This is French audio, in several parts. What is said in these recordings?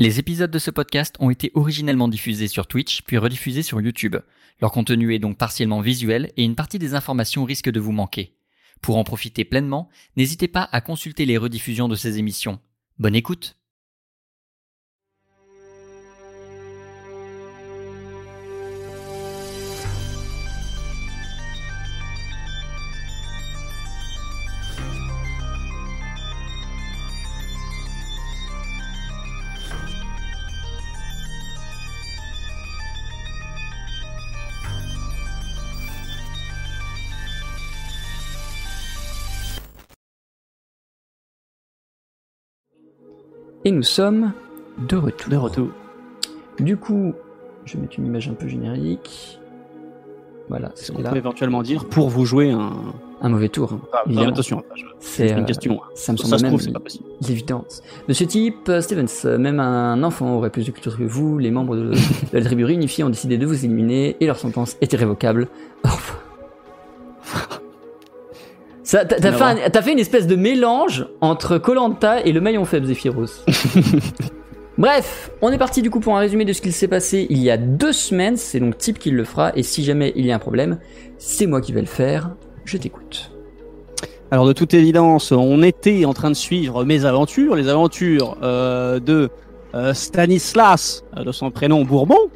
Les épisodes de ce podcast ont été originellement diffusés sur Twitch puis rediffusés sur YouTube. Leur contenu est donc partiellement visuel et une partie des informations risque de vous manquer. Pour en profiter pleinement, n'hésitez pas à consulter les rediffusions de ces émissions. Bonne écoute Et nous sommes de retour. De retour. Du coup, je vais mettre une image un peu générique. Voilà, c'est peut là. éventuellement dire pour vous jouer un. Un mauvais tour. Ah, évidemment. attention, C'est une euh, question. ça me Ça, semble se même l'évidence. Monsieur Type, euh, Stevens, euh, même un enfant aurait plus de culture que vous. Les membres de, de la tribu réunifiée ont décidé de vous éliminer et leur sentence est irrévocable. Au. Ça, t'as, fait un- t'as fait une espèce de mélange entre Colanta et le maillon faible Zephyros. Bref, on est parti du coup pour un résumé de ce qu'il s'est passé il y a deux semaines. C'est donc Type qui le fera. Et si jamais il y a un problème, c'est moi qui vais le faire. Je t'écoute. Alors, de toute évidence, on était en train de suivre mes aventures, les aventures euh, de euh, Stanislas, euh, de son prénom Bourbon,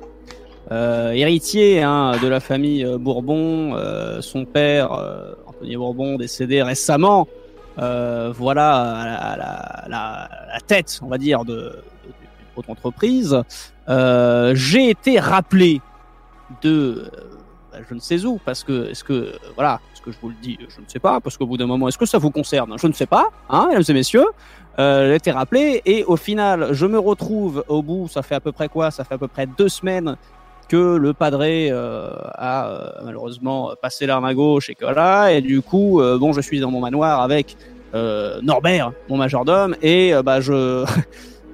euh, héritier hein, de la famille Bourbon, son père, Anthony Bourbon, décédé récemment, euh, voilà la, tête, on va dire, de, de, autre entreprise. Euh, J'ai été rappelé de euh, bah, je ne sais où, parce que, est-ce que, voilà, est-ce que je vous le dis, je ne sais pas, parce qu'au bout d'un moment, est-ce que ça vous concerne? Je ne sais pas, hein, mesdames et messieurs. J'ai été rappelé, et au final, je me retrouve au bout, ça fait à peu près quoi? Ça fait à peu près deux semaines que le padré euh, a euh, malheureusement passé l'arme à gauche, et que voilà, et du coup, euh, bon, je suis dans mon manoir avec Norbert, mon majordome, et bah, je.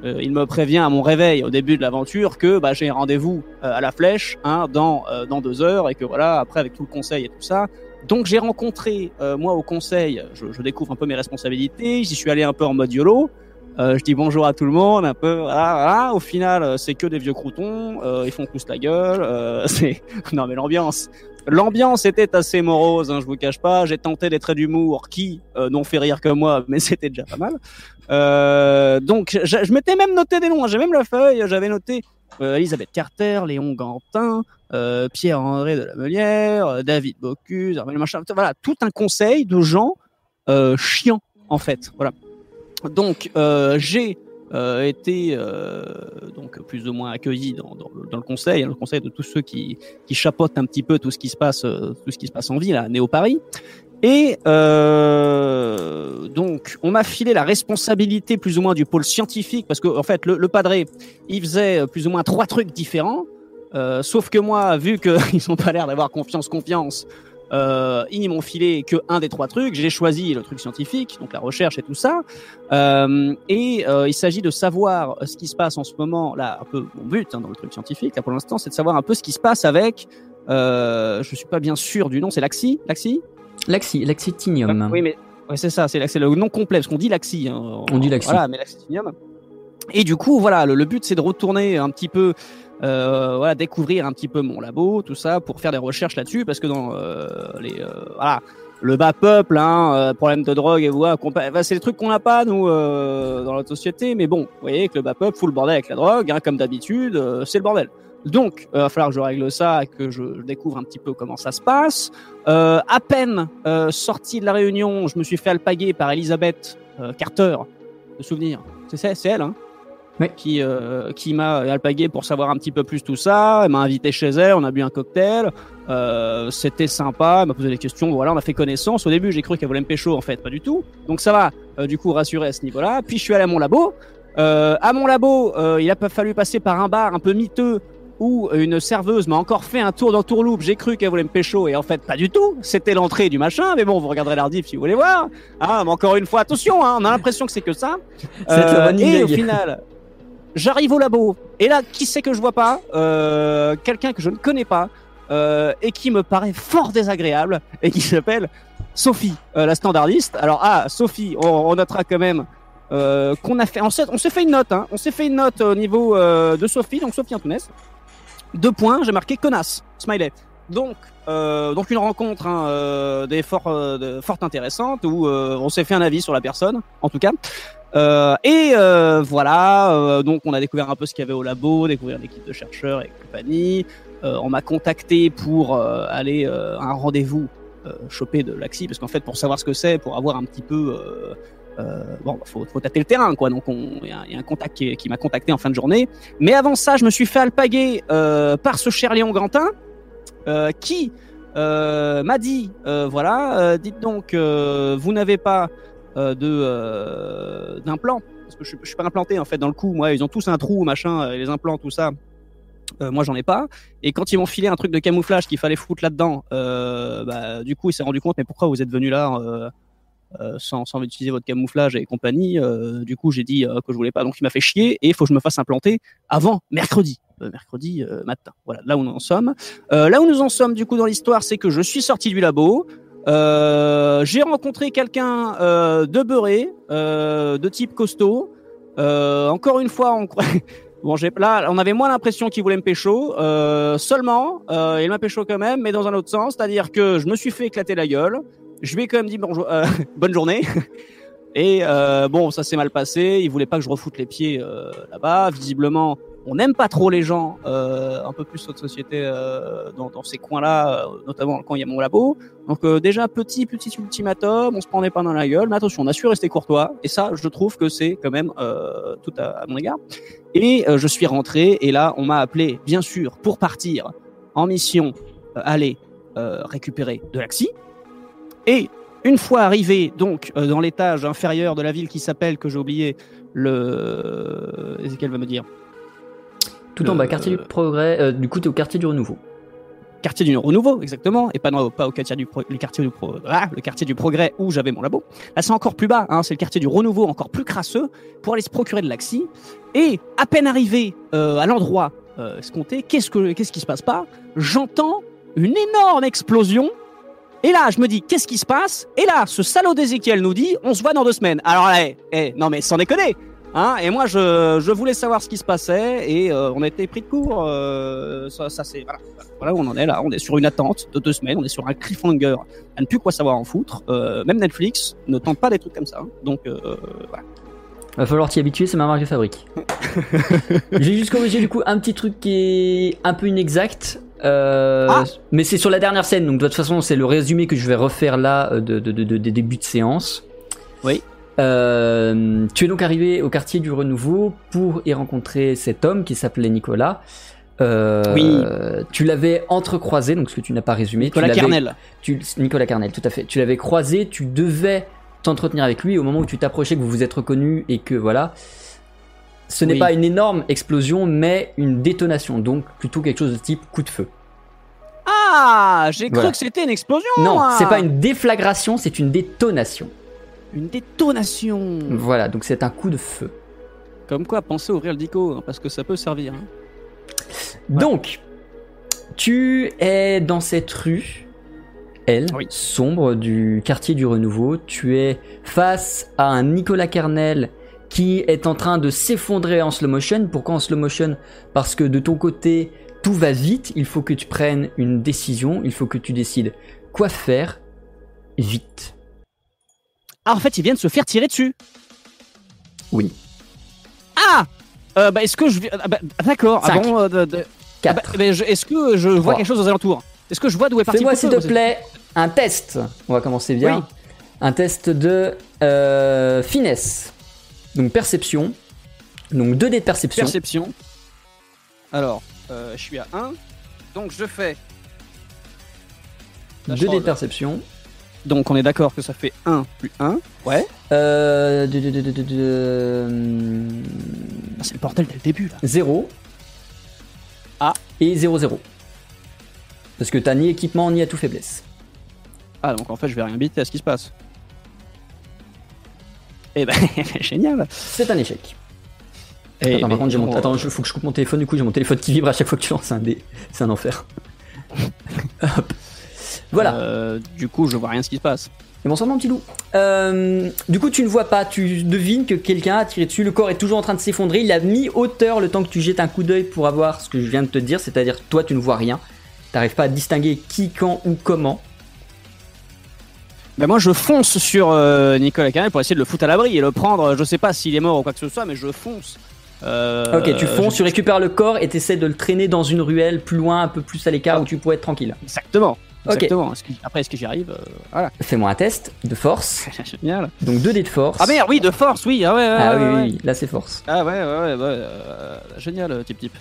Il me prévient à mon réveil au début de l'aventure que bah, j'ai rendez-vous à la flèche hein, dans, dans deux heures et que voilà, après avec tout le conseil et tout ça. Donc j'ai rencontré, moi au conseil, je, je découvre un peu mes responsabilités, j'y suis allé un peu en mode YOLO. Euh, je dis bonjour à tout le monde, un peu, voilà, voilà. Au final, euh, c'est que des vieux croutons, euh, ils font tous la gueule. c'est non mais l'ambiance, l'ambiance était assez morose, hein, je vous cache pas. J'ai tenté des traits d'humour qui euh, n'ont fait rire que moi, mais c'était déjà pas mal. Euh, donc je, je m'étais même noté des noms, hein, j'ai même la feuille, j'avais noté euh, Elisabeth Carter, Léon Gantin, Pierre-André de la Melière, euh, David Bocuse, Armel machin, voilà, tout un conseil de gens chiants en fait, voilà. Donc euh, j'ai euh, été euh, donc plus ou moins accueilli dans, dans, le, dans le conseil, hein, le conseil de tous ceux qui, qui chapeautent un petit peu tout ce qui se passe, euh, tout ce qui se passe en ville à Néo Paris. Et euh, donc, on m'a filé la responsabilité plus ou moins du pôle scientifique parce que en fait, le, le padré, il faisait plus ou moins trois trucs différents. Sauf que moi, vu qu'ils n'ont pas l'air d'avoir confiance, confiance, euh, ils m'ont filé que un des trois trucs. J'ai choisi le truc scientifique, donc la recherche et tout ça. Euh, et euh, il s'agit de savoir ce qui se passe en ce moment. Là, un peu mon but hein, dans le truc scientifique, là pour l'instant, c'est de savoir un peu ce qui se passe avec. Euh, je suis pas bien sûr du nom. C'est Laxi, Laxi? Laxi, Laxitinium. Oui, mais ouais, c'est ça, c'est c'est le nom complet, parce qu'on dit Laxi. hein. On dit Laxi. Voilà, mais Laxitinium. Et du coup, voilà, le, le but c'est de retourner un petit peu, euh, voilà, découvrir un petit peu mon labo, tout ça, pour faire des recherches là-dessus, parce que dans euh, les, euh, voilà, le bas peuple, hein, euh, problème de drogue et voilà, enfin, c'est des trucs qu'on n'a pas nous euh, dans notre société, mais bon, vous voyez que le bas peuple fout le bordel avec la drogue, hein, comme d'habitude, euh, c'est le bordel. Donc, il va falloir que je règle ça et que je, découvre un petit peu comment ça se passe. Euh, à peine euh, sorti de la réunion, je me suis fait alpaguer par Elisabeth euh, Carter, de souvenir. C'est elle, hein Qui, euh, qui m'a alpagué pour savoir un petit peu plus tout ça. Elle m'a invité chez elle, on a bu un cocktail. Euh, C'était sympa, elle m'a posé des questions. Voilà, on a fait connaissance. Au début, j'ai cru qu'elle voulait me pécho, en fait, pas du tout. Donc ça va, euh, du coup, rassuré à ce niveau-là. Puis je suis allé à mon labo. Euh, à mon labo, euh, il a fallu passer par un bar un peu miteux où une serveuse m'a encore fait un tour dans Tourloupe. J'ai cru qu'elle voulait me pécho et en fait pas du tout. C'était l'entrée du machin. Mais bon, vous regarderez l'ardive si vous voulez voir. Ah, mais encore une fois, attention, hein, on a l'impression que c'est que ça. Running et au final, j'arrive au labo et là, qui c'est que je vois pas euh, Quelqu'un que je ne connais pas euh, et qui me paraît fort désagréable et qui s'appelle Sophie, euh, la standardiste. Alors ah, Sophie, on, on notera quand même euh, qu'on a fait. On s'est, on s'est fait une note, hein. On s'est fait une note au niveau euh, de Sophie, donc Sophie Antounès. Deux points, j'ai marqué connasse, smiley. Donc, euh, donc une rencontre hein, euh, des fort, euh, fort intéressante où euh, on s'est fait un avis sur la personne, en tout cas. Euh, et euh, voilà, donc on a découvert un peu ce qu'il y avait au labo, découvrir l'équipe de chercheurs et compagnie. On m'a contacté pour aller à un rendez-vous choper de l'Axi, parce qu'en fait, pour savoir ce que c'est, pour avoir un petit peu euh, bon, faut, faut tâter le terrain, quoi. Donc, on- il y, y a un contact qui, qui m'a contacté en fin de journée. Mais avant ça, je me suis fait alpaguer euh, par ce cher Léon Grantin, qui euh, m'a dit, euh, voilà, euh, dites donc, euh, vous n'avez pas euh, de euh, d'implant, parce que je, je suis pas implanté en fait dans le cou. Moi, ils ont tous un trou, machin, euh, les implants, tout ça. Euh, moi, j'en ai pas. Et quand ils m'ont filé un truc de camouflage qu'il fallait foutre là-dedans, euh, bah, du coup, il s'est rendu compte, mais pourquoi vous êtes venu là euh, euh, sans, sans utiliser votre camouflage et compagnie euh, Du coup, j'ai dit euh, que je voulais pas. Donc, il m'a fait chier et il faut que je me fasse implanter avant mercredi. Euh, mercredi euh, matin. Voilà, là où nous en sommes. Euh, là où nous en sommes, du coup, dans l'histoire, c'est que je suis sorti du labo. Euh, j'ai rencontré quelqu'un euh, de beurré, euh, de type costaud. Euh, encore une fois, on. Bon, j'ai là, on avait moins l'impression qu'il voulait me pécho. Euh, seulement, euh, il m'a pécho quand même, mais dans un autre sens, c'est-à-dire que je me suis fait éclater la gueule. Je lui ai quand même dit bonjour, euh, bonne journée. Et euh, bon, ça s'est mal passé. Il voulait pas que je refoute les pieds euh, là-bas. Visiblement, on n'aime pas trop les gens, euh, un peu plus notre société euh, dans, dans ces coins-là, euh, notamment quand il y a mon labo. Donc déjà petit petit ultimatum, on se prenait pas dans la gueule, mais attention, on a su rester courtois. Et ça, je trouve que c'est quand même tout à, à mon égard. Et je suis rentré et là, on m'a appelé, bien sûr, pour partir en mission, aller récupérer de l'Axi. Et une fois arrivé donc euh, dans l'étage inférieur de la ville qui s'appelle, que j'ai oublié, le... Ezekiel va me dire. Tout en bas, quartier du progrès. euh, du coup, t'es au quartier du renouveau. quartier du renouveau exactement et pas non, pas au quartier du pro- le quartier du pro- ah, le quartier du progrès où j'avais mon labo là c'est encore plus bas hein, c'est le quartier du renouveau encore plus crasseux pour aller se procurer de l'axi et à peine arrivé euh, à l'endroit euh, escompté qu'est-ce que qu'est-ce qui se passe pas? J'entends une énorme explosion et là je me dis qu'est-ce qui se passe? Et là ce salaud d'Ézéchiel nous dit on se voit dans deux semaines alors là eh, eh, non mais sans déconner Hein, et moi, je, je voulais savoir ce qui se passait et euh, on a été pris de court. euh, ça, ça c'est voilà, voilà où on en est là. On est sur une attente de deux semaines. On est sur un cliffhanger à ne plus quoi savoir en foutre. Euh, même Netflix ne tente pas des trucs comme ça. hein. Donc euh, voilà. Va falloir t'y habituer, c'est ma marque de fabrique. J'ai juste corrigé du coup un petit truc qui est un peu inexact. Euh, Ah. Mais c'est sur la dernière scène, donc de toute façon c'est le résumé que je vais refaire là euh, de, de, de- de- des débuts de séance. Oui. Euh, tu es donc arrivé au quartier du Renouveau pour y rencontrer cet homme qui s'appelait Nicolas. Euh, Oui. Tu l'avais entrecroisé, donc ce que tu n'as pas résumé. Nicolas tu Kernel. tu, Nicolas Carnel, tout à fait. Tu l'avais croisé, tu devais t'entretenir avec lui au moment où tu t'approchais, que vous vous êtes reconnu et que voilà. Ce n'est Oui. pas une énorme explosion, mais une détonation, donc plutôt quelque chose de type coup de feu. Ah, j'ai cru que c'était une explosion. Non, moi. c'est pas une déflagration, c'est une détonation. une détonation. Voilà, donc c'est un coup de feu. Comme quoi, pensez à ouvrir le dico hein, parce que ça peut servir. hein. Donc, tu es dans cette rue, elle, Oui. sombre du quartier du Renouveau. Tu es face à un Nicolas Kernel qui est en train de s'effondrer en slow motion. Pourquoi en slow motion? Parce que de ton côté, tout va vite. Il faut que tu prennes une décision. Il faut que tu décides quoi faire vite. Ah, en fait, ils viennent se faire tirer dessus. Oui. Ah euh, bah, Est-ce que je. ah, bah, D'accord. Avant euh, de. de- ah, bah, 4. je- Est-ce que je vois quelque chose aux alentours? Est-ce que je vois d'où est parti Fais-moi s'il te plaît un test. On va commencer bien. Oui. Un test de euh, finesse. Donc perception. Donc 2 dés de perception. Perception. Alors, euh, je suis à 1. Donc je fais. La 2 dés de perception. Donc on est d'accord que ça fait 1 plus 1. Ouais. Euh, de, de, de, de, de, de, Ah, c'est le bordel dès le début là. 0. Ah. Et 0-0. Parce que t'as ni équipement ni atout faiblesse. Ah, donc en fait, je vais rien biter à ce qui se passe. Eh ben, génial. C'est un échec. Et Attends, mais- par contre, j'ai mon... oh, Attends, il faut que je coupe mon téléphone. Du coup, j'ai mon téléphone qui vibre à chaque fois que tu lances un dé. C'est un enfer. Hop. Voilà. Euh, du coup, je vois rien ce qui se passe. Et bonsoir mon petit loup. Euh, du coup, tu ne vois pas, tu devines que quelqu'un a tiré dessus. Le corps est toujours en train de s'effondrer. Il a mis hauteur le temps que tu jettes un coup d'œil pour avoir ce que je viens de te dire, c'est-à-dire toi, tu ne vois rien. T'arrives pas à distinguer qui, quand ou comment. Ben moi, je fonce sur euh, Nicolas Canel pour essayer de le foutre à l'abri et le prendre. Je sais pas s'il est mort ou quoi que ce soit, mais je fonce. Euh, ok, tu fonces, tu récupères le corps et t'essaies de le traîner dans une ruelle plus loin, un peu plus à l'écart où tu pourrais être tranquille. Exactement. Ok. Exactement. Que- après, est-ce que j'y arrive Euh, Voilà. Fais-moi un test de force. Génial. Donc 2 dés de force. Ah merde, oui, de force, oui. Ah ouais, ouais, Ah ouais, oui, oui, oui, là c'est force. Ah ouais, ouais, ouais, ouais. euh, génial, euh, type type.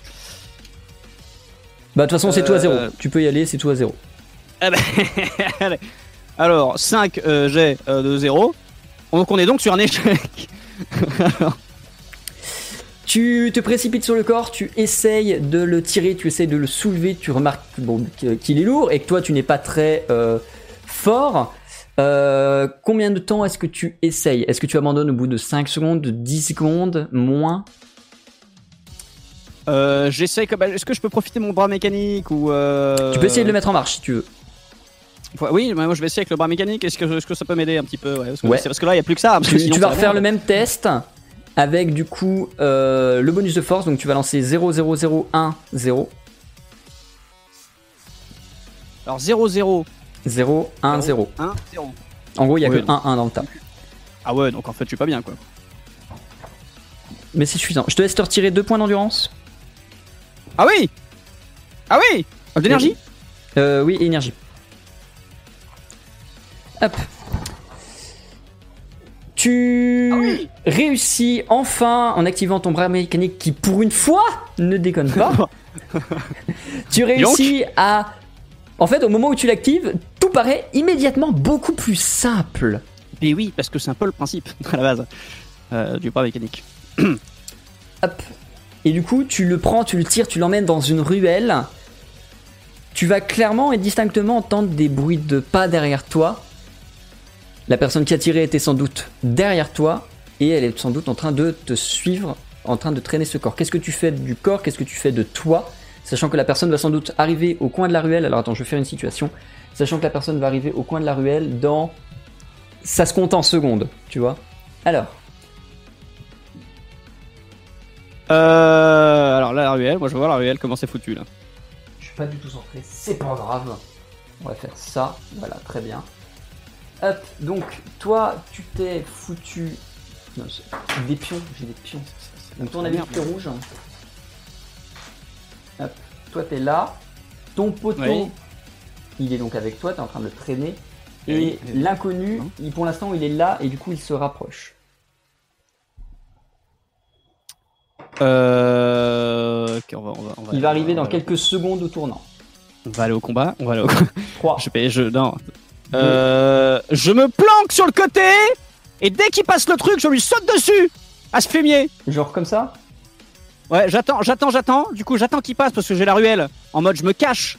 Bah de toute façon c'est tout à zéro. Tu peux y aller, c'est tout à zéro. Ah ben, allez. Alors, 5 euh, jets euh, de 0. Donc on est donc sur un échec. Tu te précipites sur le corps, tu essayes de le tirer, tu essayes de le soulever, tu remarques bon, qu'il est lourd et que toi tu n'es pas très euh, fort. Euh, combien de temps est-ce que tu essayes? Est-ce que tu abandonnes au bout de 5 secondes, de 10 secondes, moins? Euh, J'essaye Est-ce que je peux profiter de mon bras mécanique ou. Tu peux essayer de le mettre en marche si tu veux. Oui, mais moi je vais essayer avec le bras mécanique. Est-ce que, ça peut m'aider un petit peu ouais, parce, que Ouais. c'est parce que là il n'y a plus que ça. parce que Tu, sinon, tu ça vas va refaire le même test avec du coup euh, le bonus de force, donc tu vas lancer 0 0 0 1 0 Alors 0, 0, 0 1 0. 1, 0. En gros il y a Ouais, que non. 1 1 dans le tas. Ah ouais, donc en fait je suis pas bien quoi. Mais c'est suffisant. Je te laisse te retirer 2 points d'endurance. Ah oui Ah oui D'énergie Euh, oui, énergie. Hop. Tu Ah oui réussis enfin en activant ton bras mécanique qui, pour une fois, ne déconne pas. tu réussis à. En fait, au moment où tu l'actives, tout paraît immédiatement beaucoup plus simple. Et oui, parce que c'est un peu le principe à la base euh, du bras mécanique. Hop. Et du coup, tu le prends, tu le tires, tu l'emmènes dans une ruelle. Tu vas clairement et distinctement entendre des bruits de pas derrière toi. La personne qui a tiré était sans doute derrière toi et elle est sans doute en train de te suivre, en train de traîner ce corps. Qu'est-ce que tu fais du corps? Qu'est-ce que tu fais de toi? Sachant que la personne va sans doute arriver au coin de la ruelle. Alors attends, je vais faire une situation. Sachant que la personne va arriver au coin de la ruelle dans. Ça se compte en secondes, tu vois. Alors, Euh, alors là, la ruelle, moi je voir la ruelle, comment c'est foutu là. Je suis pas du tout centré, c'est pas grave. On va faire ça, voilà, très bien. Hop, donc toi, tu t'es foutu. Non, des pions, j'ai des pions. Donc ton avis Merde. est rouge. Hop, toi t'es là. Ton poteau, Oui. il est donc avec toi, t'es en train de le traîner. Et oui. l'inconnu, il- pour l'instant, il est là et du coup, il se rapproche. Euh... ok, on va, on va, on va- Il va arriver dans quelques secondes au tournant. On va aller au combat, on va aller au 3. Je vais, je, non. Euh, je me planque sur le côté et dès qu'il passe le truc, je lui saute dessus à ce fumier. Genre comme ça Ouais, j'attends, j'attends, j'attends. Du coup, j'attends qu'il passe parce que j'ai la ruelle. En mode, je me cache.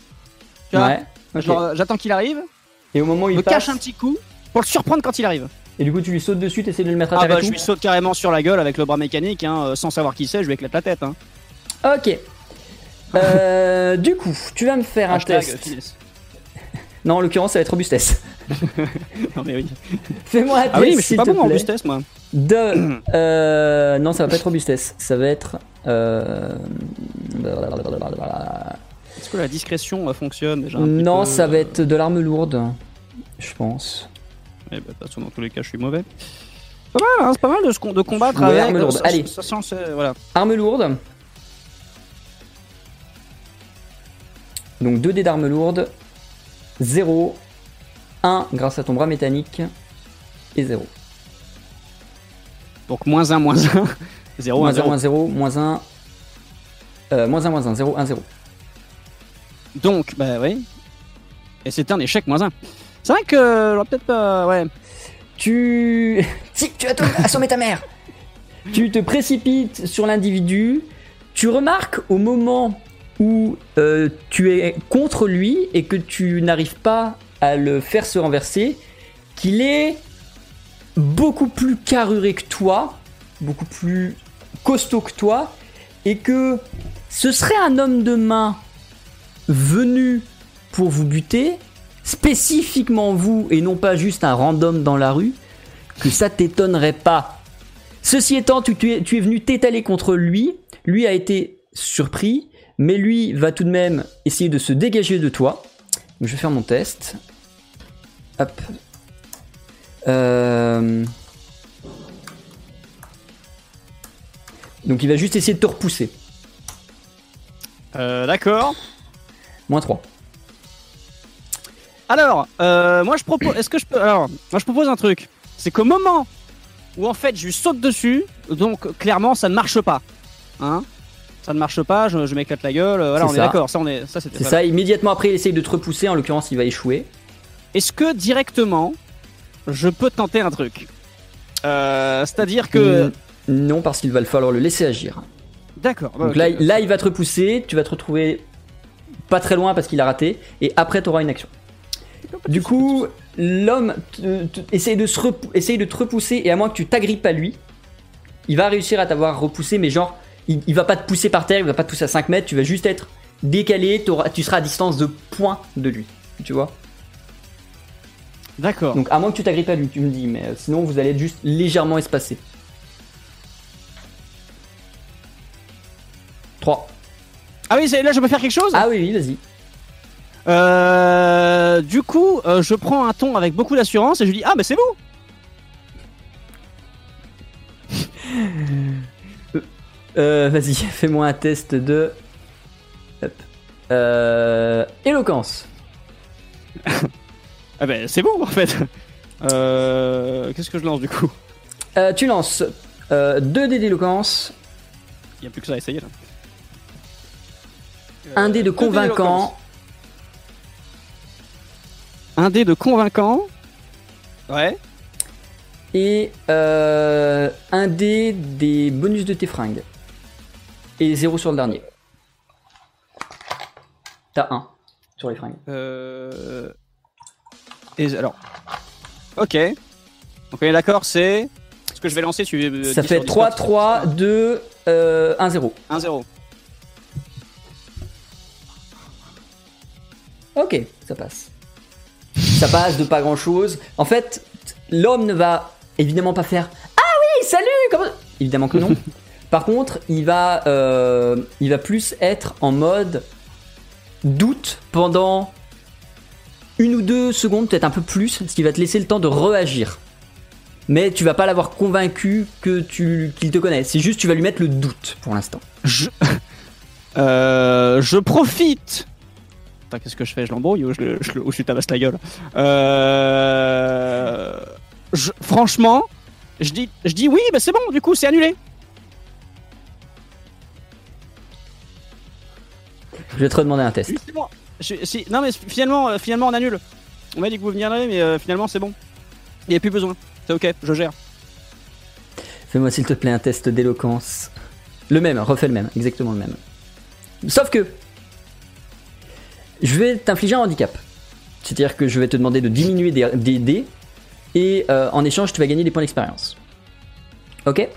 Tu vois Ouais. Genre, j'attends qu'il arrive, Et au moment où je il me passe, cache un petit coup pour le surprendre quand il arrive. et du coup, tu lui sautes dessus, t'essaies de le mettre à Ah terre bah, et je lui saute carrément sur la gueule avec le bras mécanique, hein, euh, sans savoir qui c'est, je lui éclate la tête. Hein. Ok. Euh, du coup, tu vas me faire un Hashtag test. finesse. Non, en l'occurrence, ça va être robustesse. Non, mais oui. Fais-moi un test. Ah oui, mais je suis pas bon en robustesse, moi. De. euh, non, ça va pas être robustesse. Ça va être. Euh... Est-ce que la discrétion euh, fonctionne déjà Non, peu, ça va euh, être de l'arme lourde. Je pense. Eh ben, de toute façon, dans tous les cas, je suis mauvais. C'est pas mal, hein, c'est pas mal de, combattre Ouais, avec. arme lourde. ça- Allez. ça voilà. Arme lourde. Donc 2 dés d'arme lourde. 0. 1 grâce à ton bras mécanique. Et 0. Donc moins 1, moins 1. 0, 1, Moins 1, 0. moins 0, moins 1. Euh, moins 1, moins 1, 0, 1, 0. Donc, bah oui. Et c'est un échec moins 1. C'est vrai que j'aurais peut-être pas. Ouais. Tu. Si, tu as assommé ta mère Tu te précipites sur l'individu. Tu remarques au moment où euh, tu es contre lui et que tu n'arrives pas à le faire se renverser qu'il est beaucoup plus carruré que toi, beaucoup plus costaud que toi, et que ce serait un homme de main venu pour vous buter spécifiquement vous et non pas juste un random dans la rue, que ça t'étonnerait pas. Ceci étant, tu, es venu t'étaler contre lui, lui a été surpris, mais lui va tout de même essayer de se dégager de toi. Donc, je vais faire mon test. Hop. Euh, Donc il va juste essayer de te repousser. Euh, D'accord. Moins 3. Alors, euh, moi je propose. Est-ce que je peux. Alors, moi je propose un truc. C'est qu'au moment où en fait je lui saute dessus, donc clairement ça ne marche pas. Hein? Ça ne marche pas, je, je m'éclate la gueule. euh, Voilà, on ça. est d'accord. Ça, on est. Ça, c'était. C'est ça, immédiatement après il essaye de te repousser, en l'occurrence il va échouer. Est-ce que directement je peux tenter un truc Euh, C'est-à-dire que. Non, parce qu'il va falloir le laisser agir. D'accord. bah, Donc là, là il va te repousser, tu vas te retrouver pas très loin parce qu'il a raté, et après tu auras une action. Du coup, l'homme essaye, de se repou- essaye de te repousser, et à moins que tu t'agrippes à lui, il va réussir à t'avoir repoussé, mais genre, il, il va pas te pousser par terre, il va pas te pousser à 5 mètres, tu vas juste être décalé, tu seras à distance de point de lui. Tu vois D'accord. Donc à moins que tu t'agrippes à lui, tu me dis, mais euh, sinon vous allez être juste légèrement espacé. 3. Ah oui, là je peux faire quelque chose? Ah oui, oui, vas-y. Euh, du coup, euh, je prends un ton avec beaucoup d'assurance et je lui dis Ah, mais c'est vous Euh, vas-y, fais-moi un test de. Hop. Euh, éloquence. Ah, ben c'est vous en fait Euh, Qu'est-ce que je lance du coup? Euh, tu lances 2 dés d'éloquence, Il n'y a plus que ça à essayer là. un dé de dés convaincant, Un dé de convaincant. Ouais. et euh, un dé des bonus de tes fringues. Et 0 sur le dernier. T'as 1 sur les fringues. Euh... Et alors. Ok. Donc on est d'accord, c'est. Ce que je vais lancer, tu. Ça fait sur 3, Discord. 3, 2, euh, 1, 0. 1-0. Ok, ça passe. Ça passe de pas grand chose. En fait, l'homme ne va évidemment pas faire Ah oui, salut comment... Évidemment que non. Par contre, il va, euh, il va plus être en mode doute pendant une ou deux secondes, peut-être un peu plus, ce qui va te laisser le temps de réagir. Mais tu vas pas l'avoir convaincu que tu qu'il te connaît. C'est juste tu vas lui mettre le doute pour l'instant. Je. Euh, je profite. Attends, qu'est-ce que je fais? Je l'embrouille ou je, lui tabasse la gueule? Euh... Franchement, je dis, je dis oui, bah c'est bon, du coup, c'est annulé. Je vais te redemander un test. Bon. Je- si- non, mais finalement, euh, finalement, on annule. On m'a dit que vous viendrez, mais euh, finalement, c'est bon. Il n'y a plus besoin. C'est ok, je gère. Fais-moi s'il te plaît un test d'éloquence. Le même, refais le même, exactement le même. Sauf que je vais t'infliger un handicap. C'est-à-dire que je vais te demander de diminuer des, des dés et euh, en échange tu vas gagner des points d'expérience. Ok?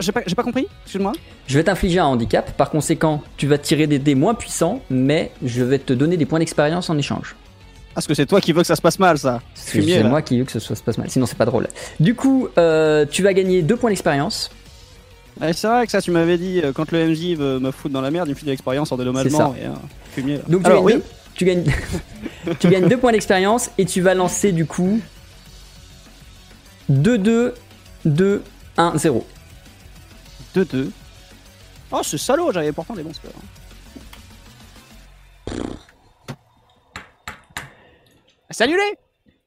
J'ai pas, pas compris, excuse-moi. Je vais t'infliger un handicap, par conséquent tu vas tirer des dés moins puissants, mais je vais te donner des points d'expérience en échange. Parce que c'est toi qui veux que ça se passe mal, ça. C'est moi qui veux que soit se passe mal, sinon c'est pas drôle. Du coup, euh, tu vas gagner deux points d'expérience. Ouais, c'est vrai que ça, tu m'avais dit, euh, quand le MJ veut me foutre dans la merde, il me fait de l'expérience en dédommagement. Et, euh, fumier, là. Donc tu, Alors, gagnes, oui. deux, tu, gagnes, tu gagnes deux points d'expérience et tu vas lancer du coup 2, 2, 2, 1, 0. 2-2. Oh, c'est salaud, j'avais pourtant des bons scores. C'est annulé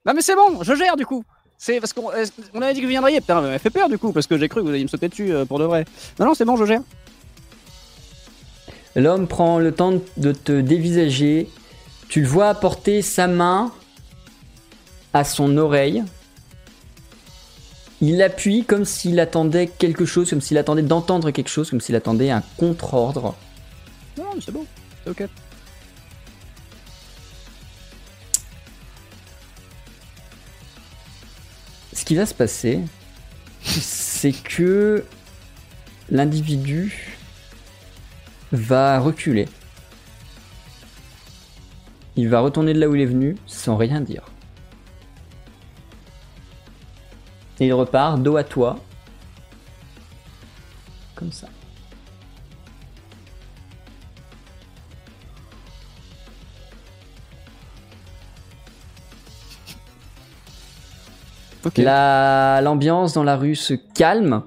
Non mais c'est bon, je gère du coup C'est parce qu'on on avait dit que vous viendriez, putain, m'a fait peur du coup, parce que j'ai cru que vous alliez me sauter dessus euh, pour de vrai. Non, non, c'est bon, je gère. L'homme prend le temps de te dévisager. Tu le vois porter sa main à son oreille. Il appuie comme s'il attendait quelque chose, comme s'il attendait d'entendre quelque chose, comme s'il attendait un contre-ordre. Non, mais c'est bon, c'est ok. Ce qui va se passer, c'est que l'individu va reculer. Il va retourner de là où il est venu sans rien dire. Et il repart dos à toi. Comme ça. La- L'ambiance dans la rue se calme.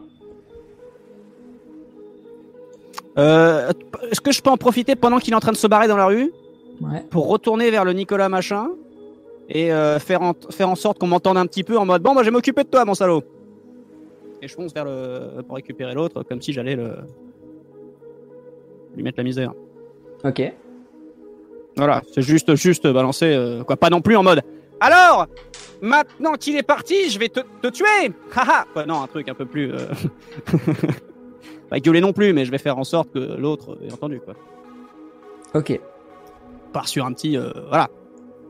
Euh, Est-ce que je peux en profiter pendant qu'il est en train de se barrer dans la rue? Ouais. pour retourner vers le Nicolas machin? Et euh, faire, en, faire en sorte qu'on m'entende un petit peu en mode bon, moi je vais m'occuper de toi, mon salaud. Et je fonce vers le pour récupérer l'autre comme si j'allais le lui mettre la misère. Ok. Voilà, c'est juste juste balancer euh, quoi, pas non plus en mode. Alors, maintenant qu'il est parti, je vais te, te tuer. Haha. Quoi, non, un truc un peu plus. Euh... pas gueuler non plus, mais je vais faire en sorte que l'autre ait entendu quoi. Ok. part sur un petit euh, voilà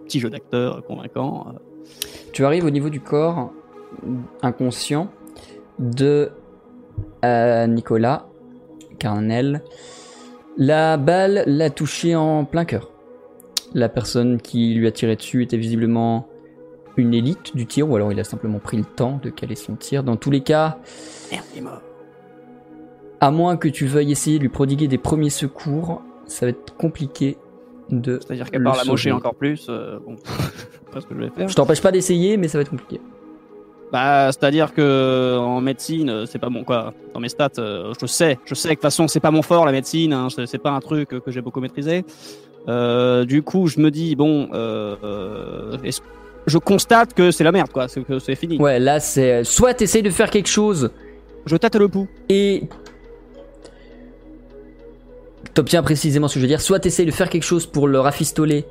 petit jeu d'acteur convaincant euh. Tu arrives au niveau du corps inconscient de euh, Nicolas Carnel. La balle l'a touché en plein cœur. La personne qui lui a tiré dessus était visiblement une élite du tir, ou alors il a simplement pris le temps de caler son tir. Dans tous les cas, Merde, il est mort. à moins que tu veuilles essayer de lui prodiguer des premiers secours, ça va être compliqué de. c'est-à-dire qu'à part la mocher encore plus euh, bon pas ce que je vais faire Je t'empêche pas d'essayer, mais ça va être compliqué. bah c'est-à-dire que en médecine euh, c'est pas bon quoi dans mes stats euh, je sais je sais que de toute façon c'est pas mon fort la médecine hein, c'est c'est pas un truc que j'ai beaucoup maîtrisé Euh, du coup je me dis bon euh, est-ce- je constate que c'est la merde quoi c'est que c'est fini Ouais, là c'est soit t'essayes de faire quelque chose je tâte le pouls et t'obtiens précisément ce que je veux dire. Soit t'essayes de faire quelque chose pour le rafistoler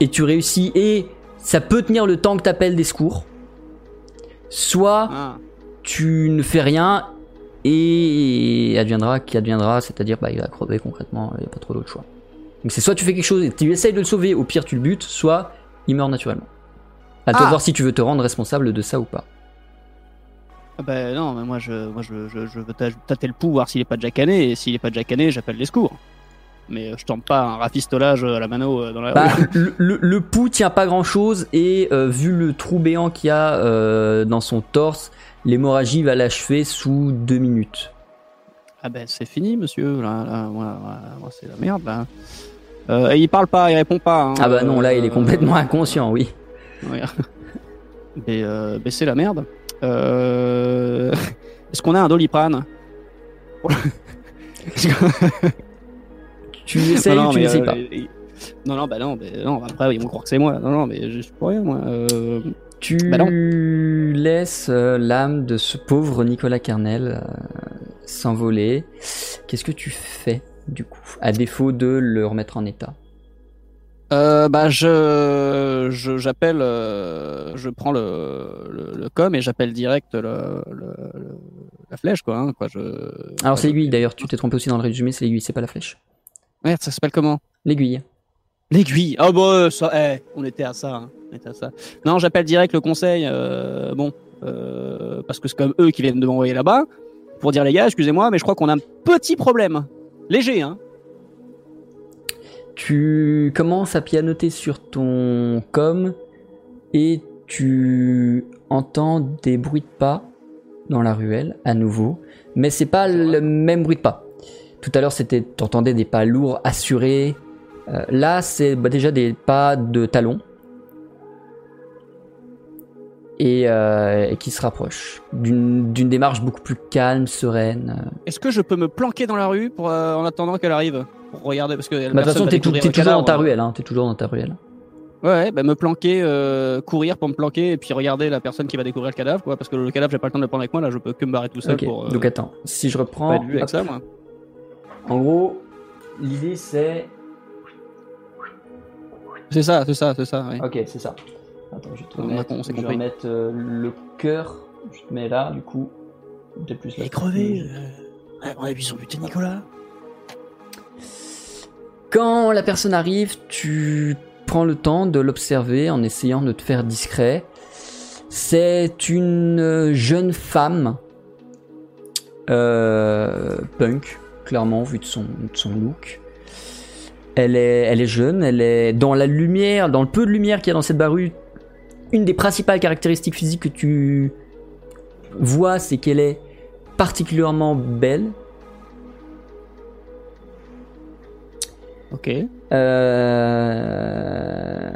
et tu réussis et ça peut tenir le temps que t'appelles des secours. Soit Ah. tu ne fais rien et adviendra qui adviendra, c'est-à-dire bah il va crever concrètement, il n'y a pas trop d'autre choix. Donc c'est soit tu fais quelque chose et tu essayes de le sauver, au pire tu le butes, soit il meurt naturellement. À toi de Ah. voir si tu veux te rendre responsable de ça ou pas. Ah Bah non, mais moi je, moi je, je, je veux tâ- tâter le pouls, voir s'il est pas déjà cané, et s'il est pas déjà cané, j'appelle les secours. Mais euh, je tente pas un rafistolage à la mano euh, dans la Bah, le, le, le pouls tient pas grand chose et euh, vu le trou béant qu'il y a euh, dans son torse, l'hémorragie va l'achever sous deux minutes. Ah ben c'est fini, monsieur, là, là, moi, moi, moi, c'est la merde, là. Euh, et il parle pas, il répond pas. hein. Ah bah non, là il est Euh, complètement inconscient, oui. ouais. mais euh, mais c'est la merde. Euh... Est-ce qu'on a un doliprane Tu essayes Non, non, ou tu n'essayes euh, pas Non, non, bah non, non, après ils vont croire que c'est moi. Non, non, mais je suis pour rien, moi. Euh... Tu Bah laisses euh, l'âme de ce pauvre Nicolas Carnel s'envoler. Qu'est-ce que tu fais du coup, à défaut de le remettre en état? Euh, bah je je- j'appelle euh, je prends le, le, le com et j'appelle direct le, le- le- la flèche quoi hein, quoi je Alors c'est l'aiguille d'ailleurs, tu t'es trompé aussi dans le résumé, c'est l'aiguille, c'est pas la flèche. merde ça s'appelle comment? L'aiguille. l'aiguille. Ah bah ça eh, on était à ça hein, on était à ça. Non j'appelle direct le conseil euh, bon euh, parce que c'est comme eux qui viennent de m'envoyer là-bas pour dire les gars excusez-moi mais je crois qu'on a un petit problème. Léger hein Tu commences à pianoter sur ton com et tu entends des bruits de pas dans la ruelle à nouveau, mais c'est pas le même bruit de pas. Tout à l'heure, c'était t'entendais des pas lourds, assurés. Euh, là, c'est bah, déjà des pas de talons et, euh, et qui se rapprochent d'une démarche beaucoup plus calme, sereine. est-ce que je peux me planquer dans la rue pour euh, en attendant qu'elle arrive pour regarder parce que Bah, De toute personne façon, t'es toujours dans ta ruelle, hein, t'es toujours dans ta ruelle. Ouais, bah me planquer, euh, courir pour me planquer et puis regarder la personne qui va découvrir le cadavre, quoi. Parce que le cadavre, j'ai pas le temps de le prendre avec moi, là, je peux que me barrer tout seul pour donc attends, si je pas reprends. être vu avec ça, moi. En gros, l'idée c'est. C'est ça, c'est ça, c'est ça. ouais. Ok, c'est ça. Attends, je vais te On on je vais remettre euh, le cœur. Je te mets là, du coup. Peut-être plus là. euh, on a vu son buté Nicolas. Quand la personne arrive, tu prends le temps de l'observer en essayant de te faire discret. C'est une jeune femme euh, punk, clairement, vu de son, de son look. Elle est, elle est jeune, elle est dans la lumière, dans le peu de lumière qu'il y a dans cette barue. Une des principales caractéristiques physiques que tu vois, c'est qu'elle est particulièrement belle. Ok. Euh,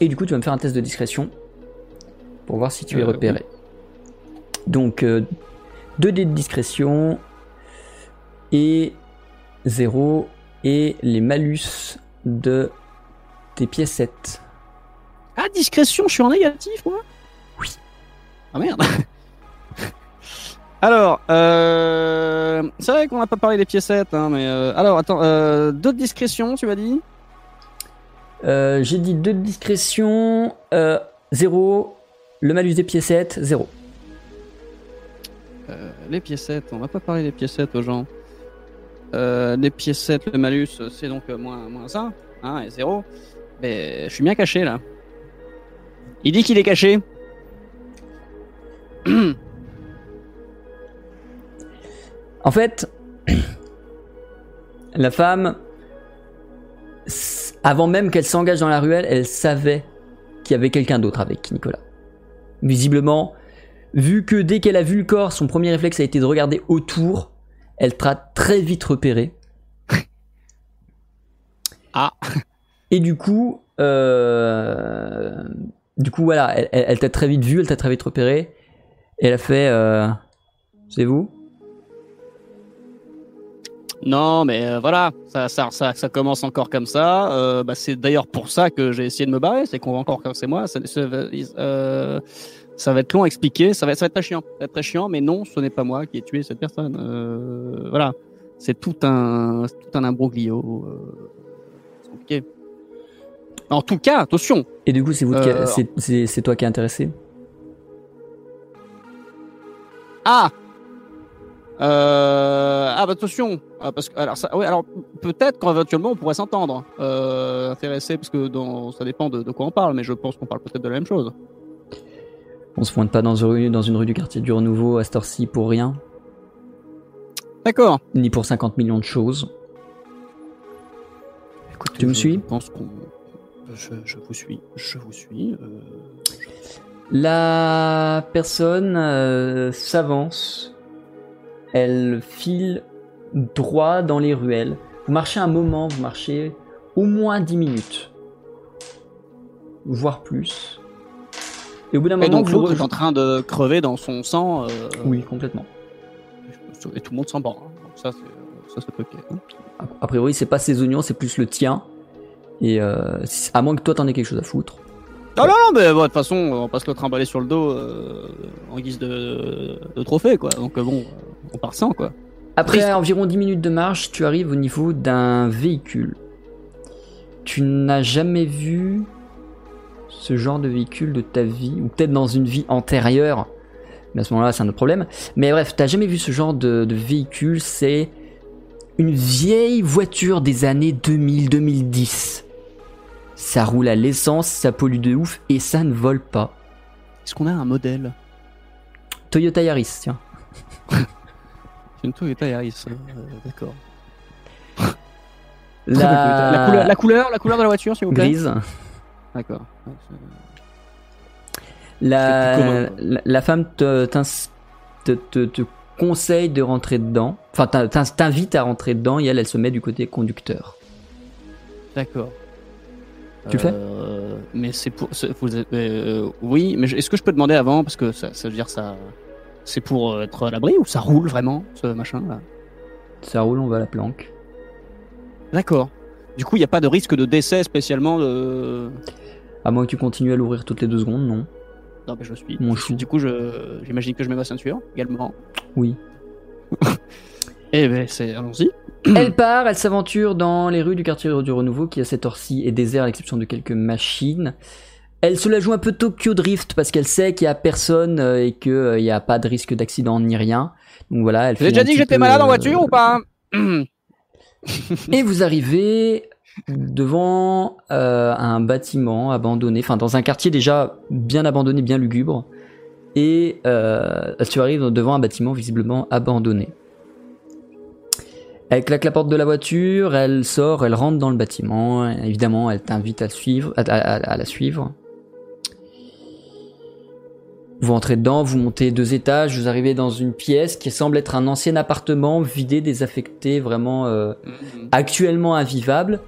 Et du coup, tu vas me faire un test de discrétion pour voir si tu es Euh, repéré. Donc, 2 dés de discrétion et 0 et les malus de tes piécettes. Ah, discrétion, je suis en négatif, moi Oui. Ah merde Alors, euh, c'est vrai qu'on n'a pas parlé des piécettes, hein, mais... euh, alors, attends, euh, deux de discrétion, tu m'as dit? Euh, J'ai dit 2 de discrétion, 0, le malus des piécettes, 0. Euh, Les piécettes, on n'a pas parlé des piécettes aux gens. Les piécettes, le malus, c'est donc moins, moins 1, hein, et 0. Mais je suis bien caché, là. Il dit qu'il est caché. En fait, la femme, avant même qu'elle s'engage dans la ruelle, elle savait qu'il y avait quelqu'un d'autre avec Nicolas. Visiblement, vu que dès qu'elle a vu le corps, son premier réflexe a été de regarder autour, elle t'a très vite repéré. Ah. Et du coup, euh, du coup voilà, elle, t'a très vite vu, elle t'a très vite repéré, elle a fait, euh, c'est vous? Non, mais euh, voilà, ça, ça, ça, ça commence encore comme ça. Euh, bah, c'est d'ailleurs pour ça que j'ai essayé de me barrer, c'est qu'on va encore c'est moi. Ça, ça va- être long à expliquer, ça va, être très chiant. Ça très chiant, mais non, ce n'est pas moi qui ai tué cette personne. Voilà, c'est tout un, tout un imbroglio. Compliqué. En tout cas, attention, Et du coup, c'est Euh, c'est- toi qui es intéressé? Ah! Euh, ah bah attention. Ah, parce que alors ça ouais alors peut-être qu'éventuellement on pourrait s'entendre euh, intéressé parce que dans ça dépend de, de quoi on parle mais je pense qu'on parle peut-être de la même chose. On se pointe pas dans une rue, dans une rue du quartier du Renouveau à cette heure-ci pour rien, d'accord. Ni pour 50 millions de choses. Tu me suis? je pense qu'on je, je vous suis je vous suis euh, La personne euh, s'avance, elle file droit dans les ruelles. Vous marchez un moment, vous marchez au moins 10 minutes, voire plus. Et au bout d'un moment, donc vous l'autre est en train de crever dans son sang euh, Oui, complètement. et tout le monde s'en bat hein. donc ça c'est ça c'est ok hein. A priori, c'est pas ses oignons, c'est plus le tien. Et euh, à moins que toi t'en aies quelque chose à foutre. Ah non, non, mais bon, de toute façon, on passe le trimballer sur le dos euh, en guise de, de trophée, quoi. Donc euh, bon, on part sans, quoi. Après Triste. environ 10 minutes de marche, tu arrives au niveau d'un véhicule. Tu n'as jamais vu ce genre de véhicule de ta vie, ou peut-être dans une vie antérieure, mais à ce moment-là, c'est un autre problème. Mais bref, t'as jamais vu ce genre de, de véhicule, c'est une vieille voiture des années 2000-2010. Ça roule à l'essence, ça pollue de ouf, et ça ne vole pas. Est-ce qu'on a un modèle Toyota Yaris, tiens. C'est une Toyota Yaris, euh, d'accord. La, La... couleur, la couleur, la couleur de la voiture, s'il vous plaît. grise. D'accord. La, la, femme te, te, te- te conseille de rentrer dedans. Enfin, t'in- t'in- t'invite à rentrer dedans et elle, elle se met du côté conducteur. D'accord. Tu le fais Euh, Mais c'est pour. vous euh, oui, mais est-ce que je peux demander avant Parce que ça, ça veut dire ça. C'est pour euh, être à l'abri ou ça roule vraiment, ce machin-là Ça roule, on va à la planque. D'accord. Du coup, il n'y a pas de risque de décès spécialement de. À moins que tu continues à l'ouvrir toutes les deux secondes, non. Non, mais je suis. Mon chou. du coup, je, j'imagine que je mets ma ceinture également. Oui. Eh ben, c'est. Allons-y. elle part, elle s'aventure dans les rues du quartier du Renouveau qui à cette heure-ci est désert à l'exception de quelques machines. Elle se la joue un peu Tokyo Drift parce qu'elle sait qu'il y a personne euh, et qu'il n'y a pas de risque d'accident ni rien. Donc voilà, elle J'ai déjà dit que j'étais malade en euh, voiture ou pas Et vous arrivez devant euh, un bâtiment abandonné, enfin dans un quartier déjà bien abandonné, bien lugubre. Et euh, tu arrives devant un bâtiment visiblement abandonné. Elle claque la porte de la voiture, elle sort, elle rentre dans le bâtiment. Évidemment, elle t'invite à, suivre, à, à- à la suivre. Vous entrez dedans, vous montez deux étages, vous arrivez dans une pièce qui semble être un ancien appartement vidé, désaffecté, vraiment euh, actuellement invivable.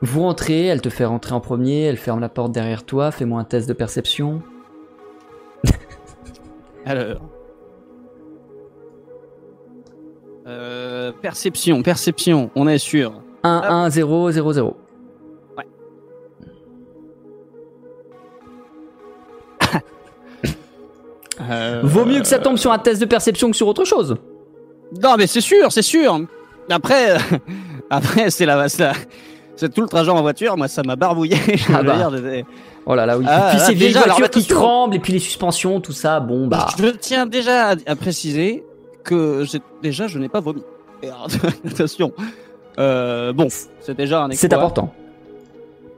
Vous rentrez, elle te fait rentrer en premier, elle ferme la porte derrière toi, fais-moi un test de perception. Alors. Euh, perception, perception, on est sûr. 1, 1, 0, 0, 0. Euh, Vaut mieux que ça tombe sur un test de perception que sur autre chose. Non, mais c'est sûr, c'est sûr. Après, après c'est la, c'est la- c'est tout le trajet en voiture. Moi, ça m'a barbouillé. Ah bah. dire, Oh là là, oui. Ah, puis là, ces vieilles voitures qui tremblent, et puis les suspensions, tout ça, bon bah. Je tiens déjà à, à préciser que déjà, je n'ai pas vomi. Attention. Euh, bon, c'est déjà un C'est important.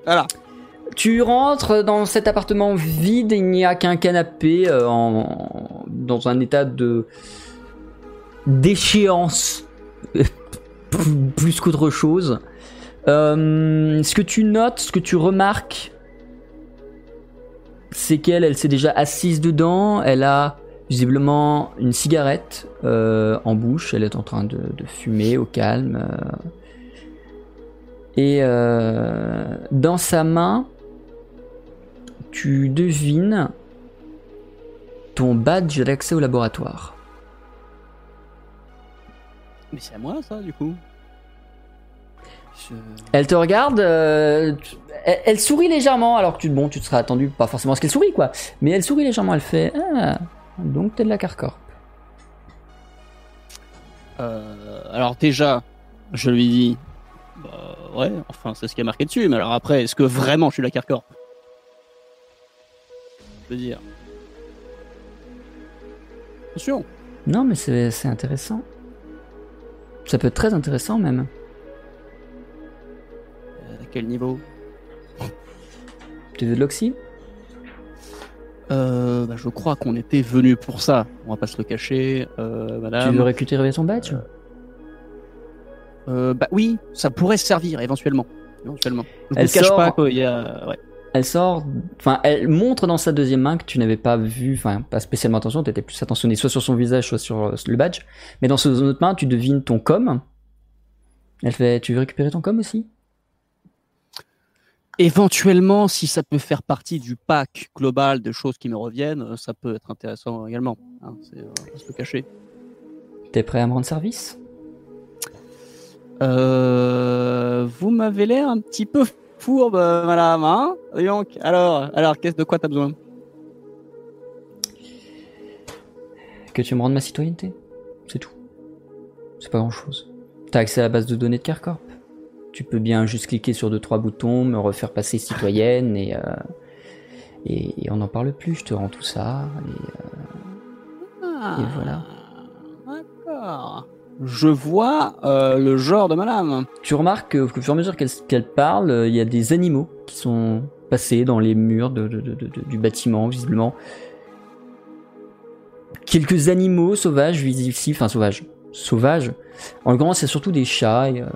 Voilà. Tu rentres dans cet appartement vide, il n'y a qu'un canapé euh, en, dans un état de déchéance plus qu'autre chose. Euh, ce que tu notes, ce que tu remarques, c'est qu'elle, elle s'est déjà assise dedans. Elle a visiblement une cigarette euh, en bouche. Elle est en train de, de fumer au calme. euh. Et euh, dans sa main, tu devines ton badge d'accès au laboratoire. Mais c'est à moi, ça, du coup. Je- Elle te regarde, euh, elle sourit légèrement, alors que tu, bon, tu te serais attendu pas forcément à ce qu'elle sourit, quoi. Mais elle sourit légèrement, elle fait Ah, donc t'es de la Carcorp. Euh, alors déjà, je lui dis, bah, ouais, enfin c'est ce qui est marqué dessus, mais alors après, est-ce que vraiment je suis la Carcorp? Je veux dire. Attention. Non, mais c'est c'est intéressant. Ça peut être très intéressant, même. Euh, À quel niveau? Tu veux de l'oxy? Euh, bah, Je crois qu'on était venu pour ça. On va pas se le cacher, euh, Tu madame. veux récupérer ton badge Euh, bah oui, ça pourrait servir éventuellement. Éventuellement. Je Elle ne cache sort- pas qu'il y a. Ouais. Elle sort, enfin, elle montre dans sa deuxième main que tu n'avais pas vu, enfin, pas spécialement attention, tu étais plus attentionné soit sur son visage, soit sur le badge. Mais dans son autre main, tu devines ton com. Elle fait, tu veux récupérer ton com aussi? Éventuellement, si ça peut faire partie du pack global de choses qui me reviennent, euh, ça peut être intéressant également. Hein, c'est, euh, se le cacher. T'es prêt à me rendre service? Euh, vous m'avez l'air un petit peu fourbe, madame. Hein? Donc, alors, alors, qu'est-ce de quoi t'as besoin? Que tu me rendes ma citoyenneté? C'est tout. C'est pas grand chose. T'as accès à la base de données de Carcorp. Tu peux bien juste cliquer sur deux trois boutons, me refaire passer citoyenne et, euh, et, et on n'en parle plus. Je te rends tout ça. Et, Ah, Et voilà. D'accord. Je vois euh, le genre de madame. Tu remarques que, au fur et à mesure qu'elle parle, euh, il y a des animaux qui sont passés dans les murs de- de- de- de- du bâtiment, visiblement. Quelques animaux sauvages, visibles, enfin sauvages, sauvages. En l'occurrence, c'est surtout des chats. et, euh,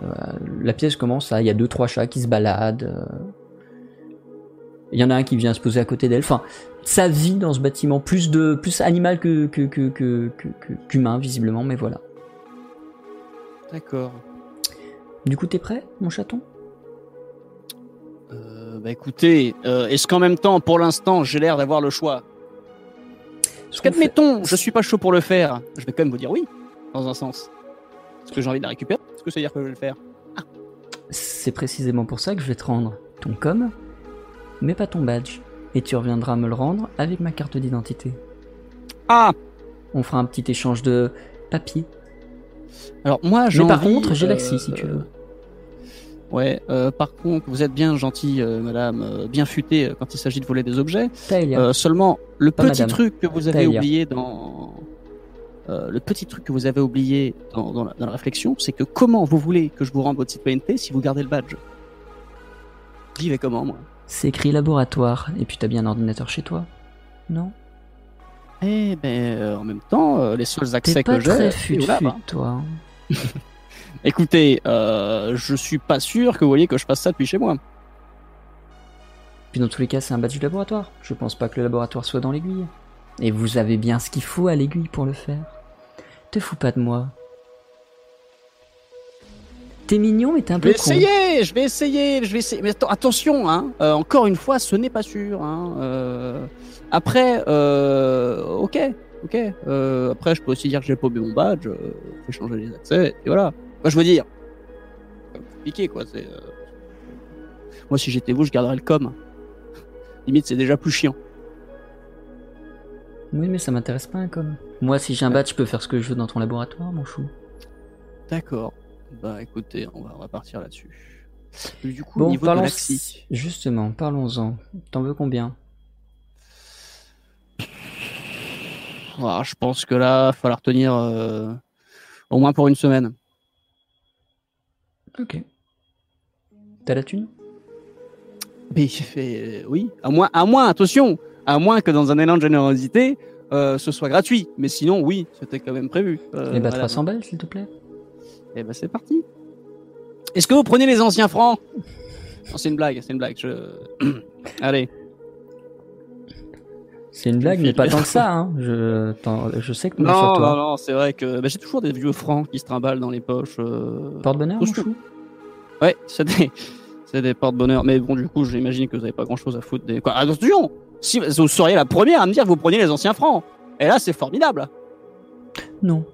la pièce commence à, il y a deux trois chats qui se baladent. euh. Il y en a un qui vient se poser à côté d'elle. Enfin, ça vit dans ce bâtiment, plus de plus animal que que que que qu'humain visiblement, mais voilà. D'accord. Du coup, t'es prêt, mon chaton? Euh, bah écoutez, euh, est-ce qu'en même temps, pour l'instant, j'ai l'air d'avoir le choix? Parce qu'admettons, je suis pas chaud pour le faire, je vais quand même vous dire oui, dans un sens. Est-ce que j'ai envie de la récupérer? Est-ce que ça veut dire que je vais le faire? C'est précisément pour ça que je vais te rendre ton com, mais pas ton badge. Et tu reviendras me le rendre avec ma carte d'identité. Ah On fera un petit échange de papier. Alors moi, j'ai par contre, j'ai euh, l'axi si tu veux. Ouais, euh, par contre, vous êtes bien gentil, euh, madame, euh, bien futé euh, quand il s'agit de voler des objets. Euh, seulement, le Pas petit madame. truc que vous avez oublié dans... euh, le petit truc que vous avez oublié dans, dans la, dans la réflexion, c'est que comment vous voulez que je vous rende votre citoyenneté si vous gardez le badge? J'y vais comment, moi? C'est écrit laboratoire, et puis t'as bien un ordinateur chez toi Non? Eh ben, euh, en même temps, euh, les seuls accès pas que j'ai. très c'est fut fut, hein. toi. Écoutez, je suis pas sûr que vous voyez que je passe ça depuis chez moi. Puis dans tous les cas, c'est un badge du laboratoire. Je pense pas que le laboratoire soit dans l'aiguille. Et vous avez bien ce qu'il faut à l'aiguille pour le faire. Te fous pas de moi. T'es mignon, mais t'es un Je peu vais con. essayer, je vais essayer, je vais essayer. Mais atten- attention, hein. euh, encore une fois, ce n'est pas sûr. Hein. euh, après, euh, ok, ok. après, je peux aussi dire que j'ai paumé mon badge, je vais changer les accès, et voilà. Moi, je veux dire, compliqué, quoi. C'est, Moi, si j'étais vous, je garderais le com. Limite, c'est déjà plus chiant. Oui, mais ça m'intéresse pas, comme. Moi, si j'ai un badge, je peux faire ce que je veux dans ton laboratoire, mon chou. D'accord. Bah, écoutez, on va, on va partir là-dessus. Du coup, au Bon, niveau de parlons. l'axi. Justement, parlons-en. T'en veux combien? Ah, je pense que là, il va falloir tenir euh, au moins pour une semaine. Ok. T'as la thune? Mais euh, oui, à moins, à moins, attention, à moins que dans un élan de générosité, euh, ce soit gratuit. Mais sinon, oui, c'était quand même prévu. Euh, Eh bah, madame. 300 balles, s'il te plaît. Eh ben, c'est parti. Est-ce que vous prenez les anciens francs? Non, c'est une blague, c'est une blague. Je... Allez. C'est une blague, mais pas tant que ça, hein. Je, je sais que non, sur Non, toi. non, non, c'est vrai que bah, j'ai toujours des vieux francs qui se trimballent dans les poches. euh, Porte-bonheur, mon chou Ouais, c'est des, c'est des porte-bonheur. Mais bon, du coup, j'imagine que vous avez pas grand-chose à foutre des. Quoi, attention Si vous seriez la première à me dire que vous preniez les anciens francs. Et là, c'est formidable. Non.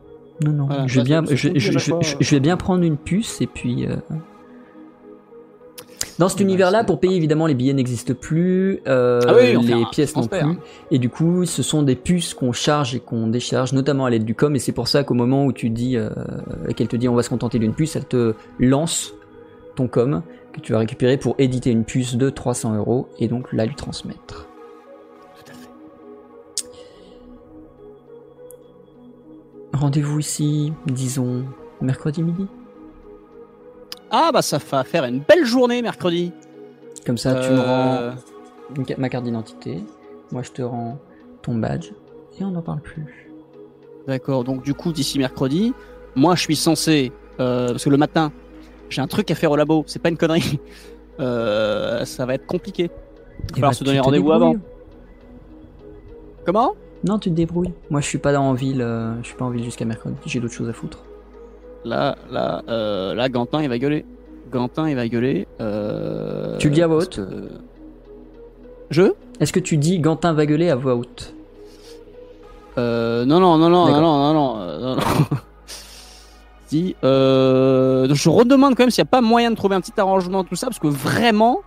Non, non. Voilà, je, vais bien, je, vais bien prendre une puce et puis. euh, Dans cet univers-là, pour payer, évidemment, les billets n'existent plus, euh, Ah oui, les un pièces non plus. Et du coup, ce sont des puces qu'on charge et qu'on décharge, notamment à l'aide du com. Et c'est pour ça qu'au moment où tu dis, euh, qu'elle te dit on va se contenter d'une puce, elle te lance ton com que tu vas récupérer pour éditer une puce de 300 euros et donc la lui transmettre. Rendez-vous ici, disons, mercredi midi. Ah, bah, ça va faire une belle journée mercredi. Comme ça, tu me rends Euh, ca- ma carte d'identité. Moi, je te rends ton badge. Et on n'en parle plus. D'accord, donc du coup, d'ici mercredi, moi, je suis censé. euh, parce que le matin, j'ai un truc à faire au labo, c'est pas une connerie. Euh, ça va être compliqué. Il va Eh falloir bah, se donner rendez-vous avant. Comment? Non, tu te débrouilles. Moi, je suis pas en ville. euh, je suis pas en ville jusqu'à mercredi. J'ai d'autres choses à foutre. Là, là, euh, là, Gantin, il va gueuler. Gantin, il va gueuler. euh, Tu le dis à voix haute que- Je? Est-ce que tu dis Gantin va gueuler à voix haute? Euh, non, non, non, non, non, non, non, non, euh, non, non. Si, euh, je redemande quand même s'il n'y a pas moyen de trouver un petit arrangement, tout ça, parce que vraiment,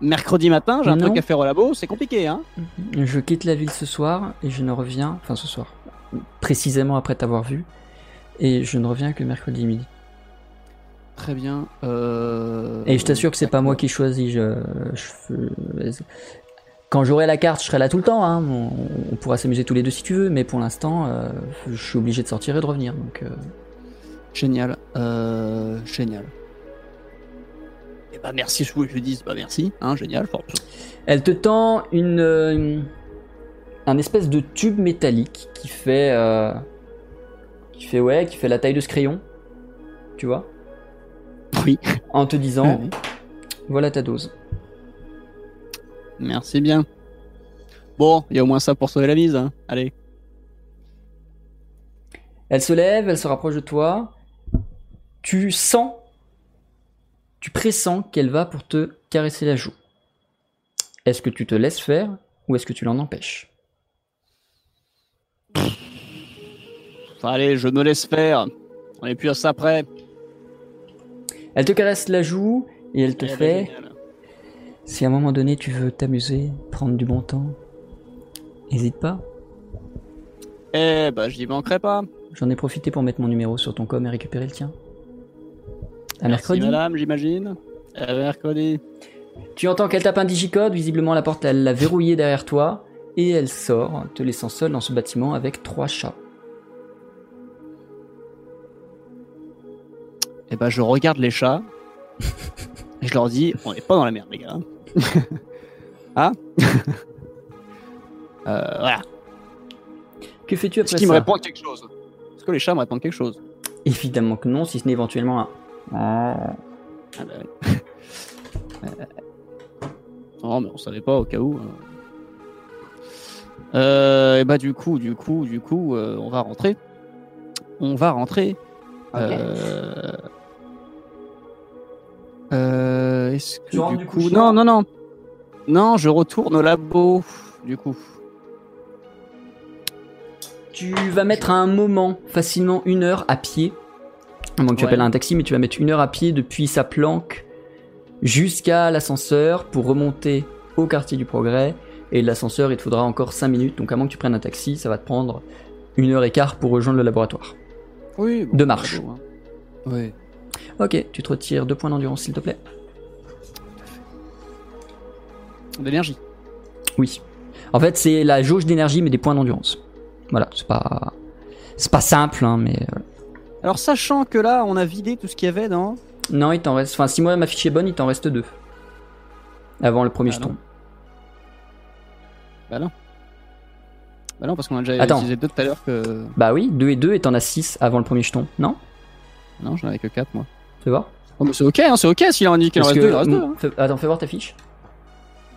mercredi matin, j'ai un Non. truc à faire au labo, c'est compliqué, hein. Je quitte la ville ce soir et je ne reviens. Enfin, ce soir. Précisément après t'avoir vu. Et je ne reviens que mercredi midi. Très bien. Euh... Et je t'assure que c'est pas moi qui choisis. Je, je- quand j'aurai la carte, je serai là tout le temps. hein. On, on pourra s'amuser tous les deux si tu veux, mais pour l'instant, euh, je suis obligé de sortir et de revenir. Donc, euh, Génial, génial. Ben merci, je vous dis, bah merci, hein, génial. Bon, elle te tend une, euh, un espèce de tube métallique qui fait, euh, qui fait ouais, qui fait la taille de ce crayon, tu vois, Oui, en te disant, Oui. voilà ta dose. merci bien. Bon, il y a au moins ça pour sauver la mise, hein. Allez. Elle se lève, elle se rapproche de toi. Tu sens, tu pressens qu'elle va pour te caresser la joue. Est-ce que tu te laisses faire ou est-ce que tu l'en empêches? Allez, je me laisse faire. On est plus à ça près. Elle te caresse la joue et elle te fait. Si à un moment donné tu veux t'amuser, prendre du bon temps, n'hésite pas. Eh ben, j'y manquerai pas. J'en ai profité pour mettre mon numéro sur ton com et récupérer le tien. À Merci, mercredi. madame, j'imagine. À mercredi. Tu entends qu'elle tape un digicode, visiblement la porte elle l'a verrouillée derrière toi, et elle sort, te laissant seul dans ce bâtiment avec trois chats. Eh ben, je regarde les chats. et je leur dis, on n'est pas dans la merde, les gars. hein Euh, Voilà. Que fais-tu après Est-ce qu'ils me répondent quelque chose Est-ce que les chats me répondent quelque chose? Évidemment que non, si ce n'est éventuellement un. Ah bah oui. Euh, non, mais on savait pas au cas où. hein. Euh, et bah du coup, du coup, du coup, euh, on va rentrer. On va rentrer. Ok. Euh... euh, Est-ce que du du coup non, non, non, non, je retourne au labo. Du coup, Tu vas mettre un moment, facilement une heure à pied. Que tu Ouais. appelles un taxi, mais tu vas mettre une heure à pied depuis sa planque jusqu'à l'ascenseur pour remonter au quartier du progrès. Et l'ascenseur, il te faudra encore 5 minutes. Donc, à moins que tu prennes un taxi, ça va te prendre une heure et quart pour rejoindre le laboratoire. oui, De marche. hein. Oui. Ok, tu te retires deux points d'endurance, s'il te plaît. D'énergie. Oui. En fait, c'est la jauge d'énergie, mais des points d'endurance. Voilà, c'est pas. C'est pas simple, hein, mais. Alors, sachant que là, on a vidé tout ce qu'il y avait dans. Non, il t'en reste. Enfin, si moi ma fiche est bonne, il t'en reste deux. Avant le premier Ah jeton. non. Bah non. Bah non, parce qu'on a déjà Attends. utilisé deux tout à l'heure que. Bah oui, 2 et 2 et t'en as 6 avant le premier jeton. Non? Non, j'en avais que 4 moi. Fais voir. Oh, mais c'est ok, hein, c'est ok s'il en dit qu'il en reste que- deux, il en reste deux. mm, Hein. fais- Attends, fais voir ta fiche.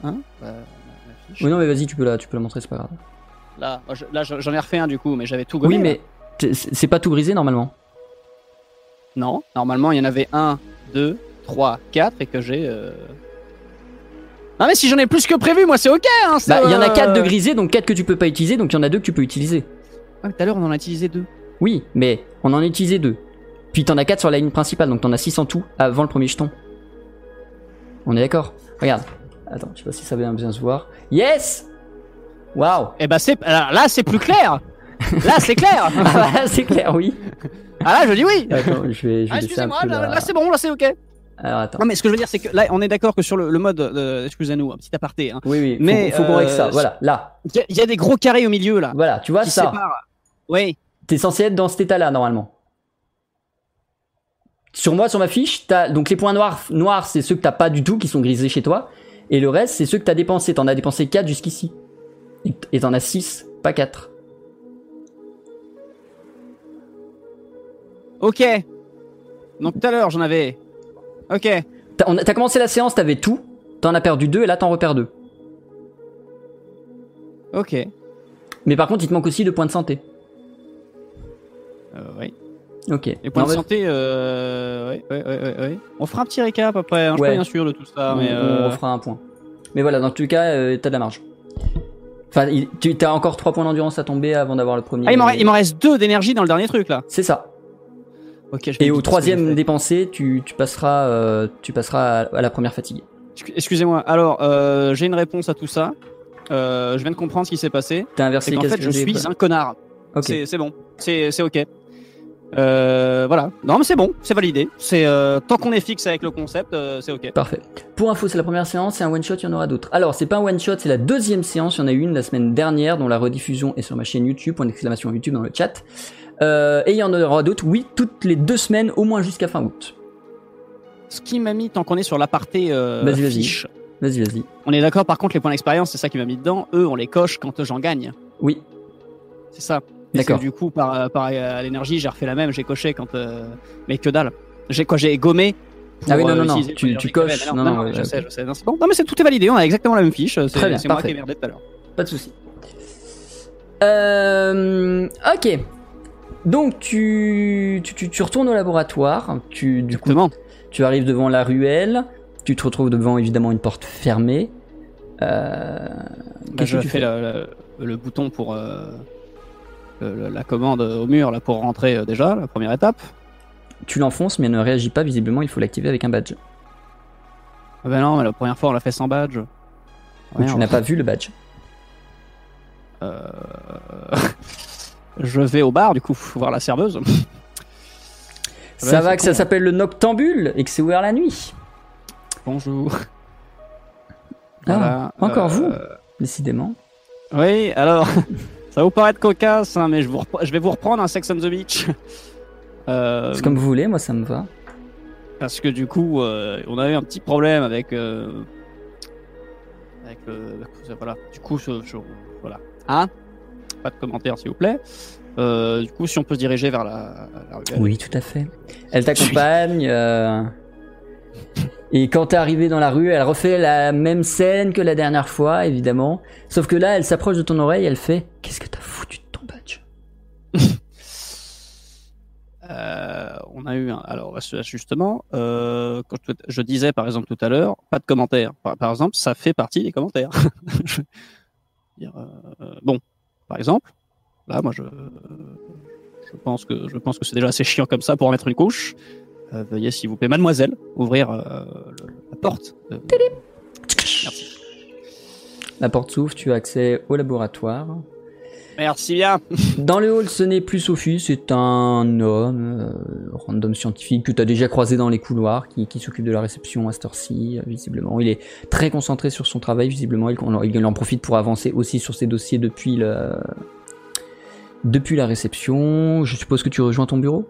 Hein? Bah, ma fiche. Oui, non, mais vas-y, tu peux la, tu peux la montrer, c'est pas grave. Là, là, je- j'en ai refait un du coup, mais j'avais tout gommé. Oui, mais c'est pas tout grisé normalement. Non, normalement, il y en avait 1, 2, 3, 4 et que j'ai. Euh... Ah, mais si j'en ai plus que prévu, moi c'est ok, hein c'est, Bah, il y en a euh, 4 de grisés, donc 4 que tu peux pas utiliser, donc il y en a 2 que tu peux utiliser. Ah, mais tout à l'heure, on en a utilisé deux. Oui, mais on en a utilisé 2. Puis t'en as 4 sur la ligne principale, donc t'en as 6 en tout avant le premier jeton. On est d'accord? Regarde. Attends, je sais pas si ça va bien se voir. Yes Waouh Et bah, c'est. alors, là, c'est plus clair Là, c'est clair Ah bah, c'est clair, oui. Ah, là, je dis oui Attends, je vais, je vais Ah, excusez-moi, là, c'est bon, là, c'est ok. Alors attends. Non, mais ce que je veux dire, c'est que là, on est d'accord que sur le, le mode. euh, Excusez-nous, un petit aparté. Hein. Oui, oui, faut, Mais, faut qu'on règle ça. euh, Voilà, là. Il y, a- il y a des gros carrés au milieu là. Voilà, tu vois qui ça. séparent. Oui. T'es censé être dans cet état-là, normalement. Sur moi, sur ma fiche, t'as donc les points noirs, noirs, c'est ceux que t'as pas du tout, qui sont grisés chez toi. Et le reste, c'est ceux que t'as dépensés. T'en as dépensé 4 jusqu'ici. Et- Et t'en as 6, pas 4. Ok. Donc tout à l'heure, j'en avais. Ok. T'as on commencé la séance, t'avais tout. T'en as perdu 2 et là t'en repères 2. Ok. Euh, Mais par contre, il te manque aussi 2 points de santé. oui. Ok. Les points Non, de santé, euh, ouais, ouais, ouais, ouais, ouais. On fera un petit récap après. Hein, je suis Ouais. pas bien sûr de tout ça, on, mais. on euh, refera un point. Mais voilà, dans tous les cas, euh, t'as de la marge. Enfin, il- tu as encore 3 points d'endurance à tomber avant d'avoir le premier. Ah, il m'en, il m'en reste deux d'énergie dans le dernier truc là. C'est ça. Et au troisième dépensé, tu, tu passeras, euh, tu passeras à, à la première fatigue. Excu- Excusez-moi. Alors, euh, j'ai une réponse à tout ça. Euh, je viens de comprendre ce qui s'est passé. T'as inversé C'est les qu'en cases fait, je suis quoi. un connard. Ok. C'est, bon. C'est, c'est ok. Euh, voilà. Non, mais c'est bon. C'est validé. C'est euh, tant qu'on est fixe avec le concept, euh, c'est ok. Parfait. Pour info, c'est la première séance, c'est un one shot, il y en aura d'autres. Alors, c'est pas un one shot, c'est la deuxième séance, il y en a eu une la semaine dernière, dont la rediffusion est sur ma chaîne YouTube, point d'exclamation YouTube dans le chat. Euh, et il y en aura d'autres, oui, toutes les deux semaines, au moins jusqu'à fin août. Ce qui m'a mis, tant qu'on est sur l'aparté euh, Vas-y, vas-y. fiche, Vas-y, vas-y. on est d'accord, par contre, les points d'expérience, c'est ça qui m'a mis dedans. Eux, on les coche quand j'en gagne. Oui, C'est ça. D'accord. Du coup, par, par euh, l'énergie, j'ai refait la même, j'ai coché quand. euh, Mais que dalle. J'ai quoi J'ai gommé. Ah oui, non, euh, non, non, utiliser tu- tu coches. Non, Non, non, non, je sais, je sais. Non, bon. Non, mais c'est tout est validé, on a exactement la même fiche. C'est, Très bien, c'est moi qui ai merdé tout à l'heure. pas de souci. Euh, ok. Donc tu, tu, tu, tu retournes au laboratoire, tu, du coup, tu arrives devant la ruelle, tu te retrouves devant évidemment une porte fermée. Euh, Bah, je que tu fais fais le, le- le bouton pour euh, le- la commande au mur là pour rentrer euh, déjà, la première étape. Tu l'enfonces mais elle ne réagit pas, visiblement il faut l'activer avec un badge. Ah ben non, mais la première fois on l'a fait sans badge. Ou tu n'as pas vu le badge. Euh, je vais au bar du coup voir la serveuse. Ça Ouais, va que ça hein. s'appelle le Noctambule et que c'est ouvert la nuit. Bonjour. Ah, encore vous Euh, Décidément. Oui, alors, ça va vous paraître cocasse, hein, mais je, vous repre- je vais vous reprendre un Sex on the Beach. Euh, C'est comme vous voulez, moi ça me va. Parce que du coup, euh, on a eu un petit problème avec. euh, avec le. Voilà. Du coup, je, je- voilà. Hein? Pas de commentaires s'il vous plaît. Euh, du coup, si on peut se diriger vers la, la ruelle. Oui, tout à fait. Elle t'accompagne. euh, Et quand t'es arrivé dans la rue, elle refait la même scène que la dernière fois, évidemment. Sauf que là, elle s'approche de ton oreille, elle fait Qu'est-ce que t'as foutu de ton badge? Euh, on a eu un, alors justement, euh, quand je, je disais par exemple tout à l'heure, pas de commentaires. Par, par exemple, ça fait partie des commentaires. Je veux dire, euh, bon, par exemple, là, moi, je, je pense que je pense que c'est déjà assez chiant comme ça pour en mettre une couche. Euh, veuillez s'il vous plaît, mademoiselle, ouvrir euh, le- la porte. Euh, merci. La porte s'ouvre, tu as accès au laboratoire. Merci bien. Dans le hall, ce n'est plus Sophie, c'est un homme, euh, random scientifique, que tu as déjà croisé dans les couloirs, qui, qui s'occupe de la réception à cette heure-ci, euh, visiblement. Il est très concentré sur son travail, visiblement. Il, il en profite pour avancer aussi sur ses dossiers depuis, le, depuis la réception. Je suppose que tu rejoins ton bureau?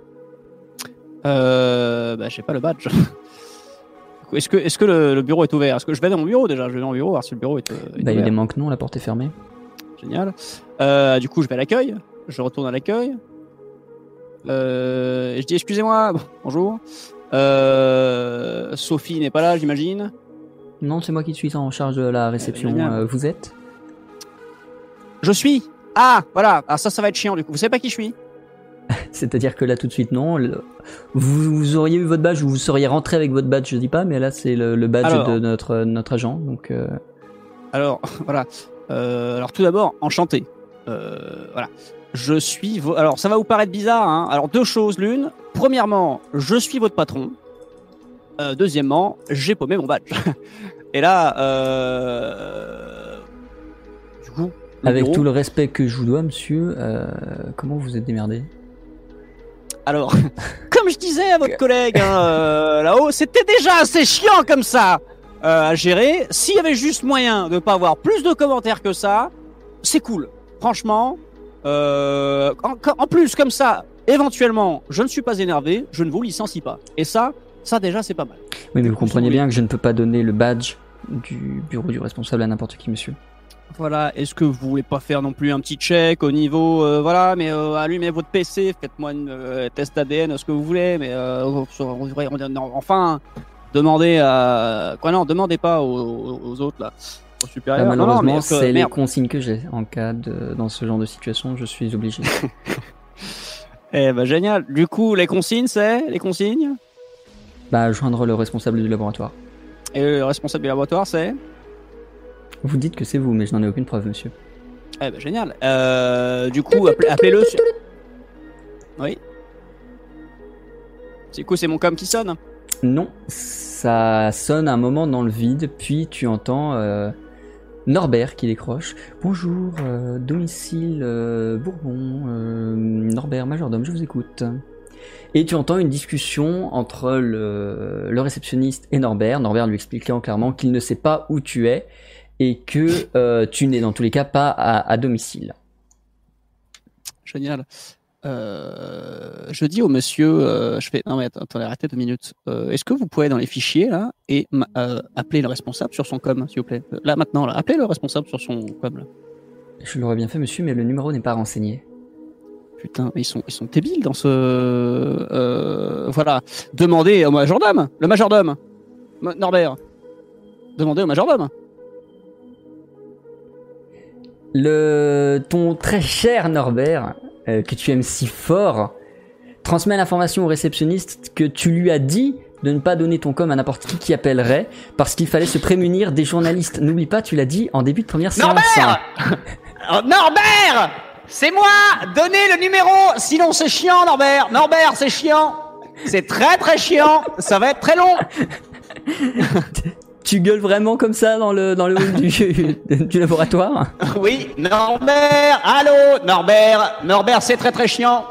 Euh, bah, j'ai pas le badge. Est-ce que, est-ce que le, le bureau est ouvert? Est-ce que je vais dans mon bureau déjà? Je vais dans mon bureau voir si le bureau est, euh, est Bah, ouvert. il manque non, la porte est fermée? Génial. Euh, du coup, je vais à l'accueil. Je retourne à l'accueil. Euh, et je dis excusez-moi. Bon, bonjour. Euh, Sophie n'est pas là, j'imagine. Non, c'est moi qui suis en charge de la réception. génial. Euh, vous êtes Je suis. Ah, voilà. Ah, ça, ça va être chiant du coup. Vous savez pas qui je suis? C'est-à-dire que là, tout de suite, non. Le- Vous, vous auriez eu votre badge ou vous seriez rentré avec votre badge, je dis pas, mais là, c'est le, le badge Alors. de notre, notre agent. Donc, Alors, voilà. Euh, alors, tout d'abord, enchanté. Euh, voilà. Je suis. vo- Alors, ça va vous paraître bizarre. Hein alors, deux choses. L'une. Premièrement, je suis votre patron. Euh, deuxièmement, j'ai paumé mon badge. Et là, du coup, le avec bureau- tout le respect que je vous dois, monsieur, euh, comment vous êtes démerdé? Alors, comme je disais à votre collègue hein, euh, là-haut, c'était déjà assez chiant comme ça à gérer. S'il y avait juste moyen de pas avoir plus de commentaires que ça, c'est cool. Franchement, euh, en, en plus comme ça, éventuellement, je ne suis pas énervé, je ne vous licencie pas. Et ça, ça déjà c'est pas mal. Oui, mais vous comprenez bien que je ne peux pas donner le badge du bureau du responsable à n'importe qui, monsieur. Voilà, est-ce que vous voulez pas faire non plus un petit check au niveau, euh, voilà, mais euh, allumez votre PC, faites-moi un euh, test ADN, ce que vous voulez, mais euh, on on- enfin, demandez à, quoi non, demandez pas aux, aux autres là, aux Là, supérieurs. Malheureusement, c'est les consignes que j'ai en cas de dans ce genre de situation. Je suis obligé. Eh ben génial. Du coup, les consignes, c'est les consignes? bah, joindre le responsable du laboratoire. Et le responsable du laboratoire, c'est? Vous dites que c'est vous, mais je n'en ai aucune preuve, monsieur. Eh ben génial. Euh, du coup, appelez- appelez-le. Oui. Du coup, c'est mon com qui sonne? Non, ça sonne un moment dans le vide, puis tu entends euh, Norbert qui décroche. Bonjour, euh, domicile euh, Bourbon, Norbert, majordome, je vous écoute. Et tu entends une discussion entre le, réceptionniste et Norbert, Norbert lui expliquant clairement qu'il ne sait pas où tu es et que tu n'es dans tous les cas pas à domicile. Génial. Euh, je dis au monsieur, euh, je fais, non mais attendez, arrêtez deux minutes. Euh, Est-ce que vous pouvez dans les fichiers là et appeler le responsable sur son com, s'il vous plaît? Là maintenant, là, appelez le responsable sur son com. Là. Je l'aurais bien fait, monsieur, mais le numéro n'est pas renseigné. Putain, ils sont, ils sont débiles dans ce. voilà. Demandez au majordome, le majordome, Ma- Norbert. Demandez au majordome. Le ton très cher Norbert, euh, que tu aimes si fort, transmet l'information au réceptionniste que tu lui as dit de ne pas donner ton com à n'importe qui qui appellerait parce qu'il fallait se prémunir des journalistes. N'oublie pas, tu l'as dit en début de première séance. Norbert Oh, Norbert C'est moi Donnez le numéro Sinon c'est chiant, Norbert Norbert, c'est chiant C'est très très chiant Ça va être très long Tu gueules vraiment comme ça dans le dans le hall du, du laboratoire? Oui, Norbert Allô Norbert Norbert, c'est très très chiant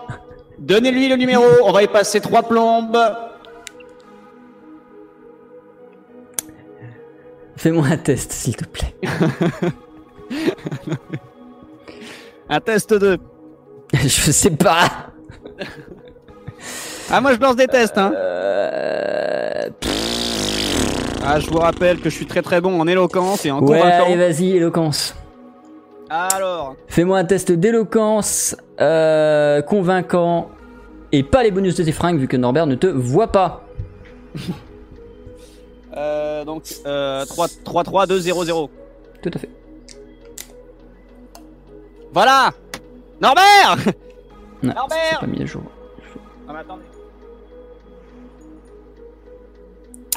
Donnez-lui le numéro, on va y passer trois plombes. Fais-moi un test, s'il te plaît. Un test 2. Je sais pas. Ah, moi je lance des tests, hein Euh... Ah, je vous rappelle que je suis très très bon en éloquence et en Ouais, convaincant. allez, vas-y, éloquence. Alors, Fais-moi un test d'éloquence euh, convaincant et pas les bonus de tes fringues vu que Norbert ne te voit pas. euh, donc, euh, 3, 3, 3, 2, 0, 0. Tout à fait. Voilà Norbert Non, Norbert pas mis à jour. Ah, mais attendez.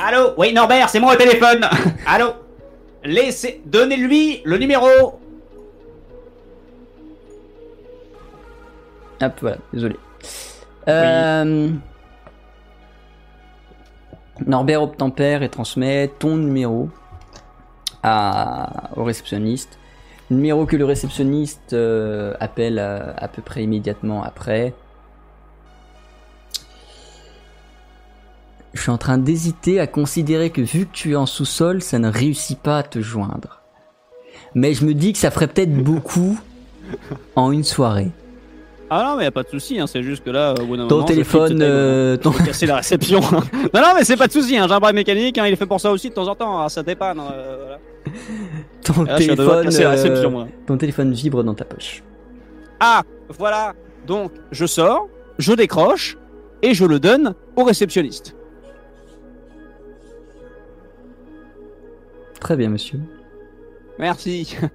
Allô Oui, Norbert, c'est moi au téléphone. Allô Laissez... Donnez-lui le numéro. Hop, voilà, désolé. Euh, Norbert obtempère et transmet ton numéro à, au réceptionniste. Numéro que le réceptionniste euh, appelle à, à peu près immédiatement après. Je suis en train d'hésiter à considérer que vu que tu es en sous-sol, ça ne réussit pas à te joindre. Mais je me dis que ça ferait peut-être beaucoup en une soirée. Ah non, mais y a pas de souci, hein, c'est juste que là, au bout d'un Ton moment, téléphone, c'est euh, ton, casser la réception. non, non, mais c'est pas de souci, hein, j'ai un bras mécanique, hein, il est fait pour ça aussi de temps en temps, hein, ça dépanne. euh, voilà. ton là, de téléphone, euh, ton téléphone vibre dans ta poche. Ah, voilà. Donc, je sors, je décroche et je le donne au réceptionniste. Très bien, monsieur. Merci.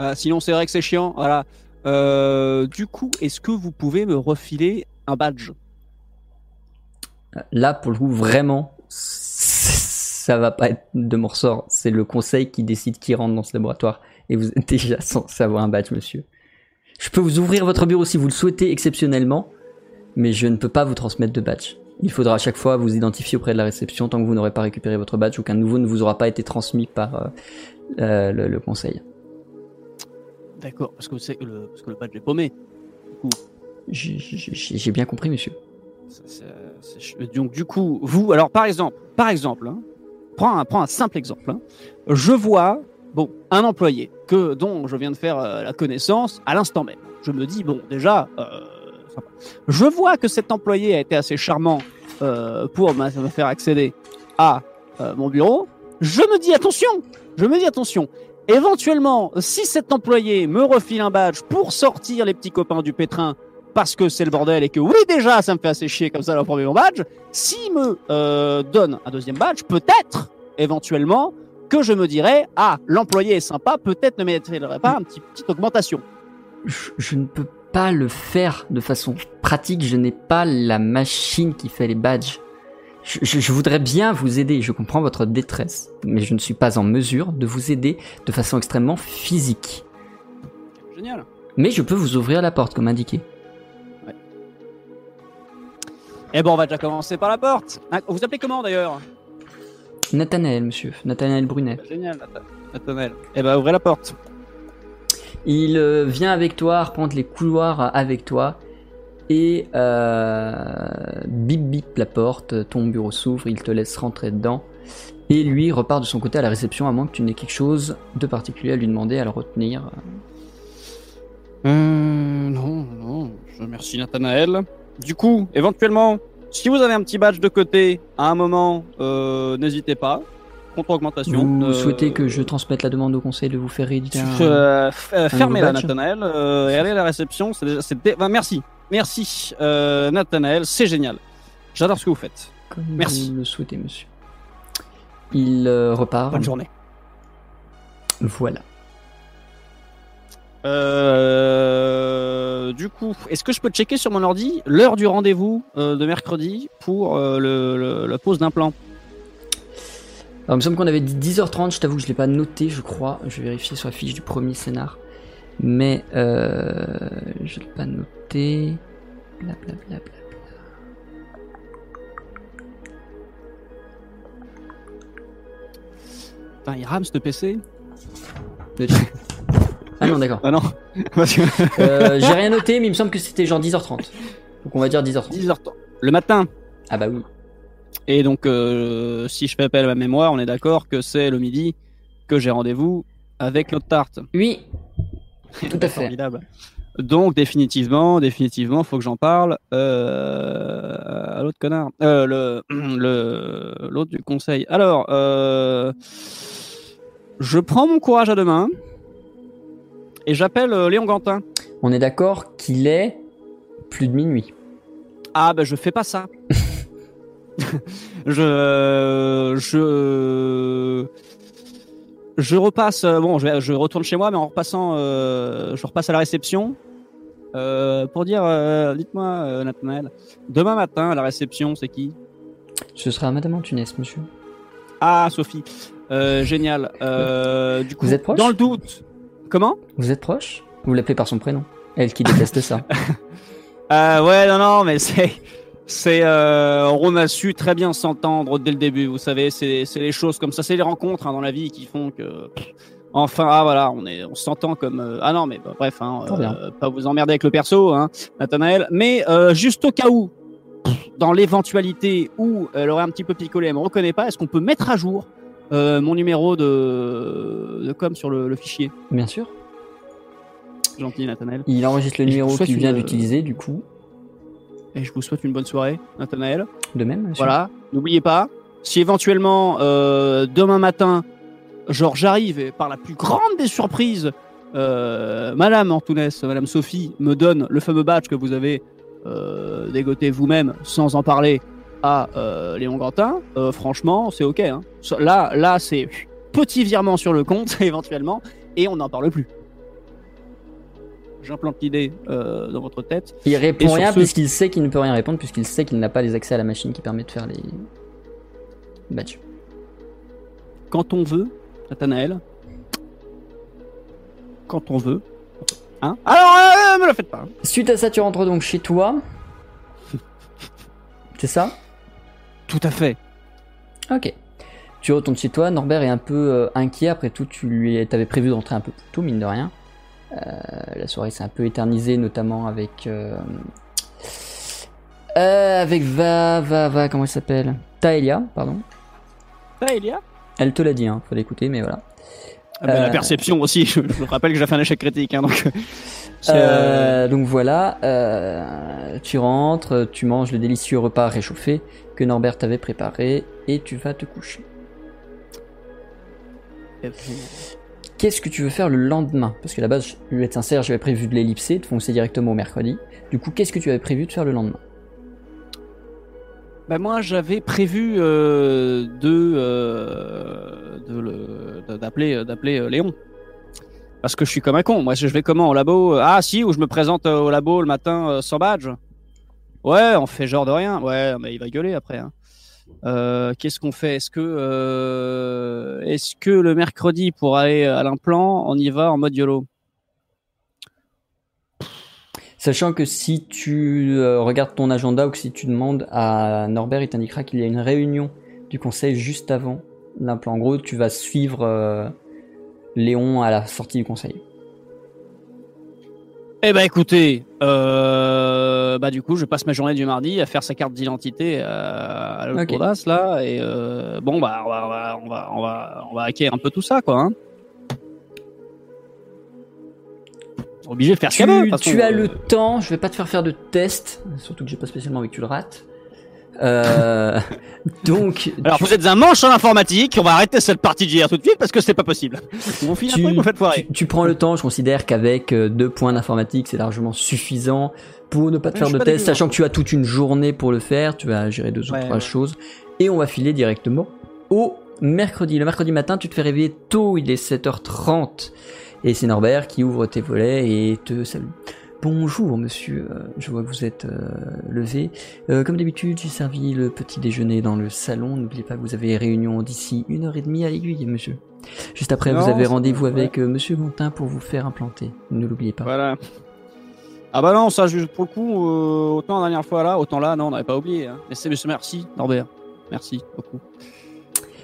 Euh, sinon, c'est vrai que c'est chiant. Voilà. Euh, du coup, est-ce que vous pouvez me refiler un badge? Là, pour le coup, vraiment, ça va pas être de mon ressort. C'est le conseil qui décide qui rentre dans ce laboratoire. Et vous êtes déjà censé avoir un badge, monsieur. Je peux vous ouvrir votre bureau si vous le souhaitez exceptionnellement, mais je ne peux pas vous transmettre de badge. Il faudra à chaque fois vous identifier auprès de la réception tant que vous n'aurez pas récupéré votre badge ou qu'un nouveau ne vous aura pas été transmis par euh, euh, le, le conseil. D'accord, parce que le, parce que le badge est paumé. J'ai- bien compris, monsieur. Donc du coup, vous, alors par exemple, par exemple, hein, prends, un, prends un simple exemple. hein. je vois, bon, un employé que dont je viens de faire euh, la connaissance à l'instant même. Je me dis bon, déjà, euh, je vois que cet employé a été assez charmant euh, pour me faire accéder à euh, mon bureau. Je me dis attention, je me dis attention. Éventuellement, si cet employé me refile un badge pour sortir les petits copains du pétrin parce que c'est le bordel et que oui déjà ça me fait assez chier comme ça leur premier badge, s'il me euh, donne un deuxième badge, peut-être éventuellement que je me dirais ah l'employé est sympa, peut-être ne mériterait pas une petite, petite augmentation. je, je ne peux pas le faire de façon pratique. Je n'ai pas la machine qui fait les badges. Je, je- je voudrais bien vous aider. Je comprends votre détresse, mais je ne suis pas en mesure de vous aider de façon extrêmement physique. Génial. Mais je peux vous ouvrir la porte, comme indiqué. Eh ben on va déjà commencer par la porte. Ah, Vous appelez comment d'ailleurs? Nathanaël, monsieur. Nathanaël Brunet. Génial, Nathan- Nathanaël. Eh ben ouvrez la porte. Il euh, vient avec toi, arpente les couloirs avec toi. Et euh, bip bip la porte, ton bureau s'ouvre, il te laisse rentrer dedans. Et lui repart de son côté à la réception, à moins que tu n'aies quelque chose de particulier à lui demander, à le retenir. Euh, non, non, je remercie Nathanaël. Du coup, éventuellement, si vous avez un petit badge de côté à un moment, euh, n'hésitez pas. Contre-augmentation. Vous Euh, souhaitez que je transmette la demande au conseil de vous faire rééditer un... Euh, euh, Fermez-la, Nathanaël. Euh, et allez à la réception. C'est déjà, c'est dé- enfin, merci. Merci, euh, Nathanaël. C'est génial. J'adore ce que vous faites. Comme Merci. vous le souhaitez, monsieur. Il repart. Bonne journée. Voilà. Euh, du coup, est-ce que je peux checker sur mon ordi l'heure du rendez-vous euh, de mercredi pour euh, le, le- la pose d'implant Alors, il me semble qu'on avait dit 10h30, je t'avoue que je l'ai pas noté, je crois. Je vais vérifier sur la fiche du premier scénar. Mais euh, je l'ai pas noté. Blablabla. Putain, il rame ce PC Ah non, d'accord. Ah non Euh, J'ai rien noté, mais il me semble que c'était genre 10h30. Donc on va dire 10h30. 10h le matin. Ah bah oui. Et donc, euh, si je fais appel à ma mémoire, on est d'accord que c'est le midi que j'ai rendez-vous avec l'autre tarte. Oui, tout à fait. Formidable. Donc, définitivement, définitivement, faut que j'en parle euh, à l'autre connard. Euh, le, le, l'autre du conseil. Alors, je prends mon courage à deux mains et j'appelle Léon Gantin. On est d'accord qu'il est plus de minuit. Ah bah je fais pas ça. je je je repasse. euh, Bon, je, vais- je retourne chez moi, mais en repassant, euh, je repasse à la réception euh, pour dire. euh, Dites-moi, Nathanaël, demain matin à la réception, c'est qui? Ce sera Madame Antunes, monsieur. Ah, Sophie. Génial. Du coup, Vous êtes proche? dans le doute. Comment? Vous êtes proche? Vous l'appelez par son prénom. Elle qui déteste ça. Ouais, non, non, mais c'est, c'est, euh, on a su très bien s'entendre dès le début. Vous savez, c'est, c'est les choses comme ça, c'est les rencontres hein, dans la vie qui font que, pff, enfin, ah voilà, on est, on s'entend comme, euh, ah non, mais bah, bref, hein, euh, pas vous emmerder avec le perso, hein, Nathanaël. Mais juste au cas où, pff, dans l'éventualité où elle aurait un petit peu picolé, elle me reconnaît pas, est-ce qu'on peut mettre à jour mon numéro de, de com sur le, le fichier? Bien sûr. Gentil, Nathanaël. Il enregistre le Et numéro qu'il vient d'utiliser, du coup. Et je vous souhaite une bonne soirée, Nathanaël. De même, monsieur. Voilà, n'oubliez pas, si éventuellement euh, demain matin, genre j'arrive et par la plus grande des surprises, euh, Madame Antunes, Madame Sophie me donne le fameux badge que vous avez euh, dégoté vous-même sans en parler à euh, Léon Gantin, euh, franchement, c'est ok. Hein. Là, là, c'est petit virement sur le compte éventuellement et on n'en parle plus. J'implante l'idée euh, dans votre tête. Il répond rien ce- puisqu'il sait qu'il ne peut rien répondre, puisqu'il sait qu'il n'a pas les accès à la machine qui permet de faire les badges. quand on veut, Nathanaël. Quand on veut. Hein? Alors, euh, me le faites pas. Suite à ça, tu rentres donc chez toi. C'est ça? Tout à fait. Ok. Tu retournes chez toi, Norbert est un peu euh, inquiet, après tout tu lui avais prévu de rentrer un peu plus tôt, mine de rien. Euh, la soirée s'est un peu éternisée, notamment avec... Euh, euh, avec Va, Va, Va, comment elle s'appelle? Taelia, pardon. Ah, Elia Elle te l'a dit, hein, faut l'écouter, mais voilà. Ah, La perception aussi. Je, je vous rappelle que j'ai fait un échec critique. Hein, donc, euh, Euh, donc voilà, euh, tu rentres, tu manges le délicieux repas réchauffé que Norbert t'avait préparé et tu vas te coucher. Qu'est-ce que tu veux faire le lendemain? Parce que à la base, je vais être sincère, j'avais prévu de l'ellipser, de foncer directement au mercredi. Du coup, qu'est-ce que tu avais prévu de faire le lendemain? Bah, moi, j'avais prévu euh, de, euh, de le- de- d'appeler, euh, Léon. Parce que je suis comme un con. Moi, je vais comment au labo Ah, si, où je me présente au labo le matin sans badge. Ouais, on fait genre de rien. Ouais, mais il va gueuler après. hein. Euh, Qu'est-ce qu'on fait? Est-ce que, euh, est-ce que le mercredi pour aller à l'implant, on y va en mode YOLO? Sachant que si tu euh, regardes ton agenda ou que si tu demandes à Norbert, il t'indiquera qu'il y a une réunion du conseil juste avant l'implant. En gros, tu vas suivre Léon à la sortie du conseil. Eh ben écoutez, euh, bah du coup je passe ma journée du mardi à faire sa carte d'identité à, à l'autre. Bourdas, là et euh, bon bah on va on va on va on va hacker un peu tout ça quoi. Hein. Obligé de faire Tu, façon, tu as euh, le temps, je vais pas te faire faire de test, surtout que j'ai pas spécialement envie que tu le rates. Euh, donc, Alors tu, vous êtes un manche en informatique, on va arrêter cette partie d'hier tout de suite parce que c'est pas possible. Vous un Tu- truc, vous faites foirer. tu- tu prends le temps, je considère qu'avec euh, deux points d'informatique, c'est largement suffisant pour ne pas te faire de test, dégueu, sachant que tu as toute une journée pour le faire, tu vas gérer deux ou trois ouais. choses, et on va filer directement au mercredi. Le mercredi matin, tu te fais réveiller tôt, il est 7h30, et c'est Norbert qui ouvre tes volets et te salue. Bonjour monsieur, Euh, je vois que vous êtes euh, levé. Euh, comme d'habitude, j'ai servi le petit déjeuner dans le salon. N'oubliez pas que vous avez réunion d'ici une heure et demie à l'aiguille, monsieur. Juste après, Non, vous avez rendez-vous avec euh, monsieur Gontin pour vous faire implanter. Ne l'oubliez pas. Voilà. Ah bah non, ça pour le coup, autant la dernière fois là, autant là, non, on n'avait pas oublié. Hein. Mais c'est, merci Norbert, merci beaucoup.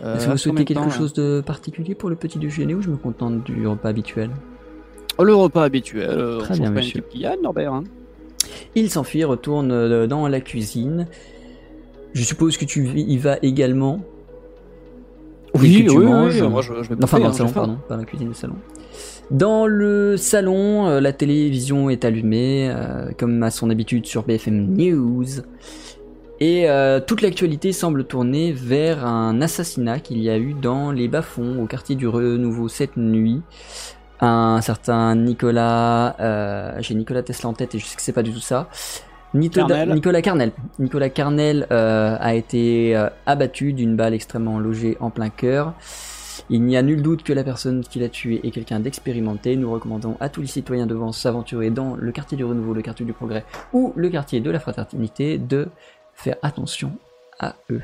Est-ce que vous souhaitez quelque temps, chose de particulier pour le petit déjeuner ou je me contente du repas habituel? Le repas habituel, euh, Très bien, monsieur. une Norbert. Hein. Il s'enfuit, retourne euh, dans la cuisine. Je suppose que tu y vas également. Et que tu manges. moi je, je vais Enfin, dans hein, le salon, pardon, pas dans la cuisine, le salon. Dans le salon, euh, la télévision est allumée, euh, comme à son habitude sur BFM News. Et euh, toute l'actualité semble tourner vers un assassinat qu'il y a eu dans les bas-fonds, au quartier du Renouveau cette nuit. Un certain Nicolas, euh, j'ai Nicolas Tesla en tête et je sais que c'est pas du tout ça. Nito- Carnel. Nicolas Carnel. Nicolas Carnel euh, a été euh, abattu d'une balle extrêmement logée en plein cœur. Il n'y a nul doute que la personne qui l'a tué est quelqu'un d'expérimenté. Nous recommandons à tous les citoyens devant s'aventurer dans le quartier du renouveau, le quartier du progrès ou le quartier de la fraternité de faire attention à eux.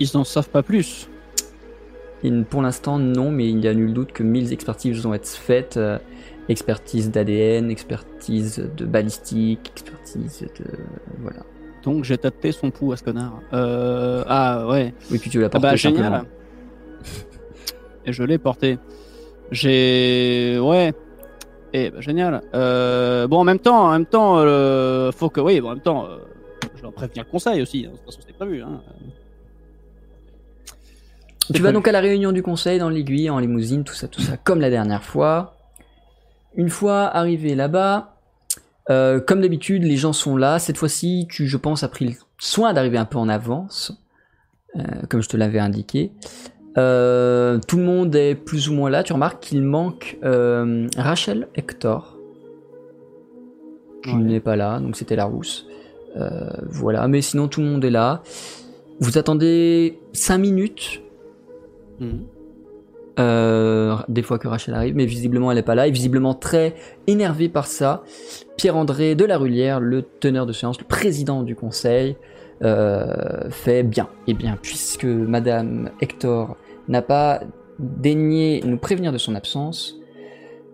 Ils n'en savent pas plus. Pour l'instant, non, mais il y a nul doute que 1000 expertises vont être faites. euh, expertise d'ADN, expertise de balistique, expertise de... Voilà. Donc j'ai tapé son pouls à ce connard. Euh, ah ouais. Oui, puis tu l'as Ah porté bah simplement. génial. Et je l'ai porté. J'ai ouais. Et bah, génial. Euh, bon en même temps, en même temps, euh, faut que oui, bon, en même temps, je dois prévenir le conseil aussi. hein. De toute façon, c'était prévu. Hein. Tu vas donc à la réunion du conseil dans l'aiguille, en limousine, tout ça, tout ça, comme la dernière fois. Une fois arrivé là-bas, euh, comme d'habitude, les gens sont là. Cette fois-ci, tu, je pense, as pris le soin d'arriver un peu en avance, euh, comme je te l'avais indiqué. Euh, tout le monde est plus ou moins là. Tu remarques qu'il manque Rachel Hector, qui Ouais. n'est pas là, donc c'était la rousse. Voilà, mais sinon tout le monde est là. Vous attendez 5 minutes Mhm. euh, des fois que Rachel arrive, mais visiblement elle est pas là, et visiblement très énervé par ça. Pierre-André de la Rullière, le teneur de séance, le président du conseil, euh, fait bien. Et bien, puisque Madame Hector n'a pas daigné nous prévenir de son absence,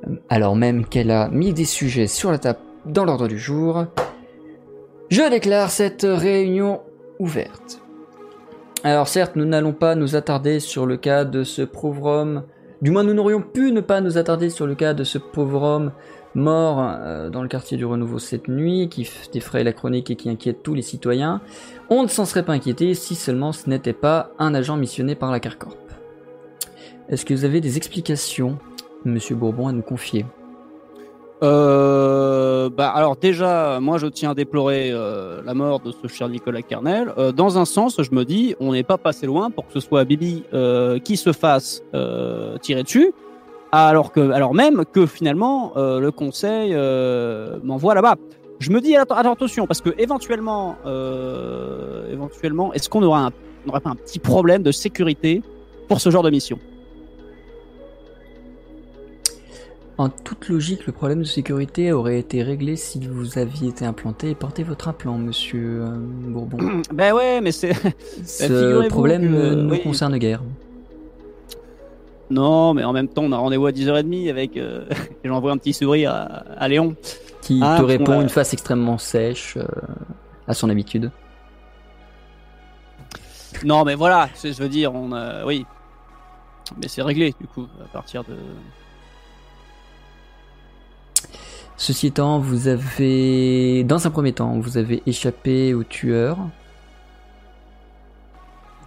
euh, alors même qu'elle a mis des sujets sur la table dans l'ordre du jour, je déclare cette réunion ouverte. Alors certes, nous n'allons pas nous attarder sur le cas de ce pauvre homme, du moins nous n'aurions pu ne pas nous attarder sur le cas de ce pauvre homme mort euh, dans le quartier du Renouveau cette nuit, qui défraye la chronique et qui inquiète tous les citoyens. On ne s'en serait pas inquiété si seulement ce n'était pas un agent missionné par la Carcorp. Est-ce que vous avez des explications, Monsieur Bourbon, à nous confier? Euh, bah alors déjà, moi je tiens à déplorer euh, la mort de ce cher Nicolas Carnel. Euh, dans un sens, je me dis, on n'est pas passé loin pour que ce soit Bibi euh, qui se fasse euh, tirer dessus, alors que, alors même que finalement euh, le conseil m'envoie là-bas. Je me dis attention parce que éventuellement, éventuellement, est-ce qu'on aura un, on n'aurait pas un petit problème de sécurité pour ce genre de mission? En toute logique, le problème de sécurité aurait été réglé si vous aviez été implanté et porté votre implant, Monsieur euh, Bourbon. Ben ouais, mais c'est Ce figurez-vous problème que- ne nous oui. concerne guère. Non, mais en même temps, on a rendez-vous à 10h30 avec. Euh, et J'envoie un petit sourire à, à Léon. Qui Ah, te répond une face extrêmement sèche, euh, à son habitude. Non, mais voilà, je veux dire, on a. Oui. Mais c'est réglé, du coup, à partir de. Ceci étant, vous avez, dans un premier temps, vous avez échappé au tueur.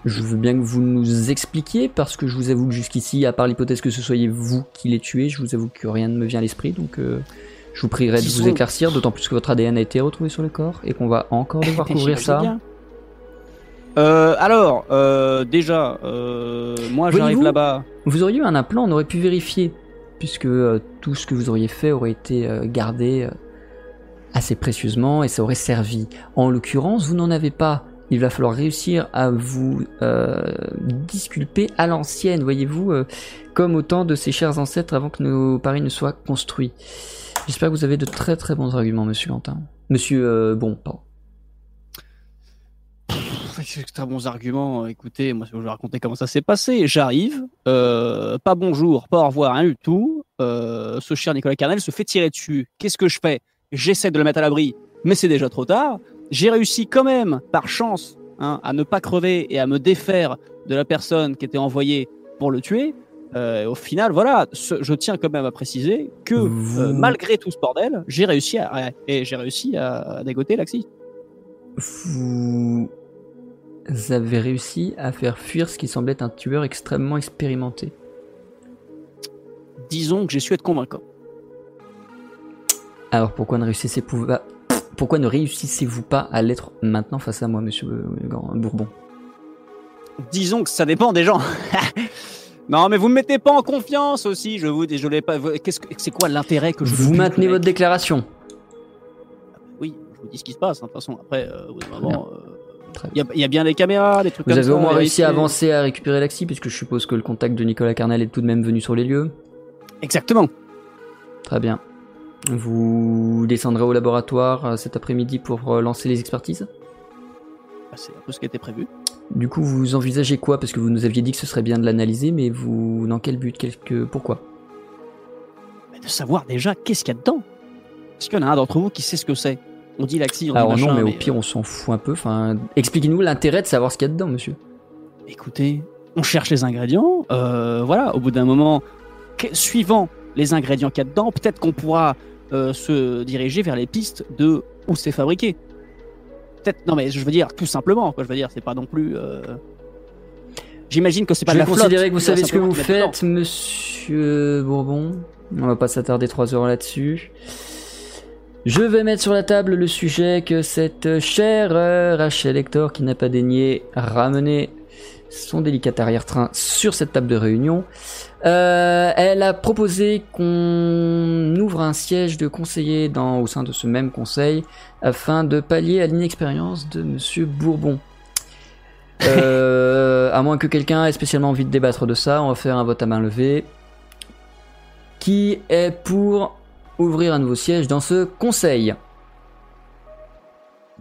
Je veux bien que vous nous expliquiez, parce que je vous avoue que jusqu'ici, à part l'hypothèse que ce soyez vous qui l'ayez tué, je vous avoue que rien ne me vient à l'esprit, donc euh, je vous prierai de vous éclaircir, d'autant plus que votre ADN a été retrouvé sur le corps, et qu'on va encore devoir couvrir ça. Euh, alors, euh, déjà, euh, moi j'arrive là-bas. Vous auriez eu un implant, on aurait pu vérifier, puisque euh, tout ce que vous auriez fait aurait été euh, gardé euh, assez précieusement et ça aurait servi. En l'occurrence, vous n'en avez pas. Il va falloir réussir à vous disculper à l'ancienne, voyez-vous, comme au temps de ces chers ancêtres avant que nos paris ne soient construits. J'espère que vous avez de très très bons arguments, monsieur Quentin. Monsieur, bon, pardon. Très bons arguments. Écoutez, moi je vais vous raconter comment ça s'est passé. J'arrive, euh, pas bonjour, pas au revoir, rien du tout. Euh, ce cher Nicolas Carnel se fait tirer dessus. Qu'est-ce que je fais? J'essaie de le mettre à l'abri, mais c'est déjà trop tard. J'ai réussi quand même, par chance, hein, à ne pas crever et à me défaire de la personne qui était envoyée pour le tuer. Euh, au final, voilà, ce- je tiens quand même à préciser que Vous- malgré tout ce bordel, j'ai réussi à, et j'ai réussi à, à dégoter Laxi. Vous avez réussi à faire fuir ce qui semblait être un tueur extrêmement expérimenté. Disons que j'ai su être convaincant. Alors pourquoi ne réussissez-vous pas pourquoi ne réussissez-vous pas à l'être maintenant face à moi, monsieur Bourbon? Disons que ça dépend des gens. Non, mais vous me mettez pas en confiance aussi. Je vous, je l'ai pas. Qu'est-ce que c'est quoi l'intérêt que je Vous maintenez votre déclaration. Oui, je vous dis ce qui se passe. hein, De toute façon, après, euh, au bout d'un moment, euh, il y, a- il y a bien des caméras, des trucs Vous comme avez ça. au moins réussi à avancer à récupérer l'Axi, puisque je suppose que le contact de Nicolas Carnel est tout de même venu sur les lieux. Exactement. Très bien. Vous descendrez au laboratoire euh, cet après-midi pour euh, lancer les expertises? Bah, C'est un peu ce qui était prévu. Du coup, vous envisagez quoi? Parce que vous nous aviez dit que ce serait bien de l'analyser, mais vous, dans quel but? Quelque... Pourquoi? Mais de savoir déjà qu'est-ce qu'il y a dedans. Est-ce qu'il y en a un d'entre vous qui sait ce que c'est On dit l'axi, on dit Alors non, machin, mais au pire, on s'en fout un peu. Enfin, expliquez-nous l'intérêt de savoir ce qu'il y a dedans, monsieur. Écoutez, on cherche les ingrédients. euh, voilà, au bout d'un moment, que- suivant les ingrédients qu'il y a dedans, peut-être qu'on pourra euh, se diriger vers les pistes de où c'est fabriqué. Peut-être, non mais je veux dire tout simplement, quoi. Je veux dire, c'est pas non plus. euh, J'imagine que c'est pas Je de vais la considérer flotte, que vous savez ce que vous dedans. faites, monsieur Bourbon. On va pas s'attarder trois heures là-dessus. Je vais mettre sur la table le sujet que cette chère euh, Rachel Hector, qui n'a pas daigné ramener son délicat arrière-train sur cette table de réunion, euh, elle a proposé qu'on ouvre un siège de conseiller dans, au sein de ce même conseil afin de pallier à l'inexpérience de monsieur Bourbon. Euh, à moins que quelqu'un ait spécialement envie de débattre de ça, on va faire un vote à main levée. Qui est pour ouvrir un nouveau siège dans ce conseil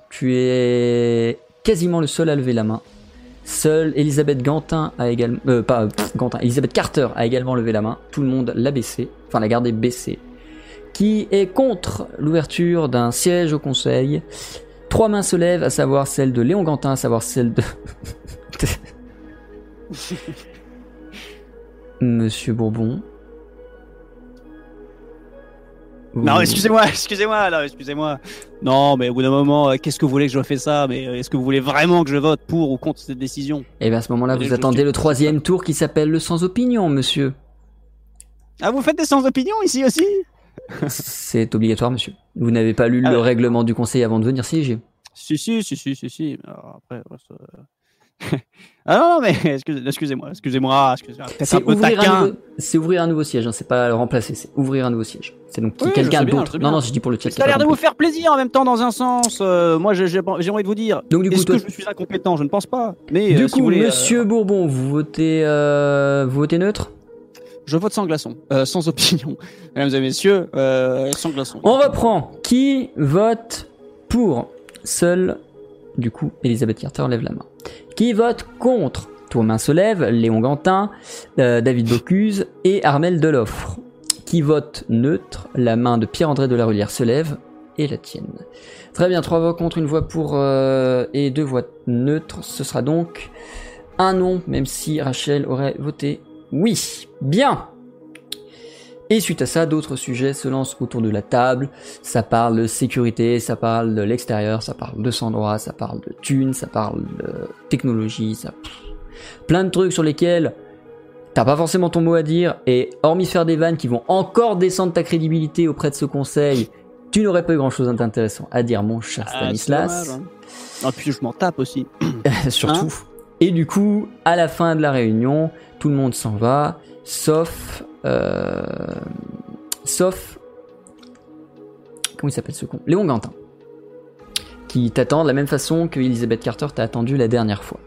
Tu es quasiment le seul à lever la main. Seule Elisabeth Gantin a également, euh, pas pff, Gantin, Elisabeth Carter a également levé la main. Tout le monde l'a baissé, enfin l'a gardé baissé. Qui est contre l'ouverture d'un siège au conseil? Trois mains se lèvent, à savoir celle de Léon Gantin, à savoir celle de Monsieur Bourbon. Non, excusez-moi, excusez-moi, là, excusez-moi. Non, mais au bout d'un moment, euh, qu'est-ce que vous voulez que je fasse ça? Mais euh, est-ce que vous voulez vraiment que je vote pour ou contre cette décision? Et bien à ce moment-là, vous attendez le troisième tour qui s'appelle le sans opinion, monsieur. Ah, vous faites des sans opinion ici aussi? C'est obligatoire, monsieur. Vous n'avez pas lu Ah le ouais. règlement du conseil avant de venir siéger. Si, si, si, si, si, si. Alors, après, ouais, ça- ah non, mais excusez- excusez-moi, excusez-moi, excusez-moi. Un C'est peu ouvrir, un taquin. nouveau... c'est ouvrir un nouveau siège, hein, c'est pas le remplacer, c'est ouvrir un nouveau siège. C'est donc Oui, quelqu'un d'autre. Non, non, je dis pour le chat. Ça a l'air de vous faire plaisir en même temps dans un sens. Euh, moi, j'ai envie de vous dire. Donc du coup, Est-ce toi, que je suis incompétent? Je ne pense pas. Mais du euh, coup, si vous voulez, euh, monsieur Bourbon, vous votez, euh, vous votez neutre? Je vote sans glaçon, Euh, sans opinion, mesdames et messieurs, euh, sans glaçon. On reprend. Qui vote pour? Seul, du coup, Elisabeth Carter lève la main. Qui vote contre Toi main se lève, Léon Gantin, euh, David Bocuse et Armel Deloffre. Qui vote neutre La main de Pierre-André de la Rulière se lève et la tienne. Très bien, trois voix contre, une voix pour euh, et deux voix neutres. Ce sera donc un non, même si Rachel aurait voté oui. Bien. Et suite à ça, d'autres sujets se lancent autour de la table. Ça parle de sécurité, ça parle de l'extérieur, ça parle de Sandra, ça parle de thunes, ça parle de technologie, ça... plein de trucs sur lesquels t'as pas forcément ton mot à dire. Et hormis faire des vannes qui vont encore descendre ta crédibilité auprès de ce conseil, tu n'aurais pas eu grand chose d'intéressant à dire, mon cher Ah, Stanislas. hein. Ah, puis je m'en tape aussi. Surtout. Et du coup, à la fin de la réunion, tout le monde s'en va, sauf. Euh, sauf. Comment il s'appelle ce con? Léon Gantin. Qui t'attend de la même façon que Elisabeth Carter t'a attendu la dernière fois.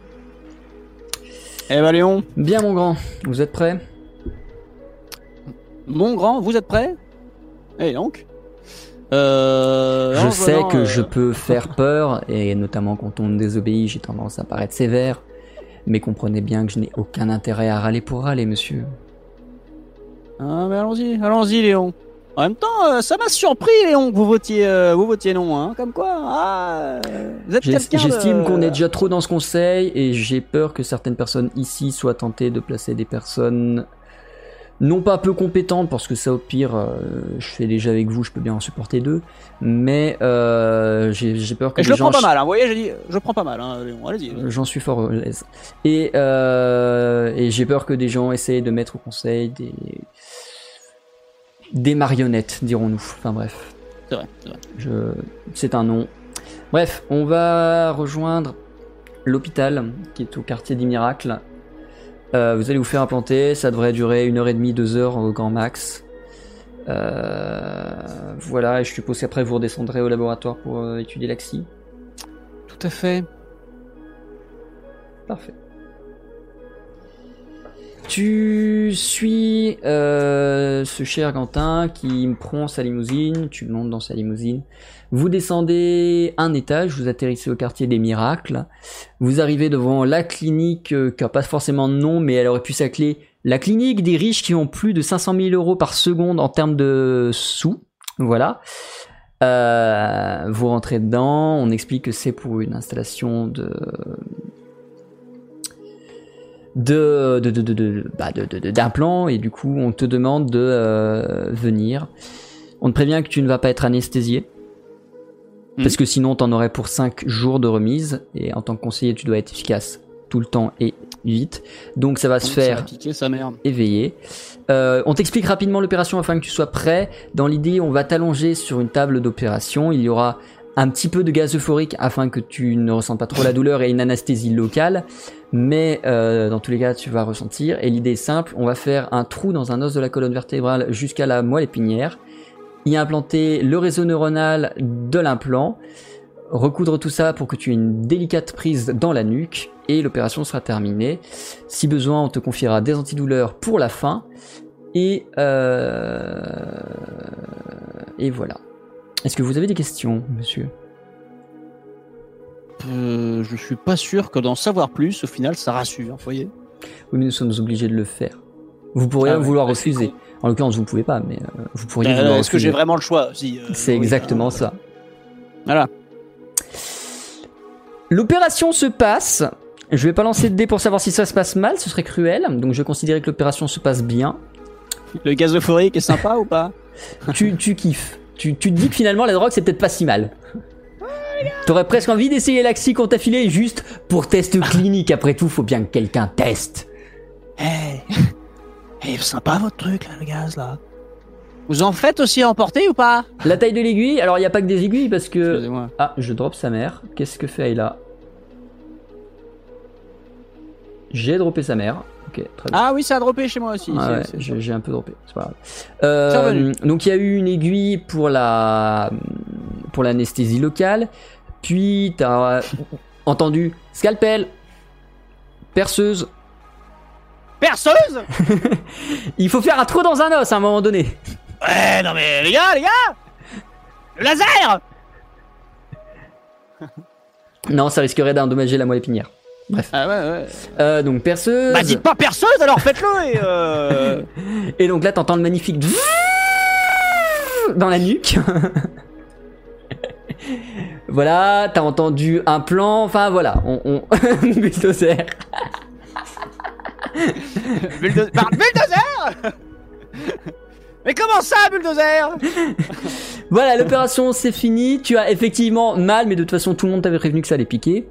Eh ben Léon, Bien, mon grand, vous êtes prêts? Mon grand, vous êtes prêts? Et donc? Euh, Je sais que euh, je peux faire peur, et notamment quand on me désobéit, j'ai tendance à paraître sévère. Mais comprenez bien que je n'ai aucun intérêt à râler pour râler, monsieur. Ah, mais allons-y, allons-y, Léon. En même temps, euh, ça m'a surpris, Léon, que vous votiez, euh, vous votiez non, hein. Comme quoi, ah, euh, vous êtes quelqu'un de- J'estime qu'on est déjà trop dans ce conseil et j'ai peur que certaines personnes ici soient tentées de placer des personnes non pas peu compétentes parce que ça au pire euh, je fais déjà avec vous, je peux bien en supporter deux, mais j'ai peur que Et je les le gens prends pas mal, hein. Vous voyez, j'ai dit, je prends pas mal, hein, Léon. Allez-y. J'en suis fort à l'aise. Et, euh, et j'ai peur que des gens essayent de mettre au conseil des des marionnettes, dirons-nous. Enfin bref. C'est vrai, c'est vrai. Je... C'est un nom. Bref, on va rejoindre l'hôpital qui est au quartier des miracles. Euh, vous allez vous faire implanter, ça devrait durer une heure et demie, deux heures au grand max. Euh, voilà, et je suppose qu'après vous redescendrez au laboratoire pour euh, étudier l'axi. Tout à fait. Parfait. Tu suis euh, ce cher Quentin qui prend sa limousine, tu montes dans sa limousine. Vous descendez un étage, vous atterrissez au quartier des miracles. Vous arrivez devant la clinique euh, qui a pas forcément de nom, mais elle aurait pu s'appeler la clinique des riches qui ont plus de 500 000 euros par seconde en termes de sous. Voilà. Euh, vous rentrez dedans, on explique que c'est pour une installation de de de de de de bah, de- de- de- d'implants et du coup on te demande de euh, venir. On te prévient que tu ne vas pas être anesthésié Mhm. parce que sinon t'en aurais pour 5 jours de remise et en tant que conseiller tu dois être efficace tout le temps et vite. Donc ça va se va faire piquer sa mère. éveillé. Euh, on t'explique rapidement l'opération afin que tu sois prêt. Dans l'idée, on va t'allonger sur une table d'opération. Il y aura un petit peu de gaz euphorique afin que tu ne ressentes pas trop la douleur et une anesthésie locale. Mais euh, dans tous les cas, tu vas ressentir. Et l'idée est simple, on va faire un trou dans un os de la colonne vertébrale jusqu'à la moelle épinière. Y implanter le réseau neuronal de l'implant. Recoudre tout ça pour que tu aies une délicate prise dans la nuque. Et l'opération sera terminée. Si besoin, on te confiera des antidouleurs pour la fin. Et, euh... et voilà. Est-ce que vous avez des questions, monsieur? Euh, je suis pas sûr que d'en savoir plus, au final, ça rassure. Vous voyez Oui, mais nous sommes obligés de le faire. Vous pourriez Ah vouloir bah, refuser. En l'occurrence, vous ne pouvez pas, mais euh, vous pourriez vouloir Est-ce que j'ai vraiment le choix euh, C'est oui, exactement ça. Voilà. L'opération se passe. Je vais pas lancer de dés pour savoir si ça se passe mal, ce serait cruel. Donc je vais considérer que l'opération se passe bien. Le gaz euphorique est sympa ou pas? Tu, tu kiffes. Tu, tu te dis que finalement la drogue c'est peut-être pas si mal. T'aurais presque envie d'essayer l'axi qu'on t'a filé juste pour test clinique. Après tout, faut bien que quelqu'un teste. Eh, eh, sympa votre truc là, le gaz là. Vous en faites aussi emporter ou pas? La taille de l'aiguille, alors il n'y a pas que des aiguilles parce que. Excusez-moi. Ah, je drop sa mère. Qu'est-ce que fait Ayla? J'ai droppé sa mère. Ok, très bien. Ah oui, ça a droppé chez moi aussi. Ah ouais, j'ai un peu droppé, c'est pas grave. Euh, donc il y a eu une aiguille pour la pour l'anesthésie locale, puis t'as entendu scalpel, perceuse. Perceuse? Il faut faire un trou dans un os à un moment donné. Ouais, non mais les gars, les gars Le laser Non, ça risquerait d'endommager la moelle épinière. Ah ouais, ouais. Euh, donc perceuse. Bah dites pas perceuse alors faites-le et euh... Et donc là, t'entends le magnifique dans la nuque. Voilà, t'as entendu un plan. Enfin voilà, on, on... bulldozer. bulldozer Mais comment ça, bulldozer Voilà, l'opération c'est fini. Tu as effectivement mal, mais de toute façon tout le monde t'avait prévenu que ça allait piquer.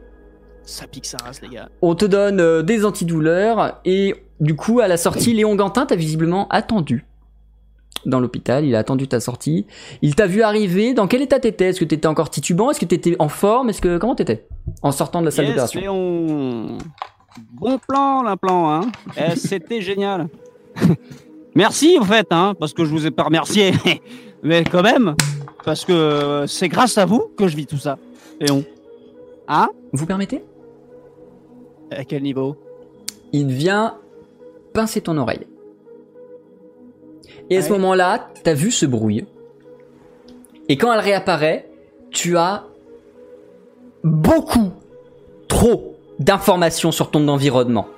Ça pique sa race, les gars. On te donne euh, des antidouleurs et du coup à la sortie, Léon Gantin t'a visiblement attendu dans l'hôpital. Il a attendu ta sortie. Il t'a vu arriver. Dans quel état t'étais? Est-ce que t'étais encore titubant? Est-ce que t'étais en forme? Est-ce que comment t'étais? En sortant de la salle Yes, d'opération. Bon plan, l'implant, hein. Eh, C'était génial. Merci, en fait, hein, parce que je vous ai pas remercié. Mais quand même, parce que euh, c'est grâce à vous que je vis tout ça. Léon. Hein? Vous permettez? À quel niveau? Il vient pincer ton oreille. Et à ce moment-là, t'as vu ce bruit. Et quand elle réapparaît, tu as beaucoup, trop d'informations sur ton environnement.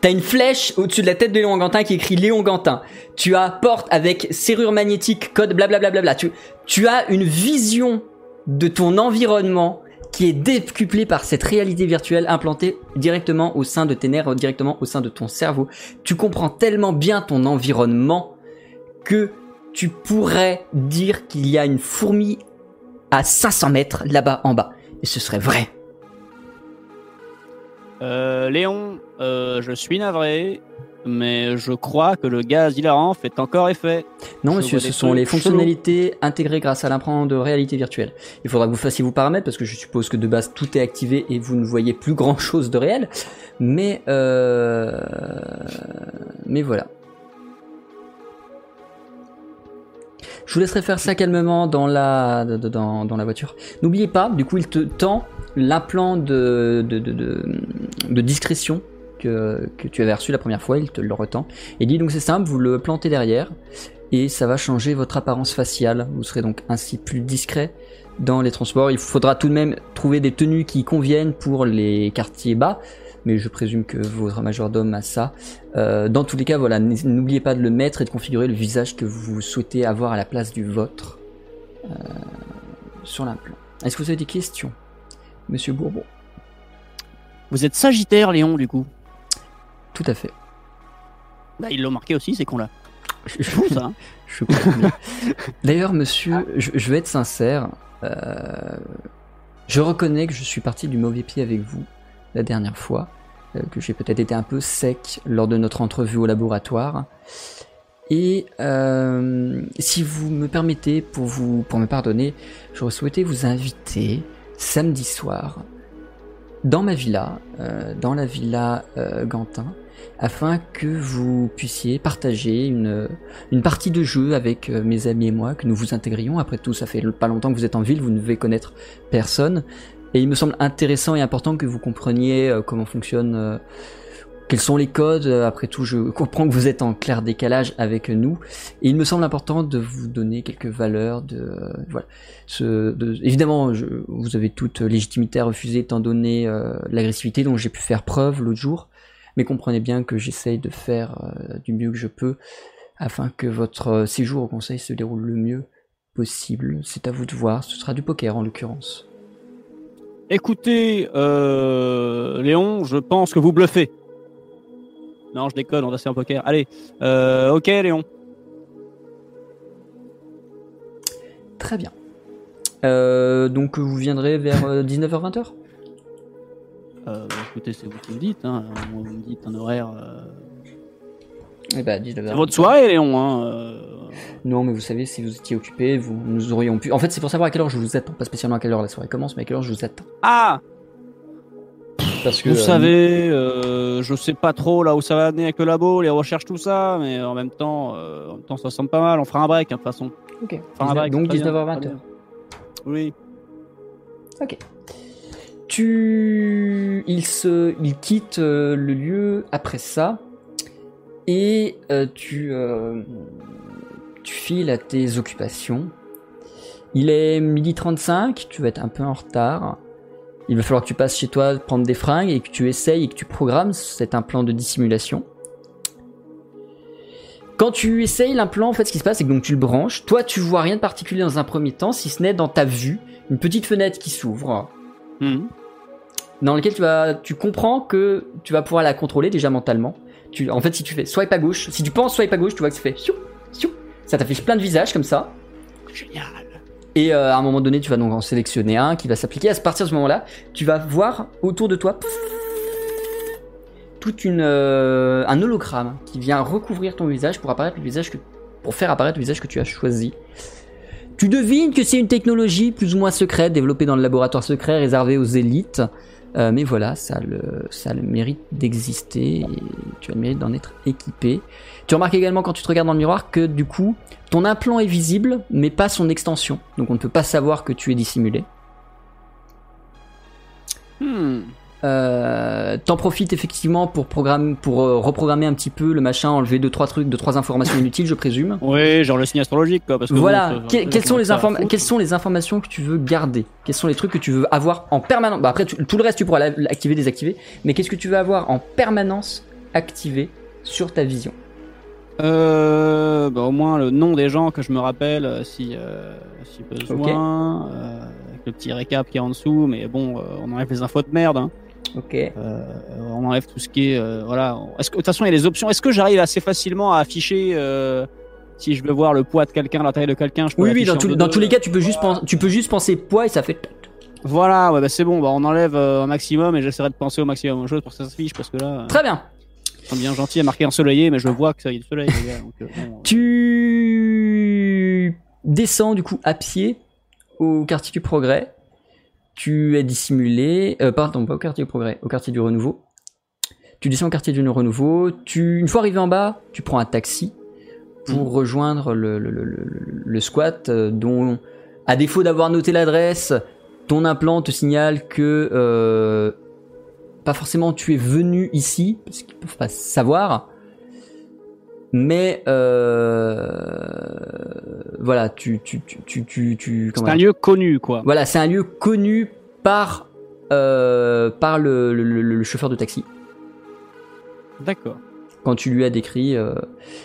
T'as une flèche au-dessus de la tête de Léon Gantin qui écrit Léon Gantin. Tu as porte avec serrure magnétique, code blablabla. Tu, tu as une vision de ton environnement qui est décuplée par cette réalité virtuelle implantée directement au sein de tes nerfs, directement au sein de ton cerveau. Tu comprends tellement bien ton environnement que tu pourrais dire qu'il y a une fourmi à 500 mètres là-bas en bas. Et ce serait vrai. euh, Léon, euh, je suis navré. mais je crois que le gaz hilarant fait encore effet. Non, Je monsieur, ce sont les fonctionnalités intégrées grâce à l'implant de réalité virtuelle. Il faudra que vous fassiez vos paramètres parce que je suppose que de base tout est activé et vous ne voyez plus grand chose de réel. Mais euh... mais voilà. Je vous laisserai faire ça calmement dans la voiture. N'oubliez pas, du coup, il te tend l'implant de discrétion que, que tu avais reçu la première fois. Il te le retend. Et dit donc c'est simple, vous le plantez derrière et ça va changer votre apparence faciale. Vous serez donc ainsi plus discret dans les transports. Il faudra tout de même trouver des tenues qui conviennent pour les quartiers bas, mais je présume que votre majordome a ça. Euh, dans tous les cas, voilà, n'oubliez pas de le mettre et de configurer le visage que vous souhaitez avoir à la place du vôtre euh, sur l'implant. Est-ce que vous avez des questions, Monsieur Bourbon? Vous êtes Sagittaire, Léon, du coup? Tout à fait. Bah, ils l'ont marqué aussi, c'est con là. Je- C'est fou ça. hein. Je. D'ailleurs, monsieur, je, je vais être sincère. euh, je reconnais que je suis parti du mauvais pied avec vous la dernière fois, que j'ai peut-être été un peu sec lors de notre entrevue au laboratoire. Et euh, si vous me permettez, pour vous, pour me pardonner, j'aurais souhaité vous inviter samedi soir dans ma villa, euh, dans la villa euh, Gantin, afin que vous puissiez partager une, une partie de jeu avec euh, mes amis et moi, que nous vous intégrions. Après tout, ça fait pas longtemps que vous êtes en ville, vous ne devez connaître personne. Et il me semble intéressant et important que vous compreniez euh, comment fonctionne, euh, quels sont les codes. Euh, Après tout, je comprends que vous êtes en clair décalage avec nous. Et il me semble important de vous donner quelques valeurs. De, voilà. Évidemment, je- vous avez toute légitimité à refuser étant donné l'agressivité dont j'ai pu faire preuve l'autre jour. Mais comprenez bien que j'essaye de faire du mieux que je peux afin que votre séjour au conseil se déroule le mieux possible. C'est à vous de voir, ce sera du poker en l'occurrence. Écoutez, euh, Léon, je pense que vous bluffez. Non, je déconne, on va faire un poker. Allez, euh, ok, Léon. Très bien. Euh, donc vous viendrez vers 19h-20h Euh, bah, écoutez, c'est vous qui me dites. Hein. Vous me dites un horaire. Eh ben 19h. C'est votre soirée, Léon. Hein. euh. Non, mais vous savez, si vous étiez occupé, vous, nous aurions pu. En fait, c'est pour savoir à quelle heure je vous attends. Pas spécialement à quelle heure la soirée commence, mais à quelle heure je vous attends. Ah, Parce que vous euh, savez, euh, je sais pas trop là où ça va amener avec le labo, les recherches, tout ça, mais en même temps, euh, en même temps, ça semble pas mal. On fera un break, hein, de toute façon. Ok. On fera un break, donc très bien, 19h-20h. très bien. Oui. Tu, il se, il quitte le lieu après ça, et euh, tu, euh, tu files à tes occupations. Il est midi 35, tu vas être un peu en retard. Il va falloir que tu passes chez toi prendre des fringues et que tu essayes et que tu programmes. C'est un plan de dissimulation. Quand tu essayes l'implant, en fait, ce qui se passe, c'est que donc tu le branches. Toi, tu vois rien de particulier dans un premier temps, si ce n'est dans ta vue, une petite fenêtre qui s'ouvre Mhm. dans lequel tu vas, tu comprends que tu vas pouvoir la contrôler déjà mentalement. Tu, en fait, si tu fais swipe à gauche, si tu penses swipe à gauche, tu vois que ça fait siou, siou. ça t'affiche plein de visages comme ça. Génial. Et euh, à un moment donné, tu vas donc en sélectionner un qui va s'appliquer. À partir de ce moment-là, tu vas voir autour de toi toute une euh, un hologramme qui vient recouvrir ton visage pour apparaître le visage que pour faire apparaître le visage que tu as choisi. Tu devines que c'est une technologie plus ou moins secrète développée dans le laboratoire secret réservé aux élites. Euh, mais voilà, ça le, le mérite d'exister et tu as le mérite d'en être équipé. Tu remarques également quand tu te regardes dans le miroir que du coup, ton implant est visible, mais pas son extension. Donc on ne peut pas savoir que tu es dissimulé. Hmm. Euh, T'en profites effectivement pour, programme, pour euh, reprogrammer un petit peu le machin, enlever deux trois trucs, deux trois informations inutiles, je présume. Oui, genre le signe astrologique, quoi. Parce que Voilà. bon, Que- quelles, sont les quelles sont les informations que tu veux garder? Quels sont les trucs que tu veux avoir en permanence? Bah Après, tu- tout le reste, tu pourras la- l'activer, désactiver. Mais qu'est-ce que tu veux avoir en permanence activé sur ta vision? Euh, bah, au moins le nom des gens que je me rappelle euh, si, euh, si besoin. euh, avec le petit récap qui est en dessous, mais bon, on enlève les infos de merde. hein. Ok. Euh, on enlève tout ce qui est. euh, voilà. Est-ce que, de toute façon, il y a les options. Est-ce que j'arrive assez facilement à afficher euh, si je veux voir le poids de quelqu'un, la taille de quelqu'un je peux Oui, oui, dans, tous- dans les cas, tu peux juste, pen- tu peux juste penser poids et ça fait. Voilà, ouais, bah, c'est bon. Bah, on enlève un maximum et j'essaierai de penser au maximum de choses pour que ça s'affiche parce que là. Très bien. Ils sont bien gentils à marquer ensoleillé, mais je vois que ça y est du soleil, les gars. donc, bon, Tu descends du coup à pied au quartier du Progrès. Tu es dissimulé, euh, pardon, pas au quartier du Progrès, au quartier du Renouveau. Tu descends au quartier du Renouveau. Tu, une fois arrivé en bas, tu prends un taxi pour rejoindre le, le, le, le- le squat, euh, dont, à défaut d'avoir noté l'adresse, ton implant te signale que euh, pas forcément tu es venu ici, parce qu'ils peuvent pas savoir. Mais euh, voilà, tu C'est un lieu connu, quoi. Voilà, c'est un lieu connu par euh, par le, chauffeur de taxi. D'accord. Quand tu lui as décrit, euh,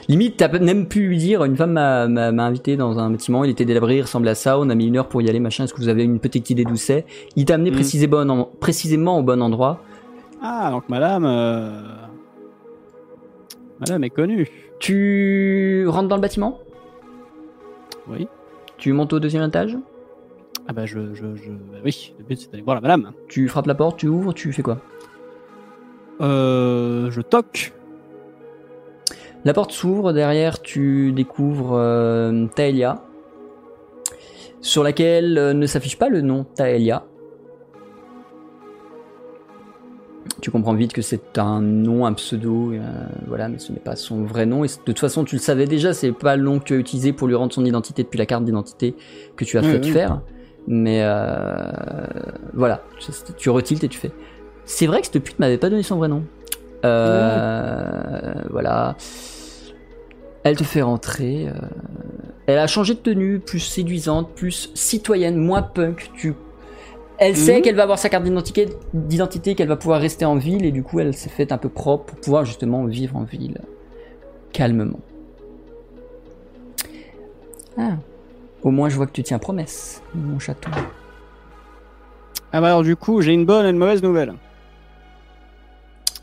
limite t'as même pu lui dire, une femme m'a invité dans un bâtiment, il était délabré, il ressemblait à ça, on a mis une heure pour y aller, machin. Est-ce que vous avez une petite idée d'où c'est? Il t'a amené précisément, en- précisément au bon endroit. Ah, donc madame. Madame est connue. Tu rentres dans le bâtiment? Oui. Tu montes au deuxième étage? Ah bah je, je, je... bah oui, le but c'est d'aller voir la madame. Tu frappes la porte, tu ouvres, tu fais quoi? Euh, je toque. La porte s'ouvre, derrière tu découvres euh, Taelia, sur laquelle euh, ne s'affiche pas le nom Taelia. Tu comprends vite que c'est un nom, un pseudo, euh, voilà, mais ce n'est pas son vrai nom. Et de toute façon, tu le savais déjà, c'est pas le nom que tu as utilisé pour lui rendre son identité depuis la carte d'identité que tu as Oui, fait oui. faire. Mais euh, voilà, tu retiltes et tu fais. C'est vrai que cette pute m'avait pas donné son vrai nom. Euh, Voilà. Elle te fait rentrer. Elle a changé de tenue, plus séduisante, plus citoyenne, moins punk. Tu... Elle sait Mhm. qu'elle va avoir sa carte d'identité, d'identité, qu'elle va pouvoir rester en ville, et du coup, elle s'est faite un peu propre pour pouvoir justement vivre en ville calmement. Ah. Au moins, je vois que tu tiens promesse, mon chaton. Ah bah alors du coup, j'ai une bonne et une mauvaise nouvelle.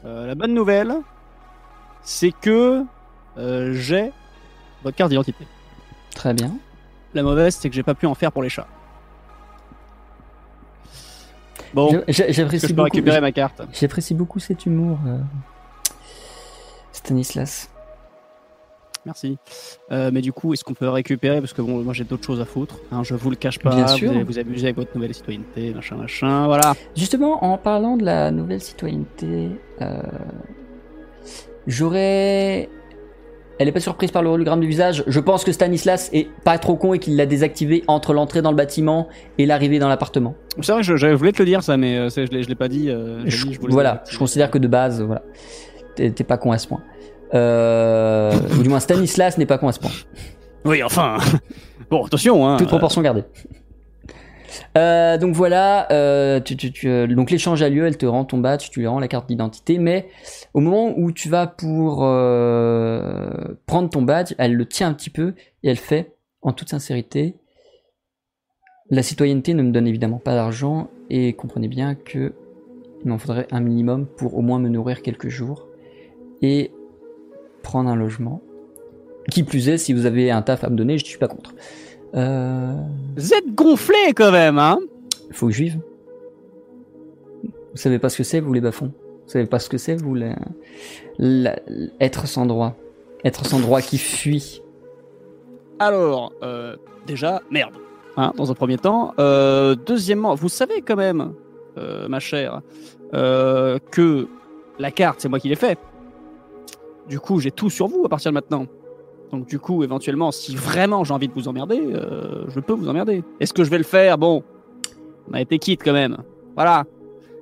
Euh, la bonne nouvelle, c'est que euh, j'ai votre carte d'identité. Très bien. La mauvaise, c'est que j'ai pas pu en faire pour les chats. Bon, J'apprécie je peux beaucoup. récupérer ma carte J'apprécie beaucoup cet humour, euh, Stanislas. Merci. Euh, mais du coup, est-ce qu'on peut récupérer Parce que bon, moi j'ai d'autres choses à foutre. Hein, je vous le cache pas. Bien vous sûr. allez vous abuser avec votre nouvelle citoyenneté, machin, machin. Voilà. Justement, en parlant de la nouvelle citoyenneté, euh, j'aurais. Elle est pas surprise par le hologramme du visage. Je pense que Stanislas est pas trop con et qu'il l'a désactivé entre l'entrée dans le bâtiment et l'arrivée dans l'appartement. C'est vrai je, je voulais te le dire ça, mais euh, je l'ai pas dit. euh, Je- dit, je voulais- voilà, je considère que de base, voilà, t'es t'es pas con à ce point. Euh, ou du moins Stanislas n'est pas con à ce point. Oui, enfin. bon, attention, hein. Toute proportion gardée. Euh, donc voilà, euh, euh, donc l'échange a lieu, elle te rend ton badge, tu lui rends la carte d'identité, mais au moment où tu vas pour prendre ton badge, elle le tient un petit peu et elle fait, en toute sincérité, la citoyenneté ne me donne évidemment pas d'argent et comprenez bien que il m'en faudrait un minimum pour au moins me nourrir quelques jours et prendre un logement. Qui plus est, si vous avez un taf à me donner, je suis pas contre. Euh, Vous êtes gonflé quand même, hein faut que je vive. Vous savez pas ce que c'est, vous les bafons Vous savez pas ce que c'est, vous les... la- être sans droit? Être sans droit qui fuit. Alors, euh, déjà, merde. Hein, dans un premier temps. Euh, deuxièmement, vous savez quand même, ma chère, que la carte, c'est moi qui l'ai fait. Du coup, j'ai tout sur vous à partir de maintenant. Donc du coup, éventuellement, si vraiment j'ai envie de vous emmerder, euh, je peux vous emmerder. Est-ce que je vais le faire? Bon, on a été quitte quand même. Voilà.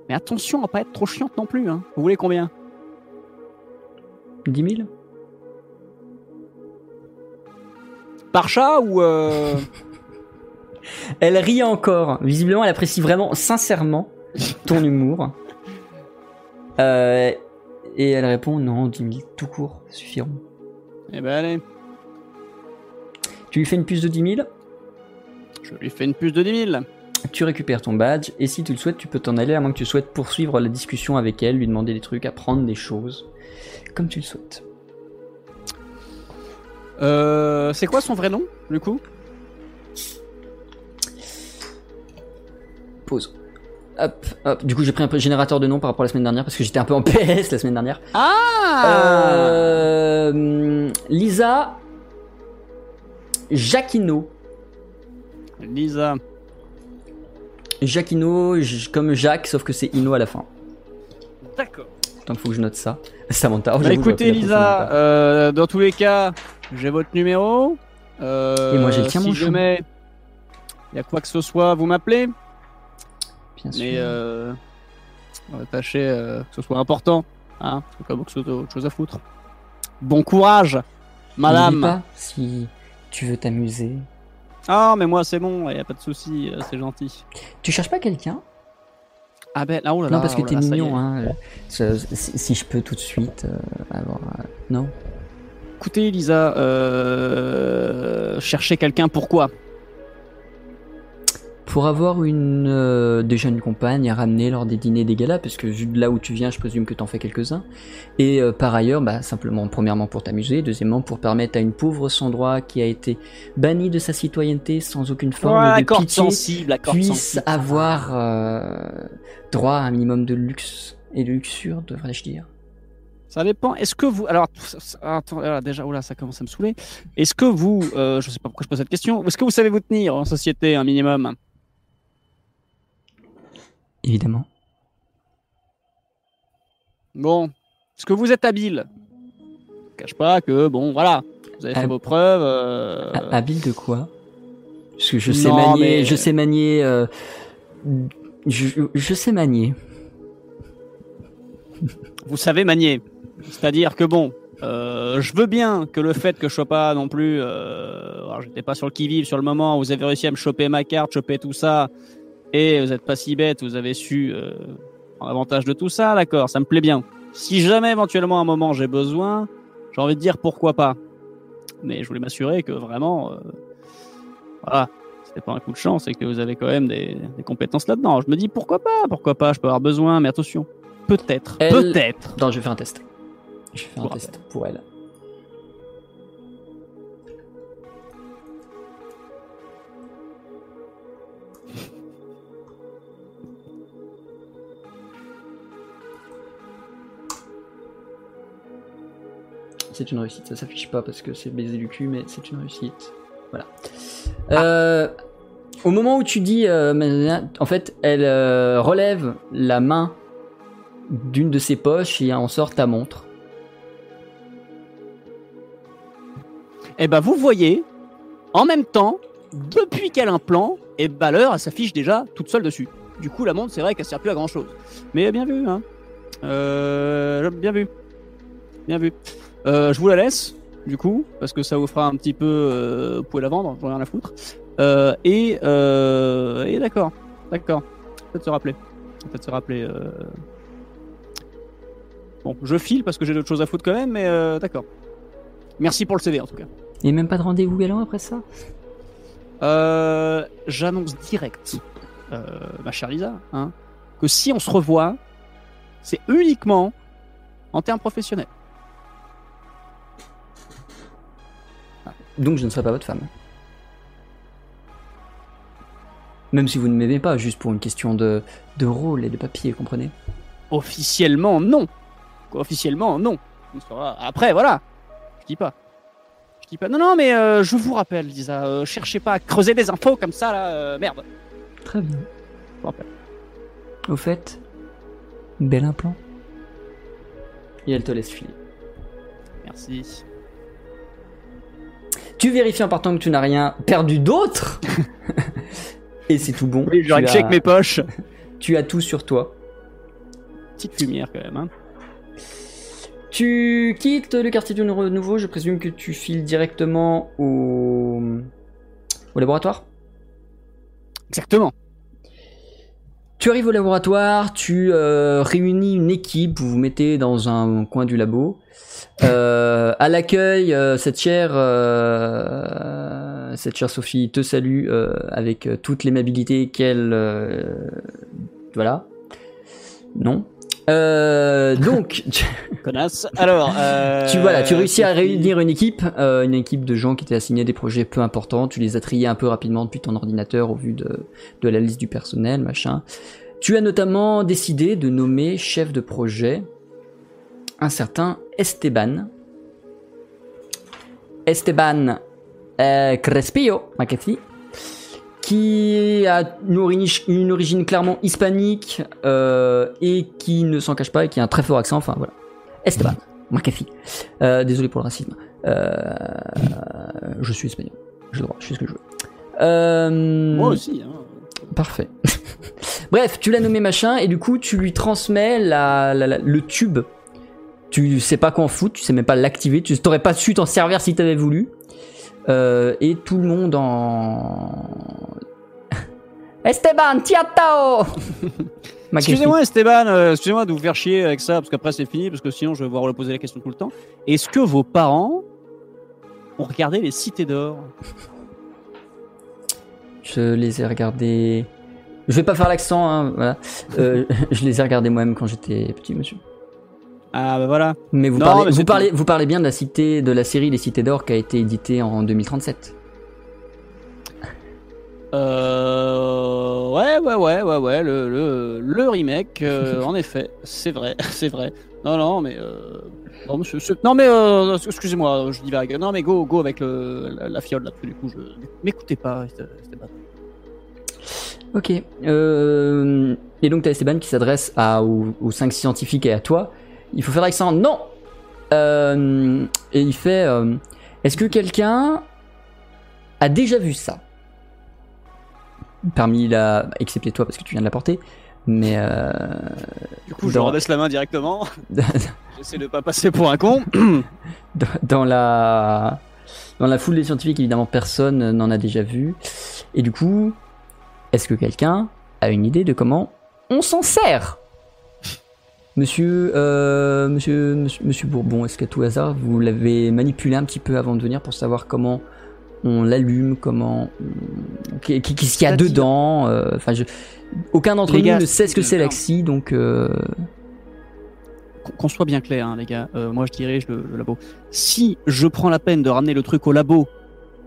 Mais attention à pas être trop chiante non plus. Hein. Vous voulez combien? 10 000 Par chat ou euh, Elle rit encore. Visiblement, elle apprécie vraiment, sincèrement, ton humour. Euh, et elle répond non, 10 000 tout court, suffiront. Eh ben allez, Tu lui fais une puce de 10 000 je lui fais une puce de 10 000. tu récupères ton badge, et si tu le souhaites, tu peux t'en aller, à moins que tu souhaites poursuivre la discussion avec elle, lui demander des trucs, apprendre des choses, comme tu le souhaites. Euh, c'est quoi son vrai nom, du coup? Pause. hop, hop. Du coup, j'ai pris un peu générateur de nom par rapport à la semaine dernière parce que j'étais un peu en PS la semaine dernière. Ah Euh, Lisa Jacquino. Lisa. Jacquino, comme Jacques, sauf que c'est Ino à la fin. D'accord. Donc faut que je note ça. Samantha. oh, Bah, écoutez, Lisa, euh, dans tous les cas, j'ai votre numéro. Euh, Et moi, j'ai le tien, si mon jamais il y a quoi que ce soit, vous m'appelez. Bien sûr. Mais euh, on va tâcher euh, que ce soit important. Hein, parce que comme que ce soit autre chose à foutre. Bon courage, madame. pas, si tu veux t'amuser. Ah, mais moi, c'est bon, il a pas de souci, euh, c'est gentil. Tu cherches pas quelqu'un? Ah ben, là, oh là. Non, parce que oh t'es y mignon. Hein. si, si je peux tout de suite euh, avoir. euh, Non? Écoutez, Lisa, euh, cherchez quelqu'un, pourquoi? Pour avoir une euh, déjà une compagne à ramener lors des dîners des galas, parce que vu de là où tu viens, je présume que t'en fais quelques-uns. Et euh, par ailleurs, bah, simplement, premièrement pour t'amuser, deuxièmement pour permettre à une pauvre sans droit qui a été bannie de sa citoyenneté sans aucune forme de pitié sensible, puisse sensible. avoir euh, droit à un minimum de luxe et de luxure, devrais-je dire. Ça dépend. Est-ce que vous. Alors, attends, voilà, déjà, là, ça commence à me saouler. Est-ce que vous. euh, je sais pas pourquoi je pose cette question. Est-ce que vous savez vous tenir en société un minimum? Évidemment. Bon. Est-ce que vous êtes habile? Je cache pas que, bon, voilà. Vous avez fait Hab- vos preuves. euh, Ha- Habile de quoi? Parce que je sais Non, manier, mais- je sais manier, euh, je, je sais manier. vous savez manier. C'est-à-dire que bon, euh, je veux bien que le fait que je sois pas non plus, euh, alors j'étais pas sur le qui-vive sur le moment, vous avez réussi à me choper ma carte, choper tout ça, et vous êtes pas si bête, vous avez su euh, prendre avantage de tout ça, d'accord, ça me plaît bien. Si jamais éventuellement à un moment j'ai besoin, j'ai envie de dire pourquoi pas. Mais je voulais m'assurer que vraiment, euh, voilà, c'était pas un coup de chance et que vous avez quand même des, des compétences là-dedans. Je me dis pourquoi pas, pourquoi pas, je peux avoir besoin, mais attention, peut-être, Elle- peut-être. Non, je vais faire un test. Je vais faire un test pour elle. C'est une réussite, ça s'affiche pas parce que c'est baiser du cul, mais c'est une réussite. Voilà. Euh, au moment où tu dis, euh, en fait, elle euh, relève la main d'une de ses poches et en sort ta montre. Et ben vous voyez, en même temps, depuis qu'elle plan, et ben l'heure elle s'affiche déjà toute seule dessus. Du coup la montre c'est vrai qu'elle sert plus à grand chose. Mais bien vu, hein. Euh, bien vu. Bien vu. Euh, je vous la laisse, du coup, parce que ça vous fera un petit peu. euh, vous pouvez la vendre, j'en ai rien à foutre. Euh, et euh, et d'accord, d'accord. Peut-être se rappeler. Peut-être se rappeler. euh. Bon, je file parce que j'ai d'autres choses à foutre quand même, mais euh, d'accord. Merci pour le CV en tout cas. Et même pas de rendez-vous galant après ça? Euh, J'annonce direct, euh, ma chère Lisa, hein, que si on se revoit, c'est uniquement en termes professionnels. Donc je ne serai pas votre femme. Même si vous ne m'aimez pas, juste pour une question de, de rôle et de papier, comprenez? Officiellement, non. Officiellement, non. Après, voilà. Je dis pas. Je dis pas. Non, non, mais euh, je vous rappelle, Lisa, euh, cherchez pas à creuser des infos comme ça, là. euh, merde. Très bien. Je vous rappelle. Au fait, bel implant. Et elle te laisse filer. Merci. Tu vérifies en partant que tu n'as rien perdu d'autre Et c'est tout bon. Oui, je check as, mes poches. tu as tout sur toi. Petite lumière quand même. Hein. Tu quittes le quartier du Nouveau, je présume que tu files directement au, au laboratoire? Exactement. Tu arrives au laboratoire, tu euh, réunis une équipe, vous vous mettez dans un coin du labo. Euh, à l'accueil, euh, cette chère, euh, cette chère Sophie te salue avec toute l'aimabilité qu'elle, voilà. Non. Euh, donc, tu, Connasse. Alors. Euh... tu- voilà, tu réussis à réunir une équipe, euh, une équipe de gens qui étaient assignés à des projets peu importants. Tu les as triés un peu rapidement depuis ton ordinateur au vu de, de la liste du personnel, machin. Tu as notamment décidé de nommer chef de projet un certain Esteban. Esteban euh, Crespillo, Macati, qui a une origine, une origine clairement hispanique euh, et qui ne s'en cache pas et qui a un très fort accent. Enfin voilà. Esteban Macati. Euh, désolé pour le racisme. Euh, je suis espagnol. J'ai le droit, je fais ce que je veux. Moi aussi. Hein. Parfait. Bref, tu l'as nommé machin et du coup tu lui transmets la, la- la- le tube. Tu sais pas quoi en foutre, tu sais même pas l'activer, tu t'aurais pas su t'en servir si t'avais voulu. Euh, et tout le monde en. Esteban, tiatao Excusez-moi Esteban, euh, excusez-moi de vous faire chier avec ça, parce qu'après c'est fini, parce que sinon je vais devoir reposer la question tout le temps. Est-ce que vos parents ont regardé les cités d'or? Je les ai regardés. Je vais pas faire l'accent, hein, voilà. Euh, je les ai regardés moi-même quand j'étais petit, monsieur. Ah bah voilà. Mais vous, Non, parlez, mais vous, parlez, vous parlez bien de la, cité, de la série Les Cités d'Or qui a été éditée en 2037. Euh, ouais, ouais, ouais, ouais, ouais, le, le, le remake, euh, en effet, c'est vrai, c'est vrai. Non, non, mais. Euh, non, monsieur, monsieur- non, mais. Euh, excusez-moi, je divague. Non, mais go, go avec le, la, la fiole là, parce que du coup, je. M'écoutez pas, Esteban. Ok. Euh, et donc, t'as Esteban qui s'adresse aux, aux cinq scientifiques et à toi. Il faut faire l'accent non Euh, Et il fait euh, Est-ce que quelqu'un a déjà vu ça? Parmi la. Excepté toi parce que tu viens de l'apporter. Mais. Euh, Du coup, je Dans- redresse la main directement. J'essaie de pas passer pour un con. dans la dans la foule des scientifiques, évidemment, personne n'en a déjà vu. Et du coup, est-ce que quelqu'un a une idée de comment on s'en sert? Monsieur, euh, monsieur, monsieur, monsieur Bourbon, est-ce qu'à tout hasard, vous l'avez manipulé un petit peu avant de venir pour savoir comment on l'allume, comment, qu'est-ce qu'il y a dedans euh, Enfin, aucun d'entre nous gars, ne sait ce que c'est- l'Axi, donc euh, Qu'on- soit bien clair, hein, les gars. Euh, moi, je dirige le, le labo. Si je prends la peine de ramener le truc au labo,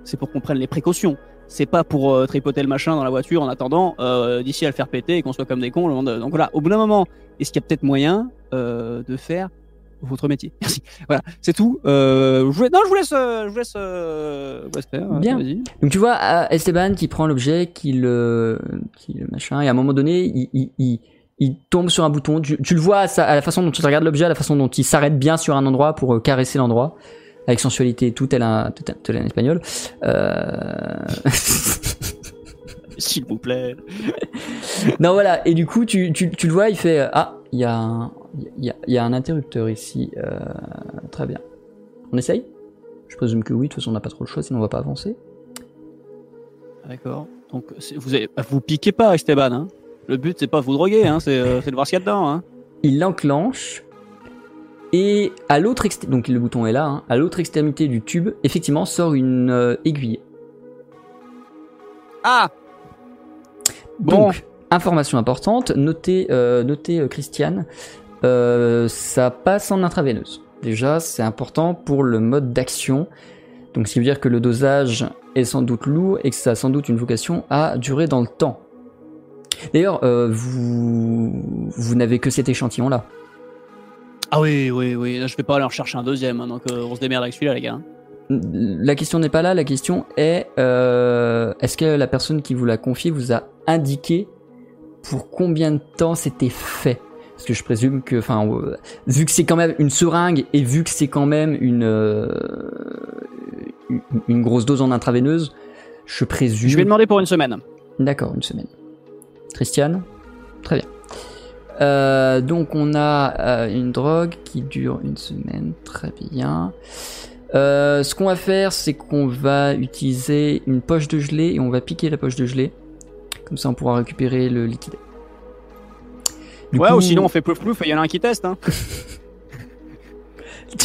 c'est pour qu'on prenne les précautions. C'est pas pour euh, tripoter le machin dans la voiture en attendant euh, d'ici à le faire péter et qu'on soit comme des cons. le monde- Donc voilà, au bout d'un moment, est-ce qu'il y a peut-être moyen euh, de faire votre métier Merci. Voilà, c'est tout. Euh, je vous laisse- non, je vous laisse, euh, je vous laisse, euh, je vous laisse faire. Bien. Vas-y. Donc tu vois Esteban qui prend l'objet, qui le, qui le machin, et à un moment donné, il, il, il, il tombe sur un bouton. Tu, tu le vois à, sa- à la façon dont il regarde l'objet, à la façon dont il s'arrête bien sur un endroit pour caresser l'endroit, avec sensualité et tout, tel un, tel, tel un espagnol. Euh... S'il vous plaît. non voilà, et du coup tu, tu, tu le vois, il fait euh, ah, il y a un, il y y a un interrupteur ici. Euh, très bien. On essaye? Je présume que oui. De toute façon, on n'a pas trop le choix, sinon on va pas avancer. D'accord. Donc vous avez, vous piquez pas, Esteban. Hein le but c'est pas vous droguer, hein, c'est euh, c'est de voir ce qu'il y a dedans. Hein. il l'enclenche et à l'autre extrémité, donc le bouton est là, hein, à l'autre extrémité du tube, effectivement sort une euh, aiguille. Ah. Bon. Donc, information importante, notez, euh, notez euh, Christiane, ça passe en intraveineuse. Déjà, c'est important pour le mode d'action. Donc, ce qui veut dire que le dosage est sans doute lourd et que ça a sans doute une vocation à durer dans le temps. D'ailleurs, vous, vous n'avez que cet échantillon-là. Ah oui, oui, oui. Là, je vais pas aller en chercher un deuxième, hein, donc euh, on se démerde avec celui-là, les gars. La question n'est pas là, la question est euh, est-ce que la personne qui vous l'a confié vous a indiqué pour combien de temps c'était fait? Parce que je présume que, enfin, euh, vu que c'est quand même une seringue et vu que c'est quand même une, une une grosse dose en intraveineuse, je présume. Je vais demander pour une semaine. D'accord, une semaine. Christiane? Très bien. Euh, donc on a euh, une drogue qui dure une semaine, très bien. Euh, ce qu'on va faire, c'est qu'on va utiliser une poche de gelée et on va piquer la poche de gelée. Comme ça, on pourra récupérer le liquide. Du ouais, coup- ou sinon on fait plouf plouf et il y en a un qui teste. Hein.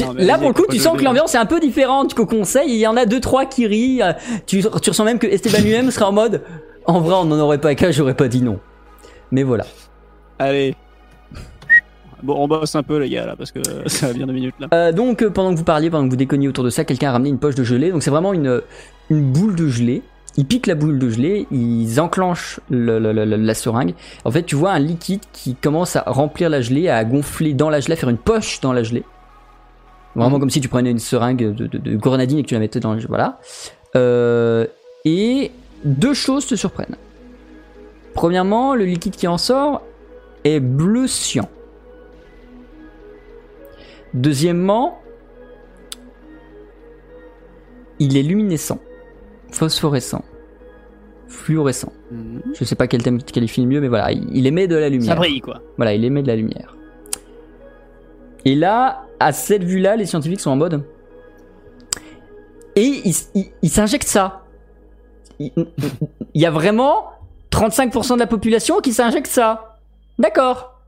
Non, Là, pour le coup, tu sens que l'ambiance est un peu différente qu'au conseil. Il y en a deux, trois qui rient. Tu, tu ressens même que Esteban lui-même serait en mode En vrai, on n'en aurait pas qu'à, j'aurais pas dit non. Mais voilà. Allez. Bon, on bosse un peu, les gars, là, parce que ça va bien deux minutes, là. Euh, donc euh, pendant que vous parliez, pendant que vous déconniez autour de ça, quelqu'un a ramené une poche de gelée. Donc c'est vraiment une, une boule de gelée ils piquent la boule de gelée, ils enclenchent le- le- le- le- la seringue. En fait, tu vois un liquide qui commence à remplir la gelée, à gonfler dans la gelée, à faire une poche dans la gelée. Vraiment comme si tu prenais une seringue de, de, de grenadine et que tu la mettais dans la gelée. Voilà. Euh, et deux choses te surprennent. Premièrement, le liquide qui en sort est bleu cyan. Deuxièmement, il est luminescent, phosphorescent, fluorescent. Mhm. Je sais pas quel thème qualifie le mieux, mais voilà, il émet de la lumière. Ça brille, quoi. Voilà, il émet de la lumière. Et là, à cette vue-là, les scientifiques sont en mode. Et ils s'injectent ça. Il il y a vraiment 35% de la population qui s'injecte ça. D'accord.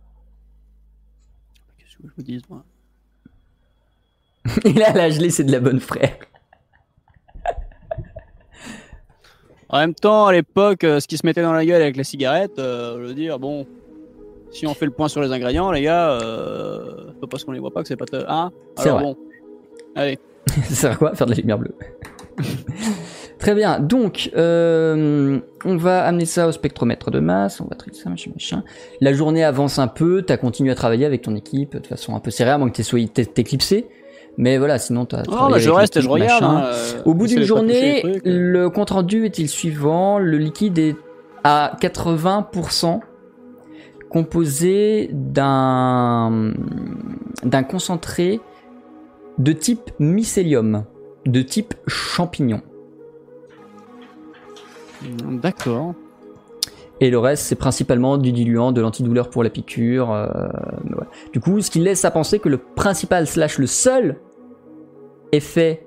Qu'est-ce que je vous dis, moi? Et là, la gelée, c'est de la bonne frère. En même temps, à l'époque, euh, ce qui se mettait dans la gueule avec la cigarette, euh, je veux dire, bon, si on fait le point sur les ingrédients, les gars, euh, faut pas parce qu'on les voit pas que c'est pas. te- Hein? C'est Alors vrai. bon. Allez. Ça sert à quoi Faire de la lumière bleue? Très bien. Donc, euh, on va amener ça au spectromètre de masse. On va traiter ça, machin, machin. La journée avance un peu. T'as continué à travailler avec ton équipe de façon un peu serrée, à moins que t'aies Mais voilà, sinon t'as. Non, travaillé bah, je reste et je regarde. hein, euh, Au bout d'une journée, trucs, euh. le compte rendu est il suivant? Le liquide est à 80% composé d'un d'un concentré de type mycélium, de type champignon. D'accord. Et le reste, c'est principalement du diluant, de l'antidouleur pour la piqûre. euh. Du coup, ce qui laisse à penser que le principal slash le seul effet,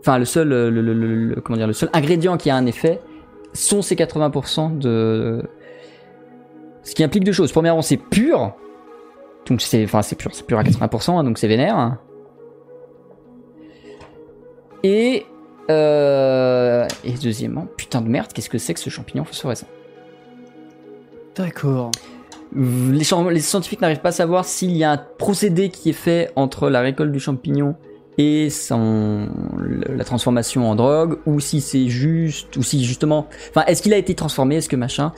enfin le seul, euh, le, le- le- le- comment dire, le seul ingrédient qui a un effet, sont ces 80% de. Ce qui implique deux choses. Premièrement, c'est pur. Donc c'est, enfin c'est pur, c'est pur à 80%, hein, donc c'est vénère. Et euh, et deuxièmement, putain de merde, qu'est-ce que c'est que ce champignon phosphorescent? D'accord. les scientifiques n'arrivent pas à savoir s'il y a un procédé qui est fait entre la récolte du champignon et son, le- la transformation en drogue, ou si c'est juste, ou si justement, enfin, est-ce qu'il a été transformé, est-ce que machin.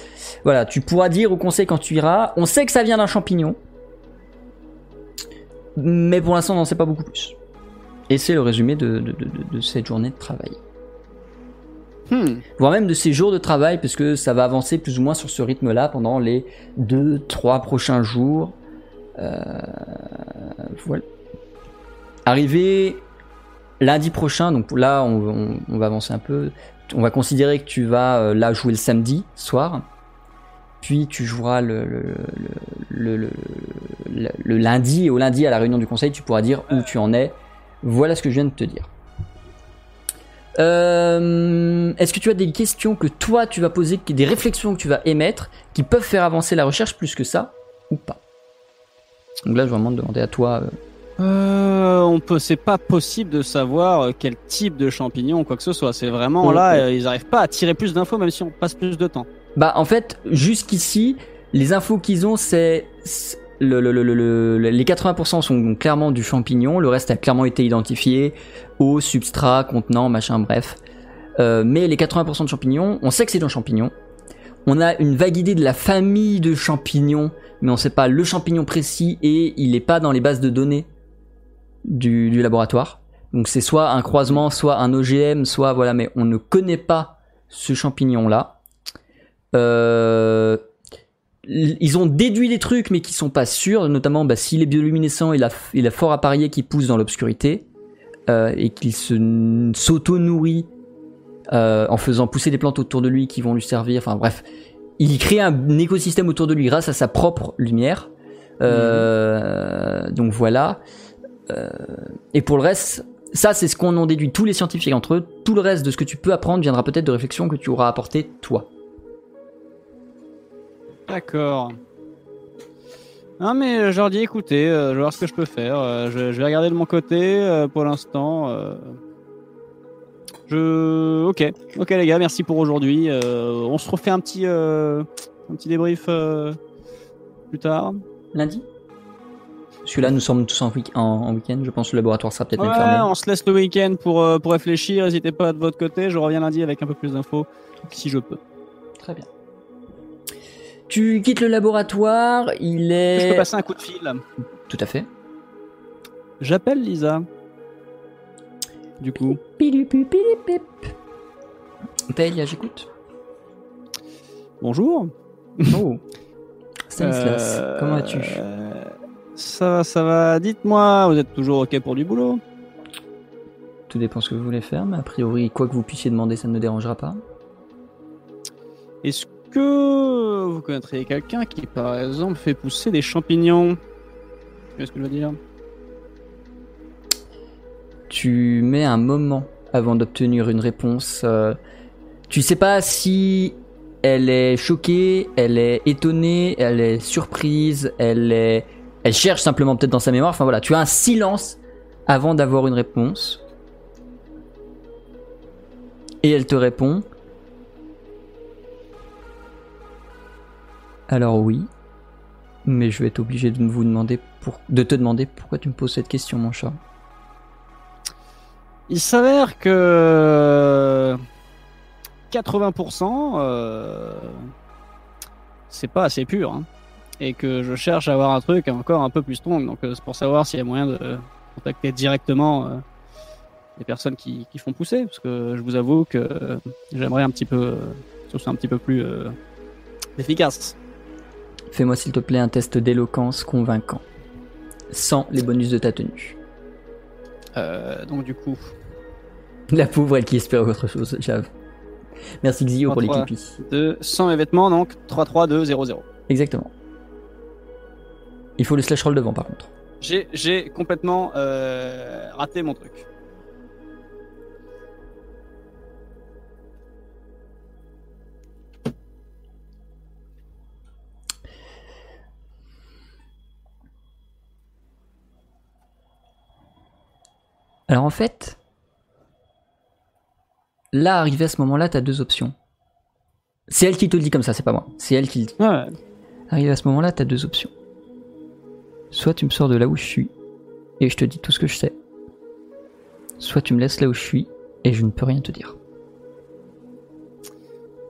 Voilà, tu pourras dire au conseil quand tu iras, on sait que ça vient d'un champignon, mais pour l'instant on n'en sait pas beaucoup plus. Et c'est le résumé de, de- de- de- de cette journée de travail Hmm. voire même de ces jours de travail, parce que ça va avancer plus ou moins sur ce rythme-là pendant les deux, trois prochains jours. Euh, voilà. Arrivé lundi prochain, donc là on, va avancer un peu. On va considérer que tu vas euh, là jouer le samedi soir, puis tu joueras le, lundi, et au lundi à la réunion du conseil, tu pourras dire où tu en es. Voilà ce que je viens de te dire. Euh, Est-ce que tu as des questions que toi tu vas poser, des réflexions que tu vas émettre, qui peuvent faire avancer la recherche plus que ça, ou pas? Donc là, je vais vraiment te demander à toi. euh, Euh, on peut, c'est pas possible de savoir euh, quel type de champignon ou quoi que ce soit. C'est vraiment là, euh, ils arrivent pas à tirer plus d'infos même si on passe plus de temps. Bah, en fait, jusqu'ici, les infos qu'ils ont, c'est c'est- le, le- le- le- le- les 80% sont clairement du champignon, le reste a clairement été identifié, eau, substrat, contenant, machin, bref. Euh, mais les 80% de champignons, on sait que c'est un champignon. On a une vague idée de la famille de champignons, mais on sait pas le champignon précis et il est pas dans les bases de données du, du laboratoire. Donc c'est soit un croisement, soit un OGM, soit voilà, mais on ne connaît pas ce champignon-là. Euh, ils ont déduit des trucs, mais qui sont pas sûrs, notamment bah, s'il est bioluminescent, il a, il a fort à parier qu'il pousse dans l'obscurité euh, et qu'il se s'auto-nourrit euh, en faisant pousser des plantes autour de lui qui vont lui servir. Enfin bref, il crée un écosystème autour de lui grâce à sa propre lumière. Euh, Donc voilà. Euh, et pour le reste, ça c'est ce qu'on en déduit tous les scientifiques entre eux. Tout le reste de ce que tu peux apprendre viendra peut-être de réflexions que tu auras apportées toi. D'accord. Non mais je leur dis écoutez, euh, je vais voir ce que je peux faire. euh, je, je vais regarder de mon côté euh, pour l'instant. je, ok, ok les gars, merci pour aujourd'hui. on se refait un petit, un petit débrief plus tard. Lundi? Celui-là, nous sommes tous en, week- en, en week-end. Je pense que le laboratoire sera peut-être même Ouais, fermé. on se laisse le week-end pour, euh, pour réfléchir. N'hésitez pas de votre côté. Je reviens lundi avec un peu plus d'infos si je peux. Très bien. Tu quittes le laboratoire. Il Je peux est. passer un coup de fil. Tout à fait. J'appelle Lisa. Du coup. Taïlia, j'écoute. Bonjour. Oh. Stanislas, Euh, comment vas-tu? Ça va, ça va. Dites-moi, vous êtes toujours OK pour du boulot? Tout dépend ce que vous voulez faire, mais a priori, quoi que vous puissiez demander, ça ne me dérangera pas. Est-ce que vous connaîtriez quelqu'un qui, par exemple, fait pousser des champignons? Qu'est-ce que je veux dire? Tu mets un moment avant d'obtenir une réponse. euh, tu sais pas si elle est choquée, elle est étonnée, elle est surprise, elle est, elle cherche simplement peut-être dans sa mémoire. Enfin voilà, tu as un silence avant d'avoir une réponse. Et elle te répond. Alors oui, mais je vais être obligé de vous demander de te demander pourquoi tu me poses cette question, mon chat. Il s'avère que 80% euh, c'est pas assez pur. hein. Et que je cherche à avoir un truc encore un peu plus strong. Donc euh, c'est pour savoir s'il y a moyen de contacter directement euh, les personnes qui, qui font pousser. Parce que je vous avoue que euh, j'aimerais un petit peu, que ce soit un petit peu plus efficace. Fais-moi s'il te plaît un test d'éloquence convaincant. Sans les bonus de ta tenue. Euh, donc du coup, La pauvre, elle qui espère autre chose, j'avoue. Merci Xio pour les 33. pipis. de 100 mes vêtements, donc 3-3-2-0-0. Exactement. Il faut le slash roll devant par contre. J'ai, complètement euh, raté mon truc. Alors en fait, là, arrivé à ce moment-là, t'as deux options. C'est elle qui te le dit comme ça, c'est pas moi. C'est elle qui le dit. Ouais, Arrivé à ce moment-là, t'as deux options. Soit tu me sors de là où je suis et je te dis tout ce que je sais. Soit tu me laisses là où je suis et je ne peux rien te dire.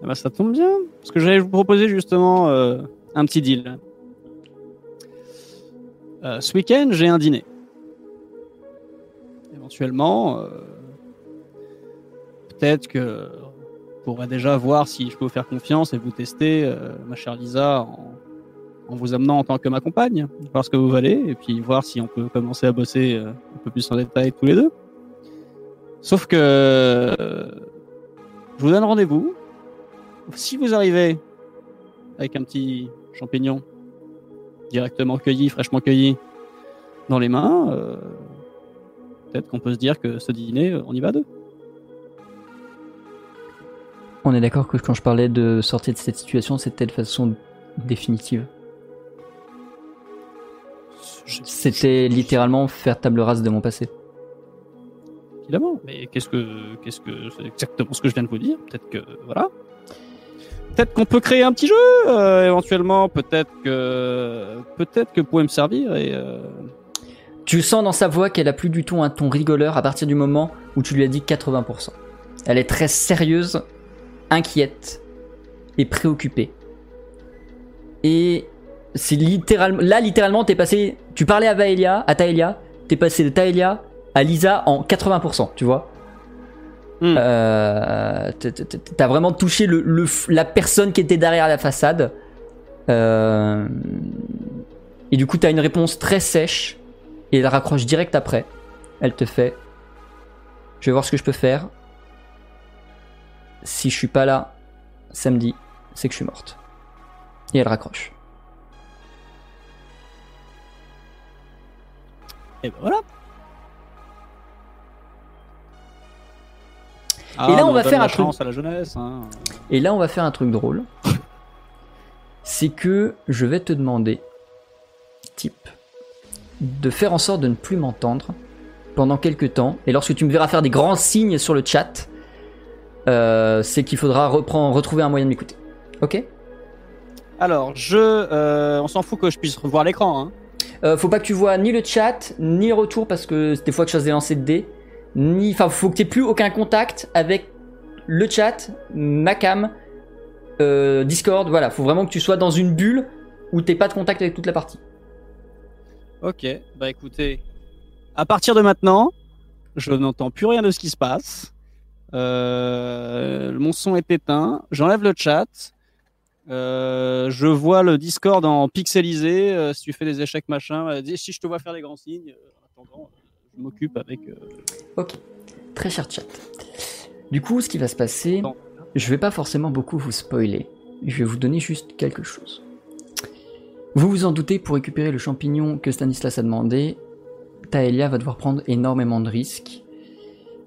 Eh ben, ça tombe bien. Parce que j'allais vous proposer justement euh, un petit deal. Euh, ce week-end, j'ai un dîner. Éventuellement, euh, peut-être que je pourrais déjà voir si je peux vous faire confiance et vous tester, ma chère Lisa, en vous amenant en tant que ma compagne, voir ce que vous valez, et puis voir si on peut commencer à bosser euh, un peu plus en détail tous les deux. Sauf que je vous donne rendez-vous si vous arrivez avec un petit champignon directement cueilli, fraîchement cueilli dans les mains, euh, peut-être qu'on peut se dire que ce dîner, euh, on y va deux. On est d'accord que quand je parlais de sortir de cette situation, c'était de façon définitive. C'était littéralement faire table rase de mon passé. Évidemment, mais qu'est-ce que qu'est-ce que c'est exactement ce que je viens de vous dire? Peut-être que voilà. Peut-être qu'on peut créer un petit jeu euh, éventuellement. Peut-être que peut-être que vous pouvez me servir et euh, Tu sens dans sa voix qu'elle a plus du tout un ton rigoleur à partir du moment où tu lui as dit 80%. Elle est très sérieuse, inquiète et préoccupée. Et c'est littéralement là littéralement t'es passé, tu parlais à Vaelia, à Taelia, t'es passé de Taelia à Lisa en 80%, tu vois. Hmm. Euh, T'as vraiment touché le, la personne qui était derrière la façade. Euh, et du coup, t'as une réponse très sèche. Et elle raccroche direct après. Elle te fait Je vais voir ce que je peux faire. Si je suis pas là samedi, c'est que je suis morte. Et elle raccroche. Et ben voilà. Et là, on va faire un truc. chance à la jeunesse. hein. Et là, on va faire un truc drôle. C'est que je vais te demander, type, de faire en sorte de ne plus m'entendre pendant quelques temps. Et lorsque tu me verras faire des grands signes sur le chat, euh, c'est qu'il faudra reprendre, retrouver un moyen de m'écouter. Ok? Alors, je, euh, on s'en fout que je puisse revoir l'écran. Hein. Euh, faut pas que tu vois ni le chat, ni le retour parce que des fois que je fasse des lancers de dés, ni, enfin, faut que tu plus aucun contact avec le chat, ma cam, euh, Discord. Voilà, faut vraiment que tu sois dans une bulle où t'aies pas de contact avec toute la partie. Ok, bah écoutez, à partir de maintenant, je n'entends plus rien de ce qui se passe. Euh, mon son est éteint, j'enlève le chat. Euh, je vois le Discord en pixelisé. euh, si tu fais des échecs machin, euh, dis- si je te vois faire des grands signes, euh, en attendant, je m'occupe avec. Ok, très cher chat. Du coup, ce qui va se passer, Bon. je vais pas forcément beaucoup vous spoiler. Je vais vous donner juste quelque chose. Vous vous en doutez, pour récupérer le champignon que Stanislas a demandé, Taelia va devoir prendre énormément de risques.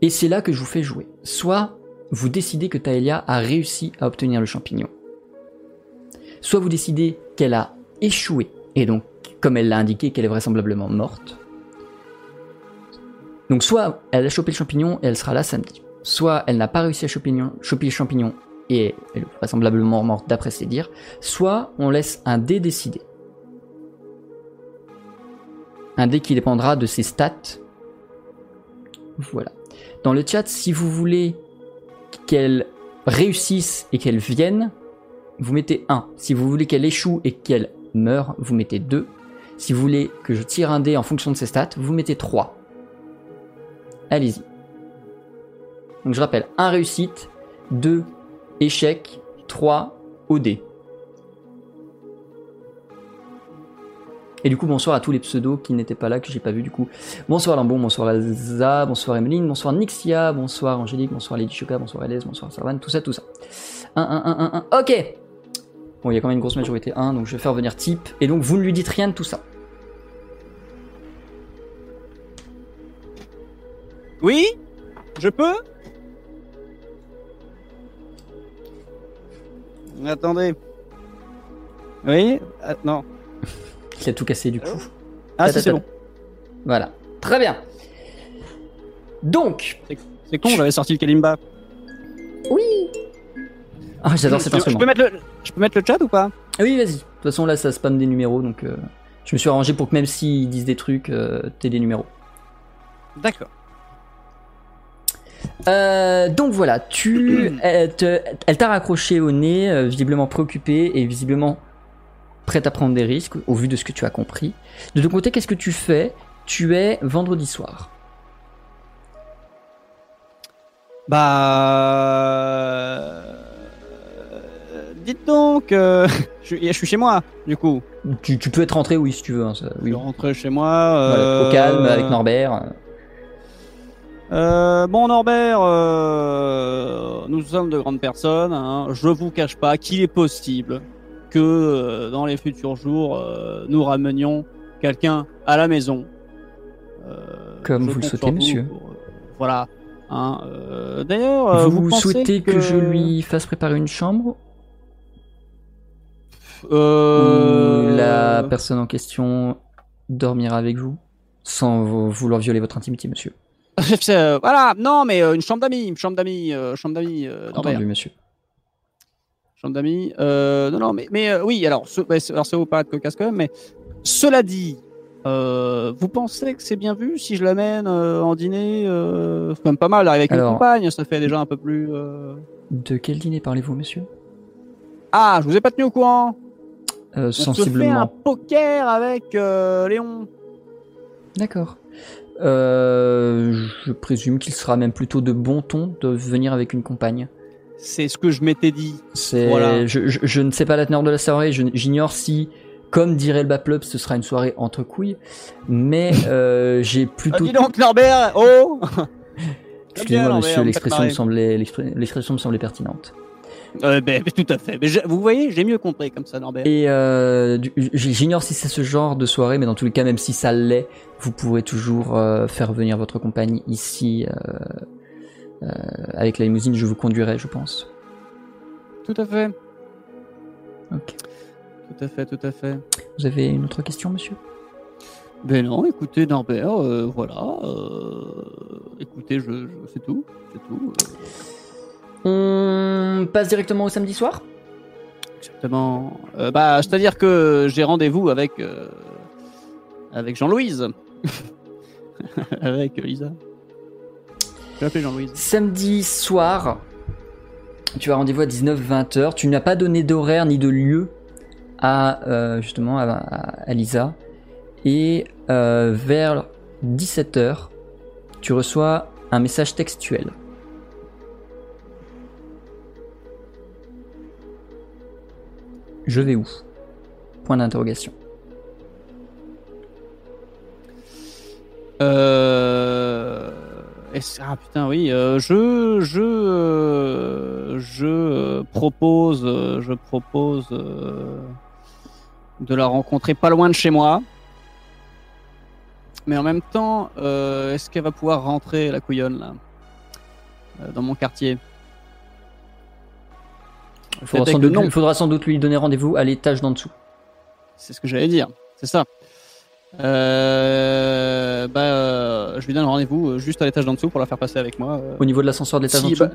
Et c'est là que je vous fais jouer. Soit vous décidez que Taelia a réussi à obtenir le champignon. Soit vous décidez qu'elle a échoué, et donc, comme elle l'a indiqué, qu'elle est vraisemblablement morte. Donc soit elle a chopé le champignon et elle sera là samedi. Soit elle n'a pas réussi à choper, le champignon et elle est vraisemblablement morte d'après ses dires. Soit on laisse un dé décider. Un dé qui dépendra de ses stats. Voilà. Dans le chat, si vous voulez qu'elle réussisse et qu'elle vienne, vous mettez 1. Si vous voulez qu'elle échoue et qu'elle meure, vous mettez 2. Si vous voulez que je tire un dé en fonction de ses stats, vous mettez 3. Allez-y. Donc je rappelle, 1 réussite, 2 échec, 3 OD. Et du coup, bonsoir à tous les pseudos qui n'étaient pas là, que j'ai pas vu du coup. Bonsoir Lambon, bonsoir Elsa, bonsoir Emeline, bonsoir Nixia, bonsoir Angélique, bonsoir Lady Choca, bonsoir Elez, bonsoir Sarvan, tout ça, tout ça. 1, 1, 1, 1, 1, ok Bon, il y a quand même une grosse majorité 1, donc je vais faire venir type. Et donc vous ne lui dites rien de tout ça. Oui? Je peux? Attendez. Oui? Ah, Non. Il a tout cassé du coup. Ah, si, c'est bon. Voilà. Très bien. Donc, C'est con, j'avais sorti le Kalimba. oui Ah, j'adore cet je instrument. peux mettre le, je peux mettre le chat ou pas? Oui, vas-y. De toute façon, là, ça spam des numéros, donc euh, je me suis arrangé pour que même s'ils disent des trucs, euh, t'aies des numéros. D'accord. Euh, donc voilà, tu, elle te- elle t'a raccroché au nez, euh, visiblement préoccupée et visiblement prête à prendre des risques au vu de ce que tu as compris. De ton côté, qu'est-ce que tu fais? Tu es vendredi soir. Bah. Dites donc, euh, je, suis- je suis chez moi, du coup. Tu, tu peux être rentré, oui, si tu veux. hein, ça- Je oui. rentrer chez moi. Voilà, euh, au calme, avec Norbert. Euh, bon Norbert, euh, nous sommes de grandes personnes. Hein. Je vous cache pas qu'il est possible que euh, dans les futurs jours, nous ramenions quelqu'un à la maison. Comme vous le souhaitez, monsieur. pour, voilà. Hein, D'ailleurs, vous vous, pensez souhaitez que... je lui fasse préparer une chambre Euh, la personne en question dormira avec vous Sans vou- vouloir violer votre intimité, monsieur. Euh, voilà, non, mais euh, une chambre d'amis, une chambre d'amis, euh, chambre d'amis, euh. Entendu, monsieur. chambre d'amis. Euh, non, non, mais, mais euh, oui, alors, ce, c'est- alors ça vous paraît cocasse quand même, mais cela dit, euh, vous pensez que c'est bien vu si je l'amène euh, en dîner euh, C'est quand même pas mal avec Alors- une compagne, ça fait déjà un peu plus. euh, De quel dîner parlez-vous, monsieur? Ah, je vous ai pas tenu au courant. Euh, On se fait un Sensiblement. poker avec euh, Léon. D'accord. Euh, je présume qu'il sera même plutôt de bon ton de venir avec une compagne. C'est ce que je m'étais dit. C'est, Voilà. je, je- je ne sais pas la teneur de la soirée. je- J'ignore si, comme dirait le Baplop, ce sera une soirée entre couilles. Mais euh, j'ai Ah, plutôt. dis donc, Norbert, oh Excusez-moi, monsieur, l'expression me semblait, l'expre- l'expression me semblait pertinente. Euh, ben, tout à fait. Mais je- vous voyez, j'ai mieux compris comme ça, Norbert. Et euh, j'ignore si c'est ce genre de soirée, mais dans tous les cas, même si ça l'est, vous pourrez toujours euh, faire venir votre compagne ici euh, euh, avec la limousine. Je vous conduirai, je pense. Tout à fait. Ok. Tout à fait, tout à fait. Vous avez une autre question, monsieur? Ben non, écoutez Norbert, euh, voilà. euh, écoutez, je, je- c'est tout, c'est tout. On passe directement au samedi soir? Exactement. Euh, bah, c'est-à-dire que j'ai rendez-vous avec euh, avec Jean-Louise. avec Lisa. Je vais Jean-Louise. Samedi soir, tu as rendez-vous à 19-20h. Tu n'as pas donné d'horaire ni de lieu à euh, justement à, à- à Lisa. Et vers 17h, tu reçois un message textuel. Je vais où? Point d'interrogation. Euh... Ah putain, oui. euh, je, je, euh, je propose, je propose de la rencontrer pas loin de chez moi. Mais en même temps, est-ce qu'elle va pouvoir rentrer la couillonne là, dans mon quartier? Il faudra, sans doute, non. il faudra sans doute lui donner rendez-vous à l'étage d'en dessous. C'est ce que j'allais dire, c'est ça. Euh, bah, euh, je lui donne rendez-vous euh, juste à l'étage d'en dessous pour la faire passer avec moi. euh, Au niveau de l'ascenseur de l'étage Si, d'en dessous bah,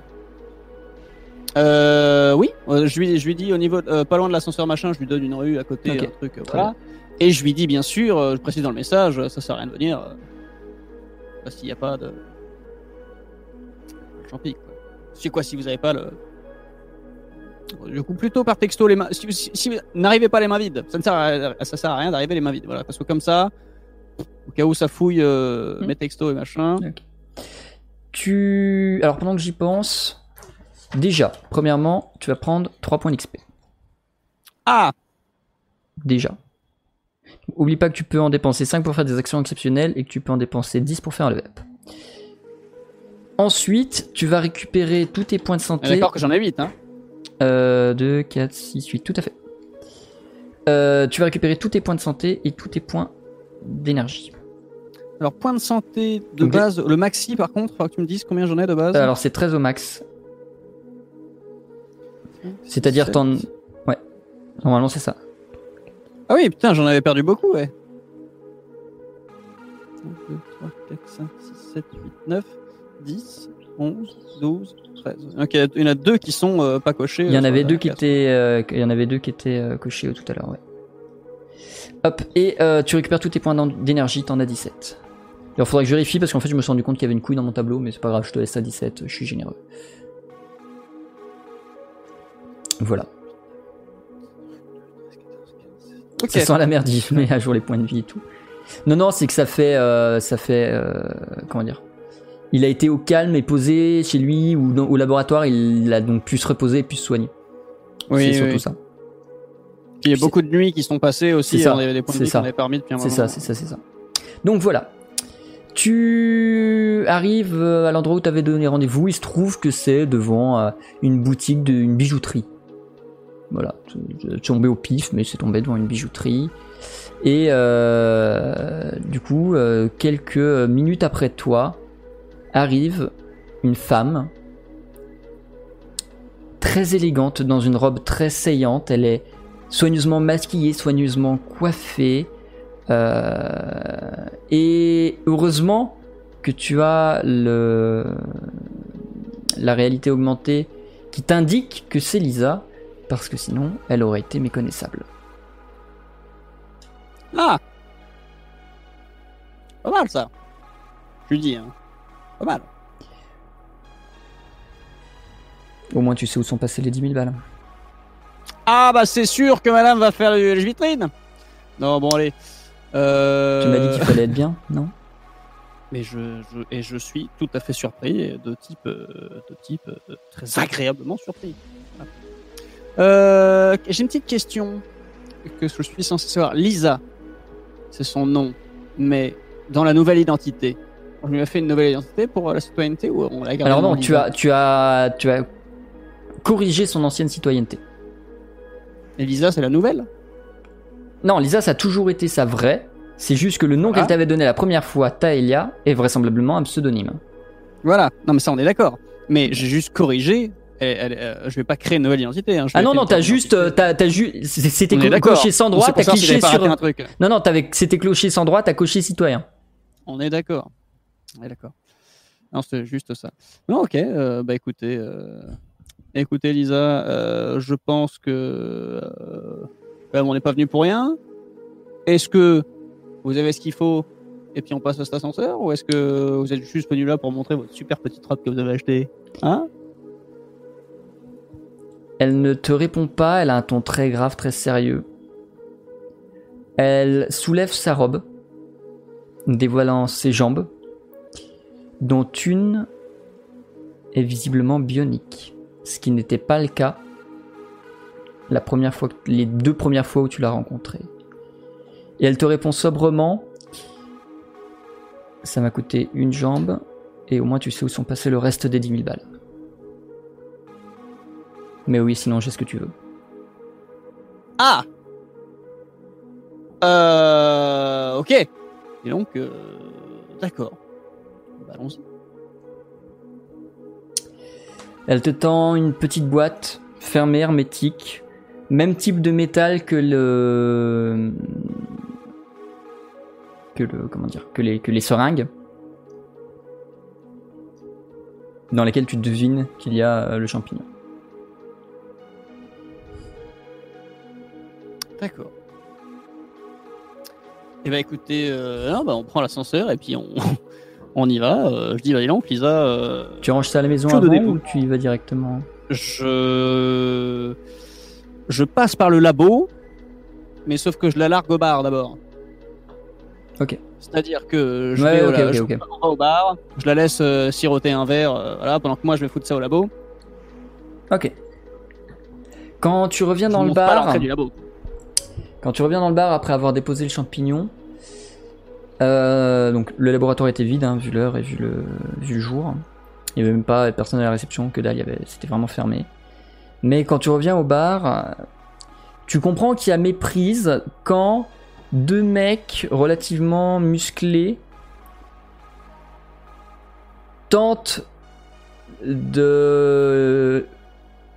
Euh, oui, je lui, je lui dis au niveau, pas loin de l'ascenseur machin, je lui donne une rue à côté, un truc, voilà. Et je lui dis bien sûr, je précise dans le message, ça sert à rien de venir, qu'il n'y a pas de. J'en pique, quoi. C'est quoi si vous avez pas le. Du coup, plutôt par texto les mains. Si, n'arrivez pas les mains vides, ça ne sert à, ça sert à rien d'arriver les mains vides, voilà. Parce que comme ça, au cas où ça fouille euh, Hmm. mes textos et machin. Tu. Alors pendant que j'y pense, déjà, premièrement, tu vas prendre 3 points d'XP. Ah Déjà. Oublie pas que tu peux en dépenser 5 pour faire des actions exceptionnelles et que tu peux en dépenser 10 pour faire un level up. Ensuite, tu vas récupérer tous tes points de santé. D'accord que j'en ai 8, hein. Euh, 2, 4, 6, 8, tout à fait. Euh, tu vas récupérer tous tes points de santé et tous tes points d'énergie. Alors, point de santé de base, le maxi par contre, faudra que tu me dises combien j'en ai de base. Alors c'est 13 au max. C'est-à-dire t'en... Ouais. Normalement c'est ça. Ah oui, putain, j'en avais perdu beaucoup, ouais. 1, 2, 3, 4, 5, 6, 7, 8, 9, 10, 11, 12, 13. Ok, il y en a deux qui sont euh, pas cochés. Il y en euh, avait sur deux la qui case. étaient, euh, il y en avait deux qui étaient euh, cochés tout à l'heure, ouais. Hop, et tu récupères tous tes points d'énergie, t'en as 17. Il faudrait que je vérifie parce qu'en fait je me suis rendu compte qu'il y avait une couille dans mon tableau, mais c'est pas grave, je te laisse à 17, je suis généreux. Voilà. Ça sent la merde, je mets à jour les points de vie et tout. Non, non, c'est que ça fait, euh, ça fait, euh, comment dire? Il a été au calme et posé chez lui ou dans- au laboratoire, il a donc pu se reposer et pu se soigner. Oui, c'est surtout oui. ça. Il y a Puis beaucoup de nuits qui sont passées aussi. C'est ça, des points de c'est ça. C'est ça, c'est ça, c'est ça. Donc voilà. Tu arrives euh, à l'endroit où tu avais donné rendez-vous. Il se trouve que c'est devant euh, une boutique de une bijouterie. Voilà, tombé au pif, mais c'est tombé devant une bijouterie. Et euh, du coup, quelques minutes après toi, arrive une femme très élégante dans une robe très saillante. Elle est soigneusement maquillée, soigneusement coiffée. Euh, et heureusement que tu as le, la réalité augmentée qui t'indique que c'est Lisa, parce que sinon elle aurait été méconnaissable. Ah Pas mal ça. Je dis, hein. Pas mal. Au moins tu sais où sont passées les 10 000 balles. Ah bah c'est sûr que madame va faire les vitrines. Non, bon allez. Euh... Tu m'as dit qu'il fallait être bien, non? Mais je, je- et je suis tout à fait surpris, et de type, euh, de type euh, très agréablement surpris. Euh, J'ai une petite question que je suis censé savoir. Lisa, c'est son nom, mais dans la nouvelle identité, on lui a fait une nouvelle identité pour la citoyenneté ou on l'a gardé Alors non, tu as, tu as, tu as corrigé son ancienne citoyenneté. Et Lisa, c'est la nouvelle? Non, Lisa, ça a toujours été sa vraie. C'est juste que le nom qu'elle t'avait donné la première fois, Taelia, est vraisemblablement un pseudonyme. Voilà. Non, mais ça, on est d'accord. Mais j'ai juste corrigé. Elle, elle, euh, je vais pas créer une nouvelle identité. hein. Ah non, non, t'as juste, euh, t'as, juste, c'était coché sans droit, t'as si pas sur. un truc. Non, non, c'était cloché sans droit, t'as coché citoyen. On est d'accord. Est d'accord. Non, c'est juste ça. Non, ok. euh, bah écoutez, euh, écoutez Lisa, euh, je pense que bah, on n'est pas venu pour rien. Est-ce que Vous avez ce qu'il faut et puis on passe à cet ascenseur Ou est-ce que vous êtes juste venu là pour montrer votre super petite robe que vous avez achetée Hein? Elle ne te répond pas, elle a un ton très grave, très sérieux. Elle soulève sa robe, dévoilant ses jambes, dont une est visiblement bionique, ce qui n'était pas le cas la première fois, les deux premières fois où tu l'as rencontrée. Et elle te répond sobrement Ça m'a coûté une jambe, et au moins tu sais où sont passés le reste des 10 000 balles. Mais oui, sinon j'ai ce que tu veux. Ah Euh. Ok. Et donc, euh, d'accord. Bah, allons-y. Elle te tend une petite boîte fermée, hermétique, même type de métal que le que le comment dire que les que les seringues dans lesquelles tu devines qu'il y a euh, le champignon. D'accord. Eh ben écoutez, euh, non, bah, on prend l'ascenseur et puis on, on y va. Euh, je dis, donc, Lisa, euh, Tu ranges ça à la maison avant ou tu y vas directement je je passe par le labo, mais sauf que je la largue au bar d'abord. Ok. C'est-à-dire que je, Ouais, vais la- je vais au bar, je la laisse euh, siroter un verre, voilà, pendant que moi je vais foutre ça au labo. Ok. Quand tu reviens Je dans le pas bar, du labo. Quand tu reviens dans le bar après avoir déposé le champignon, euh, donc le laboratoire était vide, hein, vu l'heure et vu le, vu le jour. Il n'y avait même pas personne à la réception, que dalle, c'était vraiment fermé. Mais quand tu reviens au bar, tu comprends qu'il y a méprise quand deux mecs relativement musclés tentent de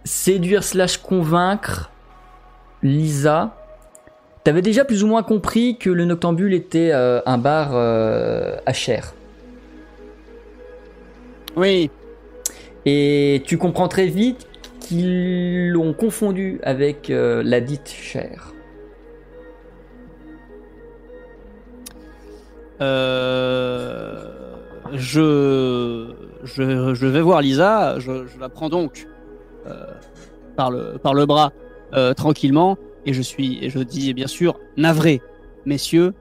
séduire slash convaincre Lisa. T'avais déjà plus ou moins compris que le Noctambule était euh, un bar euh, à chair. Oui, Et tu comprends très vite qu'ils l'ont confondu avec euh, la dite chair. Euh, je, je, je vais voir Lisa, je, je la prends donc par, le, par le bras euh, tranquillement et je suis et je dis bien sûr navré, messieurs,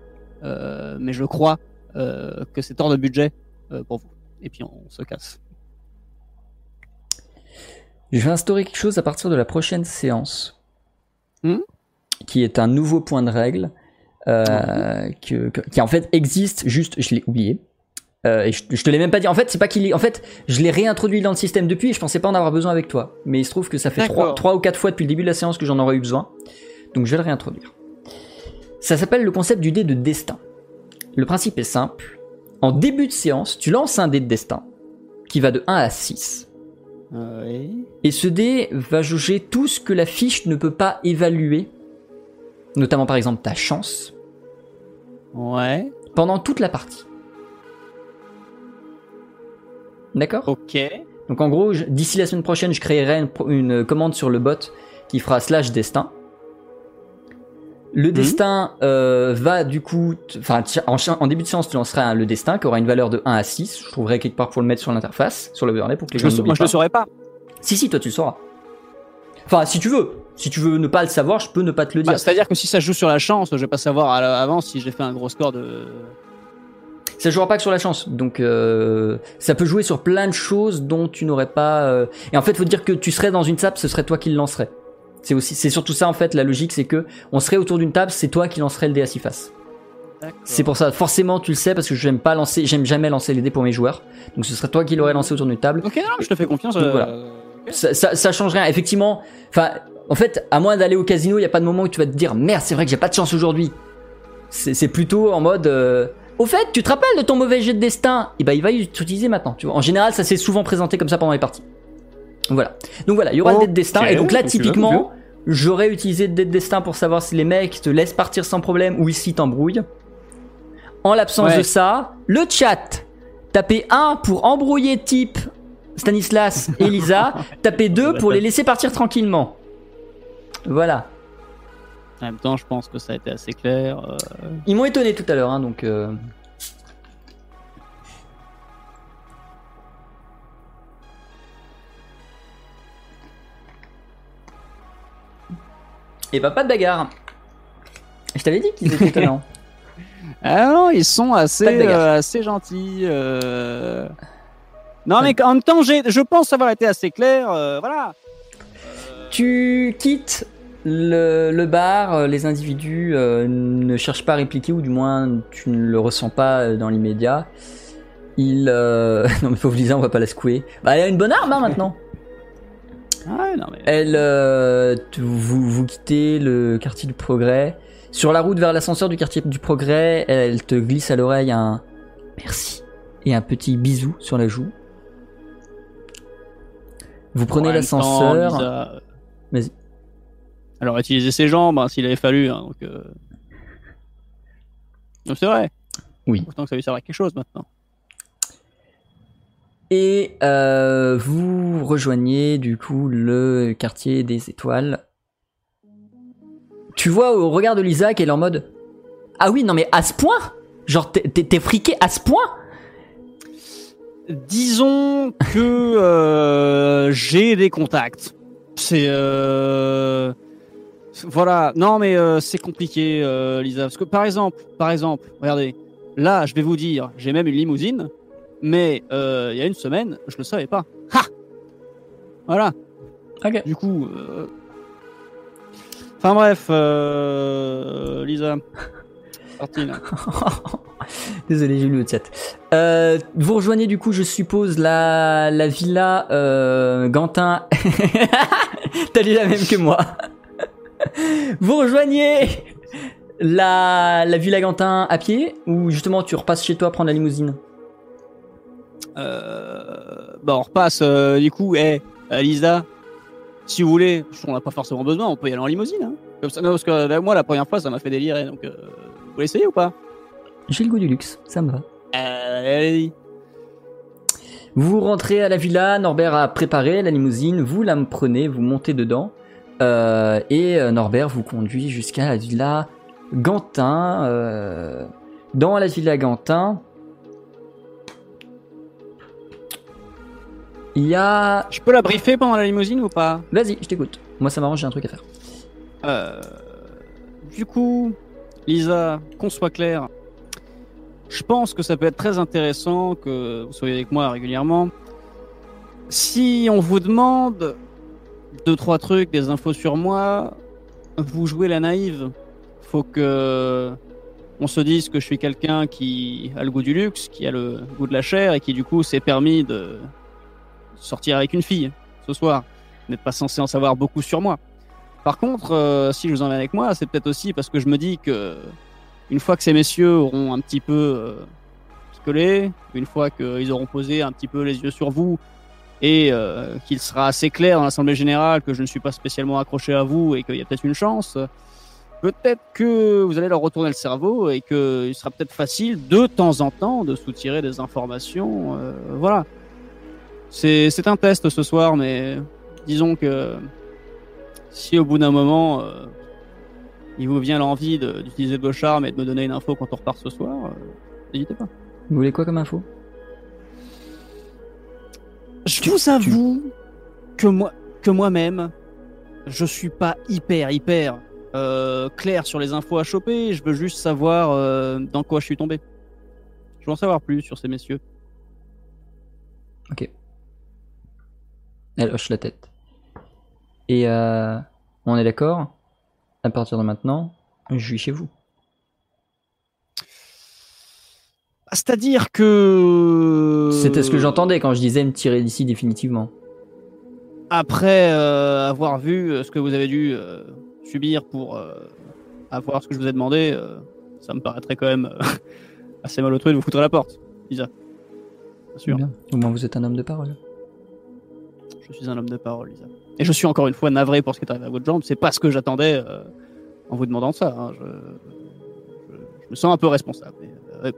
euh, mais je crois euh, que c'est hors de budget euh, pour vous. Et puis on se casse. Je vais instaurer quelque chose à partir de la prochaine séance, Hmm? qui est un nouveau point de règle, que- que- qui en fait existe, juste je l'ai oublié. Euh, et je, je te l'ai même pas dit. En fait, c'est pas qu'il est. En fait, je l'ai réintroduit dans le système depuis et je pensais pas en avoir besoin avec toi. Mais il se trouve que ça fait D'accord. trois, trois ou quatre fois depuis le début de la séance que j'en aurais eu besoin. Donc je vais le réintroduire. Ça s'appelle le concept du dé de destin. Le principe est simple. En début de séance, tu lances un dé de destin qui va de 1 à 6. Oui. Et ce dé va jauger tout ce que la fiche ne peut pas évaluer, notamment par exemple ta chance, Ouais. pendant toute la partie. D'accord? Ok. Donc en gros, d'ici la semaine prochaine, je créerai une, une commande sur le bot qui fera slash destin. Le destin euh, va du coup, enfin en, début de séance, tu lanceras le destin qui aura une valeur de 1 à 6. Je trouverai quelque part pour le mettre sur l'interface, sur l'overlay pour que les Je le gens n'oublient moi je pas. le saurais pas. Si si, toi tu le sauras. Enfin, si tu veux. Si tu veux ne pas le savoir, je peux ne pas te le dire. Bah, C'est-à-dire que si ça joue sur la chance, je vais pas savoir à la- avant si j'ai fait un gros score de. Ça jouera pas que sur la chance, donc euh, ça peut jouer sur plein de choses dont tu n'aurais pas. euh, Et en fait, faut dire que tu serais dans une table, ce serait toi qui le lancerais. C'est aussi, c'est surtout ça en fait. La logique, c'est que on serait autour d'une table, c'est toi qui lancerais le dé à six faces. C'est pour ça, forcément, tu le sais parce que j'aime pas lancer, j'aime jamais lancer les dés pour mes joueurs. Donc ce serait toi qui l'aurais lancé autour d'une table. Ok, non, je te fais confiance. Donc, euh, voilà. Ça, ça, ça change rien. Effectivement, enfin, en fait, à moins d'aller au casino, il y a pas de moment où tu vas te dire merde, c'est vrai que j'ai pas de chance aujourd'hui. C'est plutôt en mode. euh, Au fait, tu te rappelles de ton mauvais jet de destin? Et ben, il va être utilisé maintenant. Tu vois. En général, ça s'est souvent présenté comme ça pendant les parties. Voilà. Donc voilà, il y aura le dé de destin. Et donc là, typiquement, j'aurais utilisé le dé de destin pour savoir si les mecs te laissent partir sans problème ou ici t'embrouillent. En l'absence Ouais. de ça, le chat. Tapez 1 pour embrouiller type Stanislas et Lisa. Tapez 2 pour les laisser partir tranquillement. Voilà. En même temps, je pense que ça a été assez clair. euh, Ils m'ont étonné tout à l'heure, hein, donc. euh. Et bah pas de bagarre. Je t'avais dit qu'ils étaient étonnants. Ah non, ils sont assez, euh, assez gentils. euh. Non, mais en même temps, j'ai- je pense avoir été assez clair. euh, voilà. tu quittes le, le bar, les individus euh, ne cherchent pas à répliquer, ou du moins tu ne le ressens pas dans l'immédiat. Il. euh, Non mais pauvre Lisa, on va pas la secouer. Bah elle a une bonne arme hein, maintenant. Ouais, non, mais. Elle, euh, vous, vous quittez le quartier du Progrès. Sur la route vers l'ascenseur du quartier du Progrès, elle te glisse à l'oreille un merci et un petit bisou sur la joue. Vous prenez l'ascenseur. Euh, Vas-y. Elle aurait utilisé ses jambes hein, s'il avait fallu. hein, donc, euh... donc c'est vrai. Oui. Autant que ça lui serve à quelque chose maintenant. Et euh, vous rejoignez du coup le quartier des étoiles. Tu vois au regard de Lisa qu'elle est en mode Ah oui, non mais à ce point Genre t'es- friqué à ce point Disons que euh, j'ai des contacts. C'est euh, voilà. Non, mais c'est compliqué, Lisa. Parce que par exemple, par exemple, regardez. Là, je vais vous dire, j'ai même une limousine, mais euh, il y a une semaine, je le savais pas. Ha Voilà. Ok. Du coup. euh, Enfin bref, euh, Lisa. Désolé, j'ai eu le chat. Euh, vous rejoignez du coup, je suppose, la, la villa euh, Gantin. T'as lu la même que moi. vous rejoignez la, la villa Gantin à pied ou justement tu repasses chez toi prendre la limousine? Euh, bah, on repasse. euh, du coup, eh, euh, Lisa, si vous voulez, on n'a pas forcément besoin, on peut y aller en limousine. Hein. Comme ça, non, parce que euh, moi, la première fois, ça m'a fait délirer. Donc, euh, vous voulez essayer ou pas? J'ai le goût du luxe, ça me va. euh, Allez, Vous rentrez à la villa, Norbert a préparé la limousine, vous la prenez, vous montez dedans, euh, et euh, Norbert vous conduit jusqu'à la villa Gantin. euh, dans la villa Gantin, il y a... je peux la briefer pendant la limousine ou pas? Vas-y, je t'écoute. Moi ça m'arrange, j'ai un truc à faire. Euh, Du coup, Lisa, qu'on soit clair, je pense que ça peut être très intéressant que vous soyez avec moi régulièrement. Si on vous demande deux trois trucs, des infos sur moi, vous jouez la naïve. Faut que on se dise que je suis quelqu'un qui a le goût du luxe, qui a le goût de la chair et qui du coup s'est permis de sortir avec une fille ce soir. Vous n'êtes pas censé en savoir beaucoup sur moi. Par contre, euh, si je vous emmène avec moi, c'est peut-être aussi parce que je me dis que une fois que ces messieurs auront un petit peu euh, picolé, une fois qu'ils auront posé un petit peu les yeux sur vous et euh, qu'il sera assez clair dans l'Assemblée Générale que je ne suis pas spécialement accroché à vous et qu'il y a peut-être une chance, peut-être que vous allez leur retourner le cerveau et qu'il sera peut-être facile de temps en temps de soutirer des informations. euh, voilà. C'est un test ce soir, mais disons que si au bout d'un moment euh, il vous vient l'envie d'utiliser vos charmes et de me donner une info quand on repart ce soir, euh, n'hésitez pas. Vous voulez quoi comme info? Je vous avoue que moi, que moi-même, je suis pas hyper hyper euh, clair sur les infos à choper. Je veux juste savoir euh, dans quoi je suis tombé. Je veux en savoir plus sur ces messieurs. Ok. Elle hoche la tête. Et euh, on est d'accord? À partir de maintenant, je suis chez vous. Ah, C'est-à-dire que C'était ce que j'entendais quand je disais me tirer d'ici définitivement. après euh, avoir vu euh, ce que vous avez dû euh, subir pour euh, avoir ce que je vous ai demandé, euh, ça me paraîtrait quand même euh, assez mal au truc de vous foutre à la porte, Lisa. Bien sûr, Bien. Au moins vous êtes un homme de parole. Je suis un homme de parole, Lisa. Et je suis encore une fois navré pour ce qui est arrivé à votre jambe. C'est pas ce que j'attendais euh, en vous demandant ça. hein. Je, me sens un peu responsable. euh,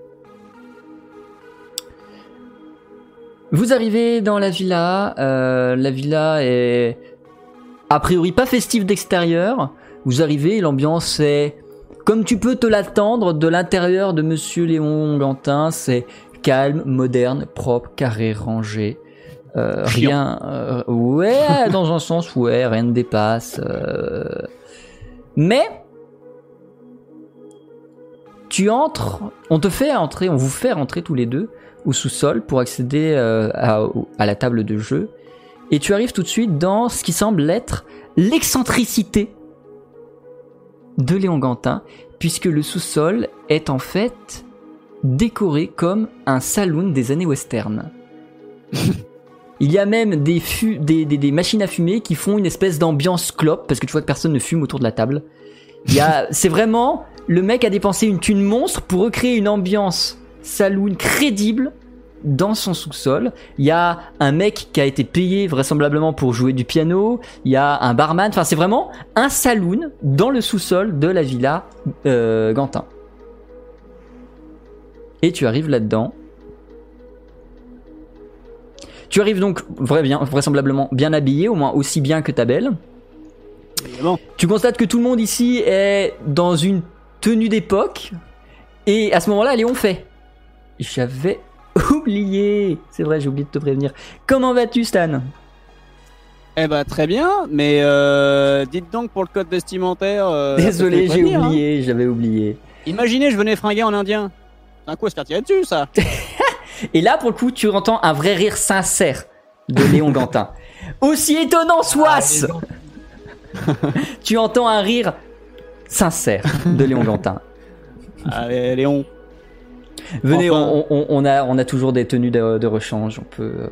Vous arrivez dans la villa. euh, la villa est a priori pas festive d'extérieur. Vous arrivez, l'ambiance est comme tu peux te l'attendre de l'intérieur de Monsieur Léon Gantin, c'est calme, moderne, propre, carré, rangé. Euh, rien, euh, ouais, dans un sens, ouais, rien ne dépasse. euh. Mais tu entres, on te fait entrer, on vous fait rentrer tous les deux au sous-sol pour accéder à la table de jeu. Et tu arrives tout de suite dans ce qui semble être l'excentricité de Léon Gantin, puisque le sous-sol est en fait décoré comme un saloon des années western. Il y a même des, fu- des, des- des machines à fumer qui font une espèce d'ambiance clope, parce que tu vois que personne ne fume autour de la table. C'est vraiment... Le mec a dépensé une thune monstre pour recréer une ambiance saloon crédible dans son sous-sol. Il y a un mec qui a été payé vraisemblablement pour jouer du piano. Il y a un barman. Enfin, c'est vraiment un saloon dans le sous-sol de la villa euh, Gantin. Et tu arrives là-dedans. Tu arrives donc vrai bien, vraisemblablement bien habillé, au moins aussi bien que ta belle. Évidemment. Tu constates que tout le monde ici est dans une tenue d'époque. Et à ce moment-là, Léon fait. J'avais oublié. C'est vrai, j'ai oublié de te prévenir. Comment vas-tu, Stan? Eh ben très bien, mais euh, dites donc pour le code vestimentaire. euh, Désolé, j'ai hein. oublié, j'avais oublié. Imaginez, je venais fringuer en indien. C'est un coup à se faire tirer dessus, ça. Et là, pour le coup, tu entends un vrai rire sincère de Léon Gantin. Aussi étonnant soit-ce Tu entends un rire sincère de Léon Gantin. Allez, Léon. Venez, Enfin. on, on- on a, on a toujours des tenues de, de rechange. On peut, euh,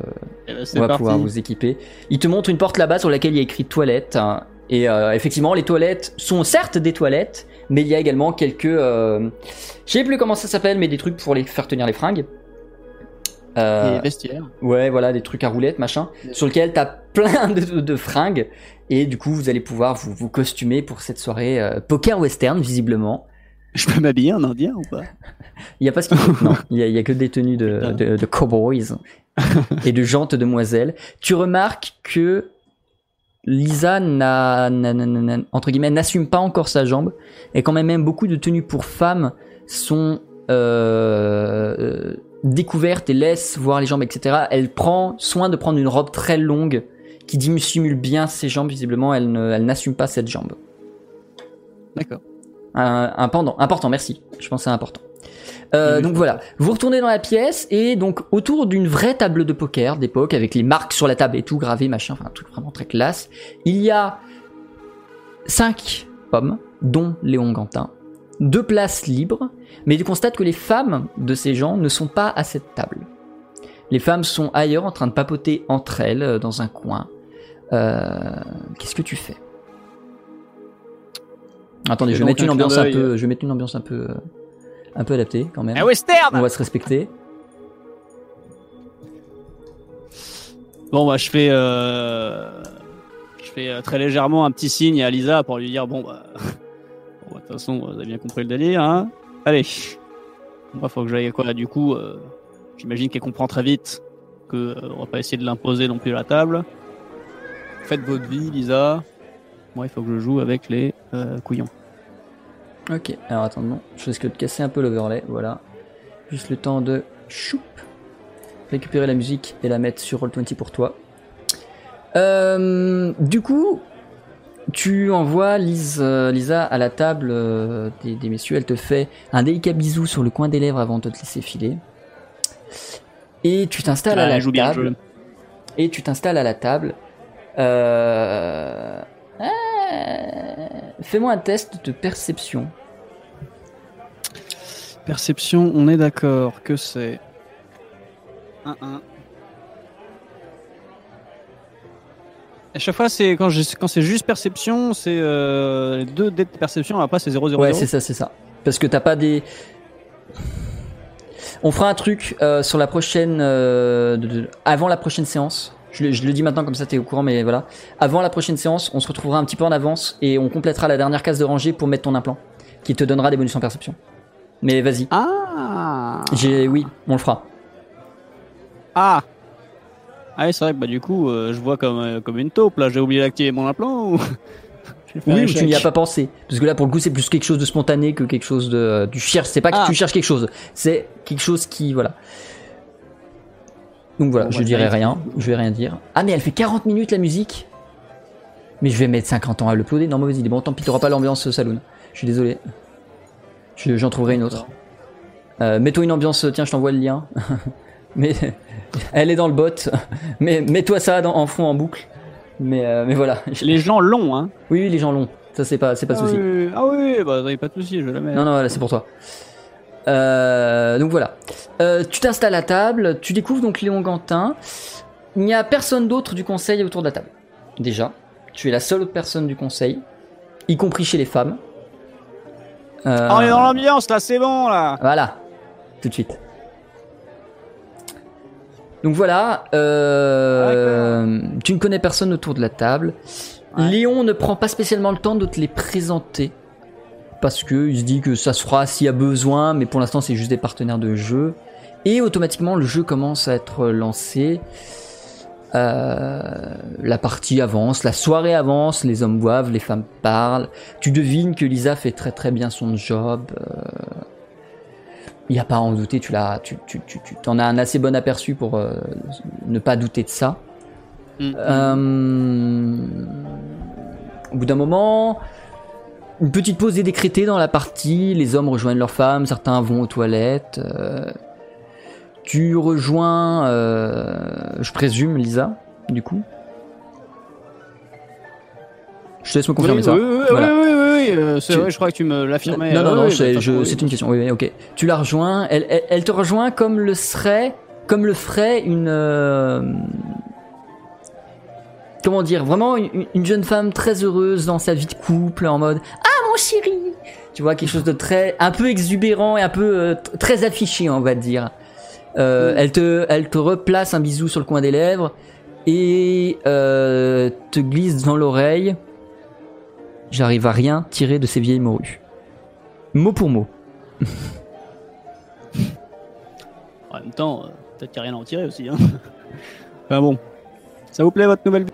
Eh ben, on va parti. pouvoir vous équiper. Il te montre une porte là-bas sur laquelle il y a écrit toilette. hein. et euh, effectivement, les toilettes sont certes des toilettes, mais il y a également quelques, euh, je sais plus comment ça s'appelle, mais des trucs pour les faire tenir les fringues. Euh, Et vestiaire. Ouais, voilà, des trucs à roulettes, machin, sur lequel t'as plein de, de fringues. Et du coup, vous allez pouvoir vous, vous costumer pour cette soirée euh, poker western, visiblement. Je peux m'habiller en indien ou pas? Il y a pas ce qu'il faut. non, il y a, il y a que des tenues de, de, de cowboys et de jantes demoiselles. Tu remarques que Lisa n'a, n'a- n'a- n'a- n'a- entre guillemets, n'assume pas encore sa jambe. Et quand même, même beaucoup de tenues pour femmes sont euh, découvertes et laissent voir les jambes, etc. Elle prend soin de prendre une robe très longue qui dissimule bien ses jambes. Visiblement, elle, ne- elle n'assume pas cette jambe. D'accord. Un, un pendant, important, merci. Je pense que c'est important. Euh, donc voilà, vous retournez dans la pièce et donc autour d'une vraie table de poker d'époque avec les marques sur la table et tout gravé machin, enfin un truc vraiment très classe. Il y a cinq hommes, dont Léon Gantin, deux places libres, mais tu constates que les femmes de ces gens ne sont pas à cette table. Les femmes sont ailleurs en train de papoter entre elles euh, dans un coin. Euh, Qu'est-ce que tu fais? Attendez, je vais mettre une ambiance un peu, je vais mettre une ambiance un peu, euh, un peu adaptée quand même. Un western On va se respecter. Bon, bah, je fais, euh, je fais euh, très légèrement un petit signe à Lisa pour lui dire bon, bah, toute façon, vous avez bien compris le délire, hein. Allez, moi, faut que j'aille quoi du coup. euh, J'imagine qu'elle comprend très vite que euh, va pas essayer de l'imposer non plus à la table. Faites votre vie, Lisa. Moi, il faut que je joue avec les euh, couillons. Ok, alors attends, non, je risque de casser un peu l'overlay, voilà. Juste le temps de choup, récupérer la musique et la mettre sur Roll20 pour toi. Euh, du coup, tu envoies Lise, euh, Lisa à la table euh, des, des messieurs, elle te fait un délicat bisou sur le coin des lèvres avant de te laisser filer. Et tu t'installes à la table. et tu t'installes à la table. Euh... euh, Fais-moi un test de perception. Perception, on est d'accord que c'est 1-1. À chaque fois, c'est quand, c'est juste perception, c'est euh, deux dés de perception, après c'est 0-0. Ouais, c'est ça, c'est ça. Parce que t'as pas des. On fera un truc euh, sur la prochaine, euh, de- de- avant la prochaine séance. Je, le- je le dis maintenant comme ça t'es au courant, mais voilà. Avant la prochaine séance, on se retrouvera un petit peu en avance et on complétera la dernière case de rangée pour mettre ton implant, qui te donnera des bonus en perception. Mais vas-y. Ah J'ai, oui, on le fera. Ah Ah oui, c'est vrai que bah, du coup, euh, je vois comme, euh, comme une taupe là, j'ai oublié d'activer mon implant ou... Oui, ou tu n'y as pas pensé. Parce que là, pour le coup, c'est plus quelque chose de spontané que quelque chose de. Tu cherches, c'est pas que Ah. tu cherches quelque chose, c'est quelque chose qui. Voilà. Donc voilà, Bon, je bah, dirai rien, je vais rien dire. Ah, mais elle fait 40 minutes la musique Mais je vais mettre 50 ans à l'uploader. Non, mauvaise idée. Bon, tant pis, t'auras pas l'ambiance euh, saloon. Je suis désolé. Je- J'en trouverai une autre. Euh, Mets-toi une ambiance, tiens, je t'envoie le lien. mais elle est dans le bot. mais mets-toi ça dans- en fond en boucle. Mais, euh, mais voilà. Les gens l'ont, hein. Oui, oui, les gens l'ont. Ça, c'est pas, c'est pas de ah, souci. oui, ah oui, bah pas de souci, je la mettre. Non, non, voilà, c'est pour toi. Euh, donc voilà. Euh, tu t'installes à table, tu découvres donc Léon Gantin. Il n'y a personne d'autre du conseil autour de la table. Déjà, tu es la seule autre personne du conseil, y compris chez les femmes. Euh, Ah, on est dans l'ambiance là, c'est bon là. Voilà, tout de suite. Donc voilà, euh, tu ne connais personne autour de la table. Ouais. Léon ne prend pas spécialement le temps de te les présenter parce que il se dit que ça se fera s'il y a besoin, mais pour l'instant c'est juste des partenaires de jeu. Et automatiquement le jeu commence à être lancé. Euh, la partie avance, la soirée avance, les hommes boivent, les femmes parlent. Tu devines que Lisa fait très très bien son job. euh, il n'y a pas à en douter, tu l'as, tu, tu, tu, tu en as un assez bon aperçu pour euh, ne pas douter de ça. Mm. Euh, au bout d'un moment, une petite pause est décrétée dans la partie. Les hommes rejoignent leurs femmes, certains vont aux toilettes. euh, tu rejoins, je présume, Lisa, du coup. Je te laisse me confirmer oui, ça. Oui, oui, Voilà. oui, oui, oui, oui, euh, c'est Tu- vrai, je crois que tu me l'affirmais. Non, non, euh, non, c'est une question. Oui, oui, ok. Tu la rejoins. Elle, elle, elle te rejoint comme le serait, comme le ferait une. euh, comment dire Vraiment une, une jeune femme très heureuse dans sa vie de couple, en mode Ah mon chéri Tu vois, quelque chose de très. un peu exubérant et un peu euh, très affiché, on va dire. Euh, elle, te, elle te replace un bisou sur le coin des lèvres et euh, te glisse dans l'oreille. J'arrive à rien tirer de ces vieilles morues. Mot pour mot. En même temps, euh, peut-être qu'il n'y a rien à en tirer aussi. Hein. enfin bon. Ça vous plaît votre nouvelle vie?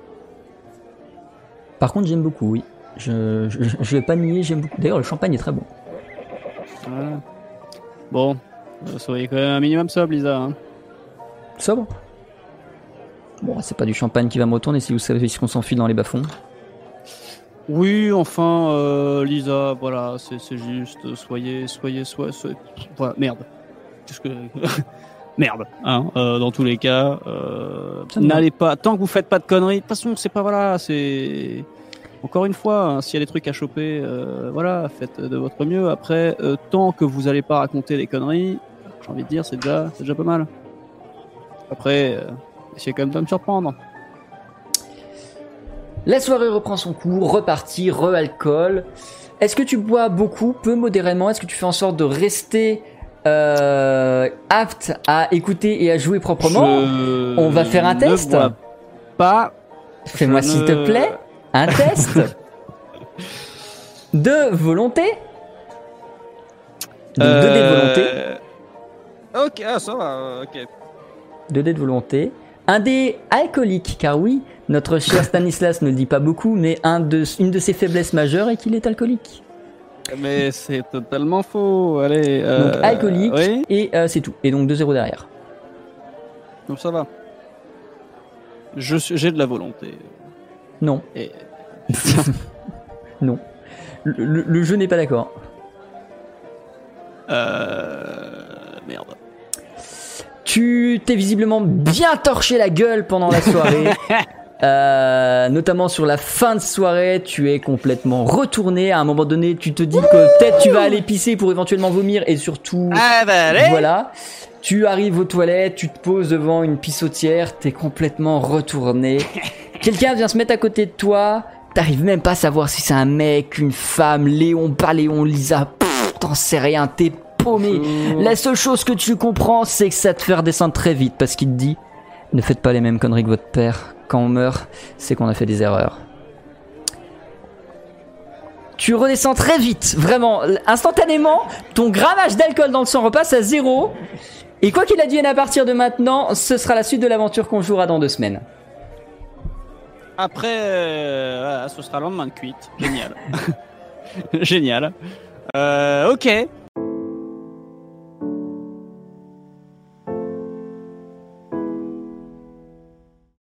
Par contre, j'aime beaucoup, oui. Je, je, je vais pas nier, j'aime beaucoup. D'ailleurs, le champagne est très bon. Voilà. Bon, euh, soyez quand même un minimum sobre, Lisa. Hein. Sobre? Bon, c'est pas du champagne qui va me retourner si vous savez ce qu'on s'enfile dans les bas-fonds. Oui, enfin, euh, Lisa, voilà, c'est c'est juste, soyez, soyez, soyez, soyez- voilà, merde. Qu'est-ce que... merde, hein, euh, dans tous les cas, euh, n'allez pas, tant que vous faites pas de conneries, de toute façon, c'est pas, voilà, c'est... Encore une fois, hein, s'il y a des trucs à choper, euh, voilà, faites de votre mieux. Après, euh, tant que vous allez pas raconter des conneries, j'ai envie de dire, c'est déjà, c'est déjà pas mal. Après, euh, essayez quand même de me surprendre. La soirée reprend son cours, reparti, re-alcool. Est-ce que tu bois beaucoup, peu modérément? Est-ce que tu fais en sorte de rester euh, apte à écouter et à jouer proprement? Je On va faire un ne test bois Pas Fais-moi s'il te plaît un test de volonté. Donc 2 dés de volonté. Euh, Ok, ah, ça va, ok. 2 dés de volonté. Un dé alcoolique, car oui, notre cher Stanislas ne le dit pas beaucoup, mais un de, une de ses faiblesses majeures est qu'il est alcoolique. Mais c'est totalement faux. Allez. euh, Donc alcoolique, Oui, et euh, c'est tout. Et donc 2-0 derrière. donc ça va. Je J'ai de la volonté. Non, Et... non. Le, le- le jeu n'est pas d'accord. Euh... Merde. Tu t'es visiblement bien torché la gueule pendant la soirée. Euh, notamment sur la fin de soirée, tu es complètement retourné. À un moment donné, tu te dis que peut-être tu vas aller pisser pour éventuellement vomir et surtout, Ah bah voilà. Tu arrives aux toilettes, tu te poses devant une pissotière, t'es complètement retourné. Quelqu'un vient se mettre à côté de toi. T'arrives même pas à savoir si c'est un mec, une femme, Léon, pas Léon, Lisa. T'en sais rien, t'es paumé. La seule chose que tu comprends, c'est que ça te fait redescendre très vite parce qu'il te dit ne faites pas les mêmes conneries que votre père. Quand on meurt, c'est qu'on a fait des erreurs. Tu redescends très vite, vraiment, instantanément. Ton grammage d'alcool dans le sang repasse à zéro. Et quoi qu'il advienne à partir de maintenant, ce sera la suite de l'aventure qu'on jouera dans deux semaines. Après, euh, voilà, ce sera le lendemain de cuite. Génial. Génial. Euh, ok.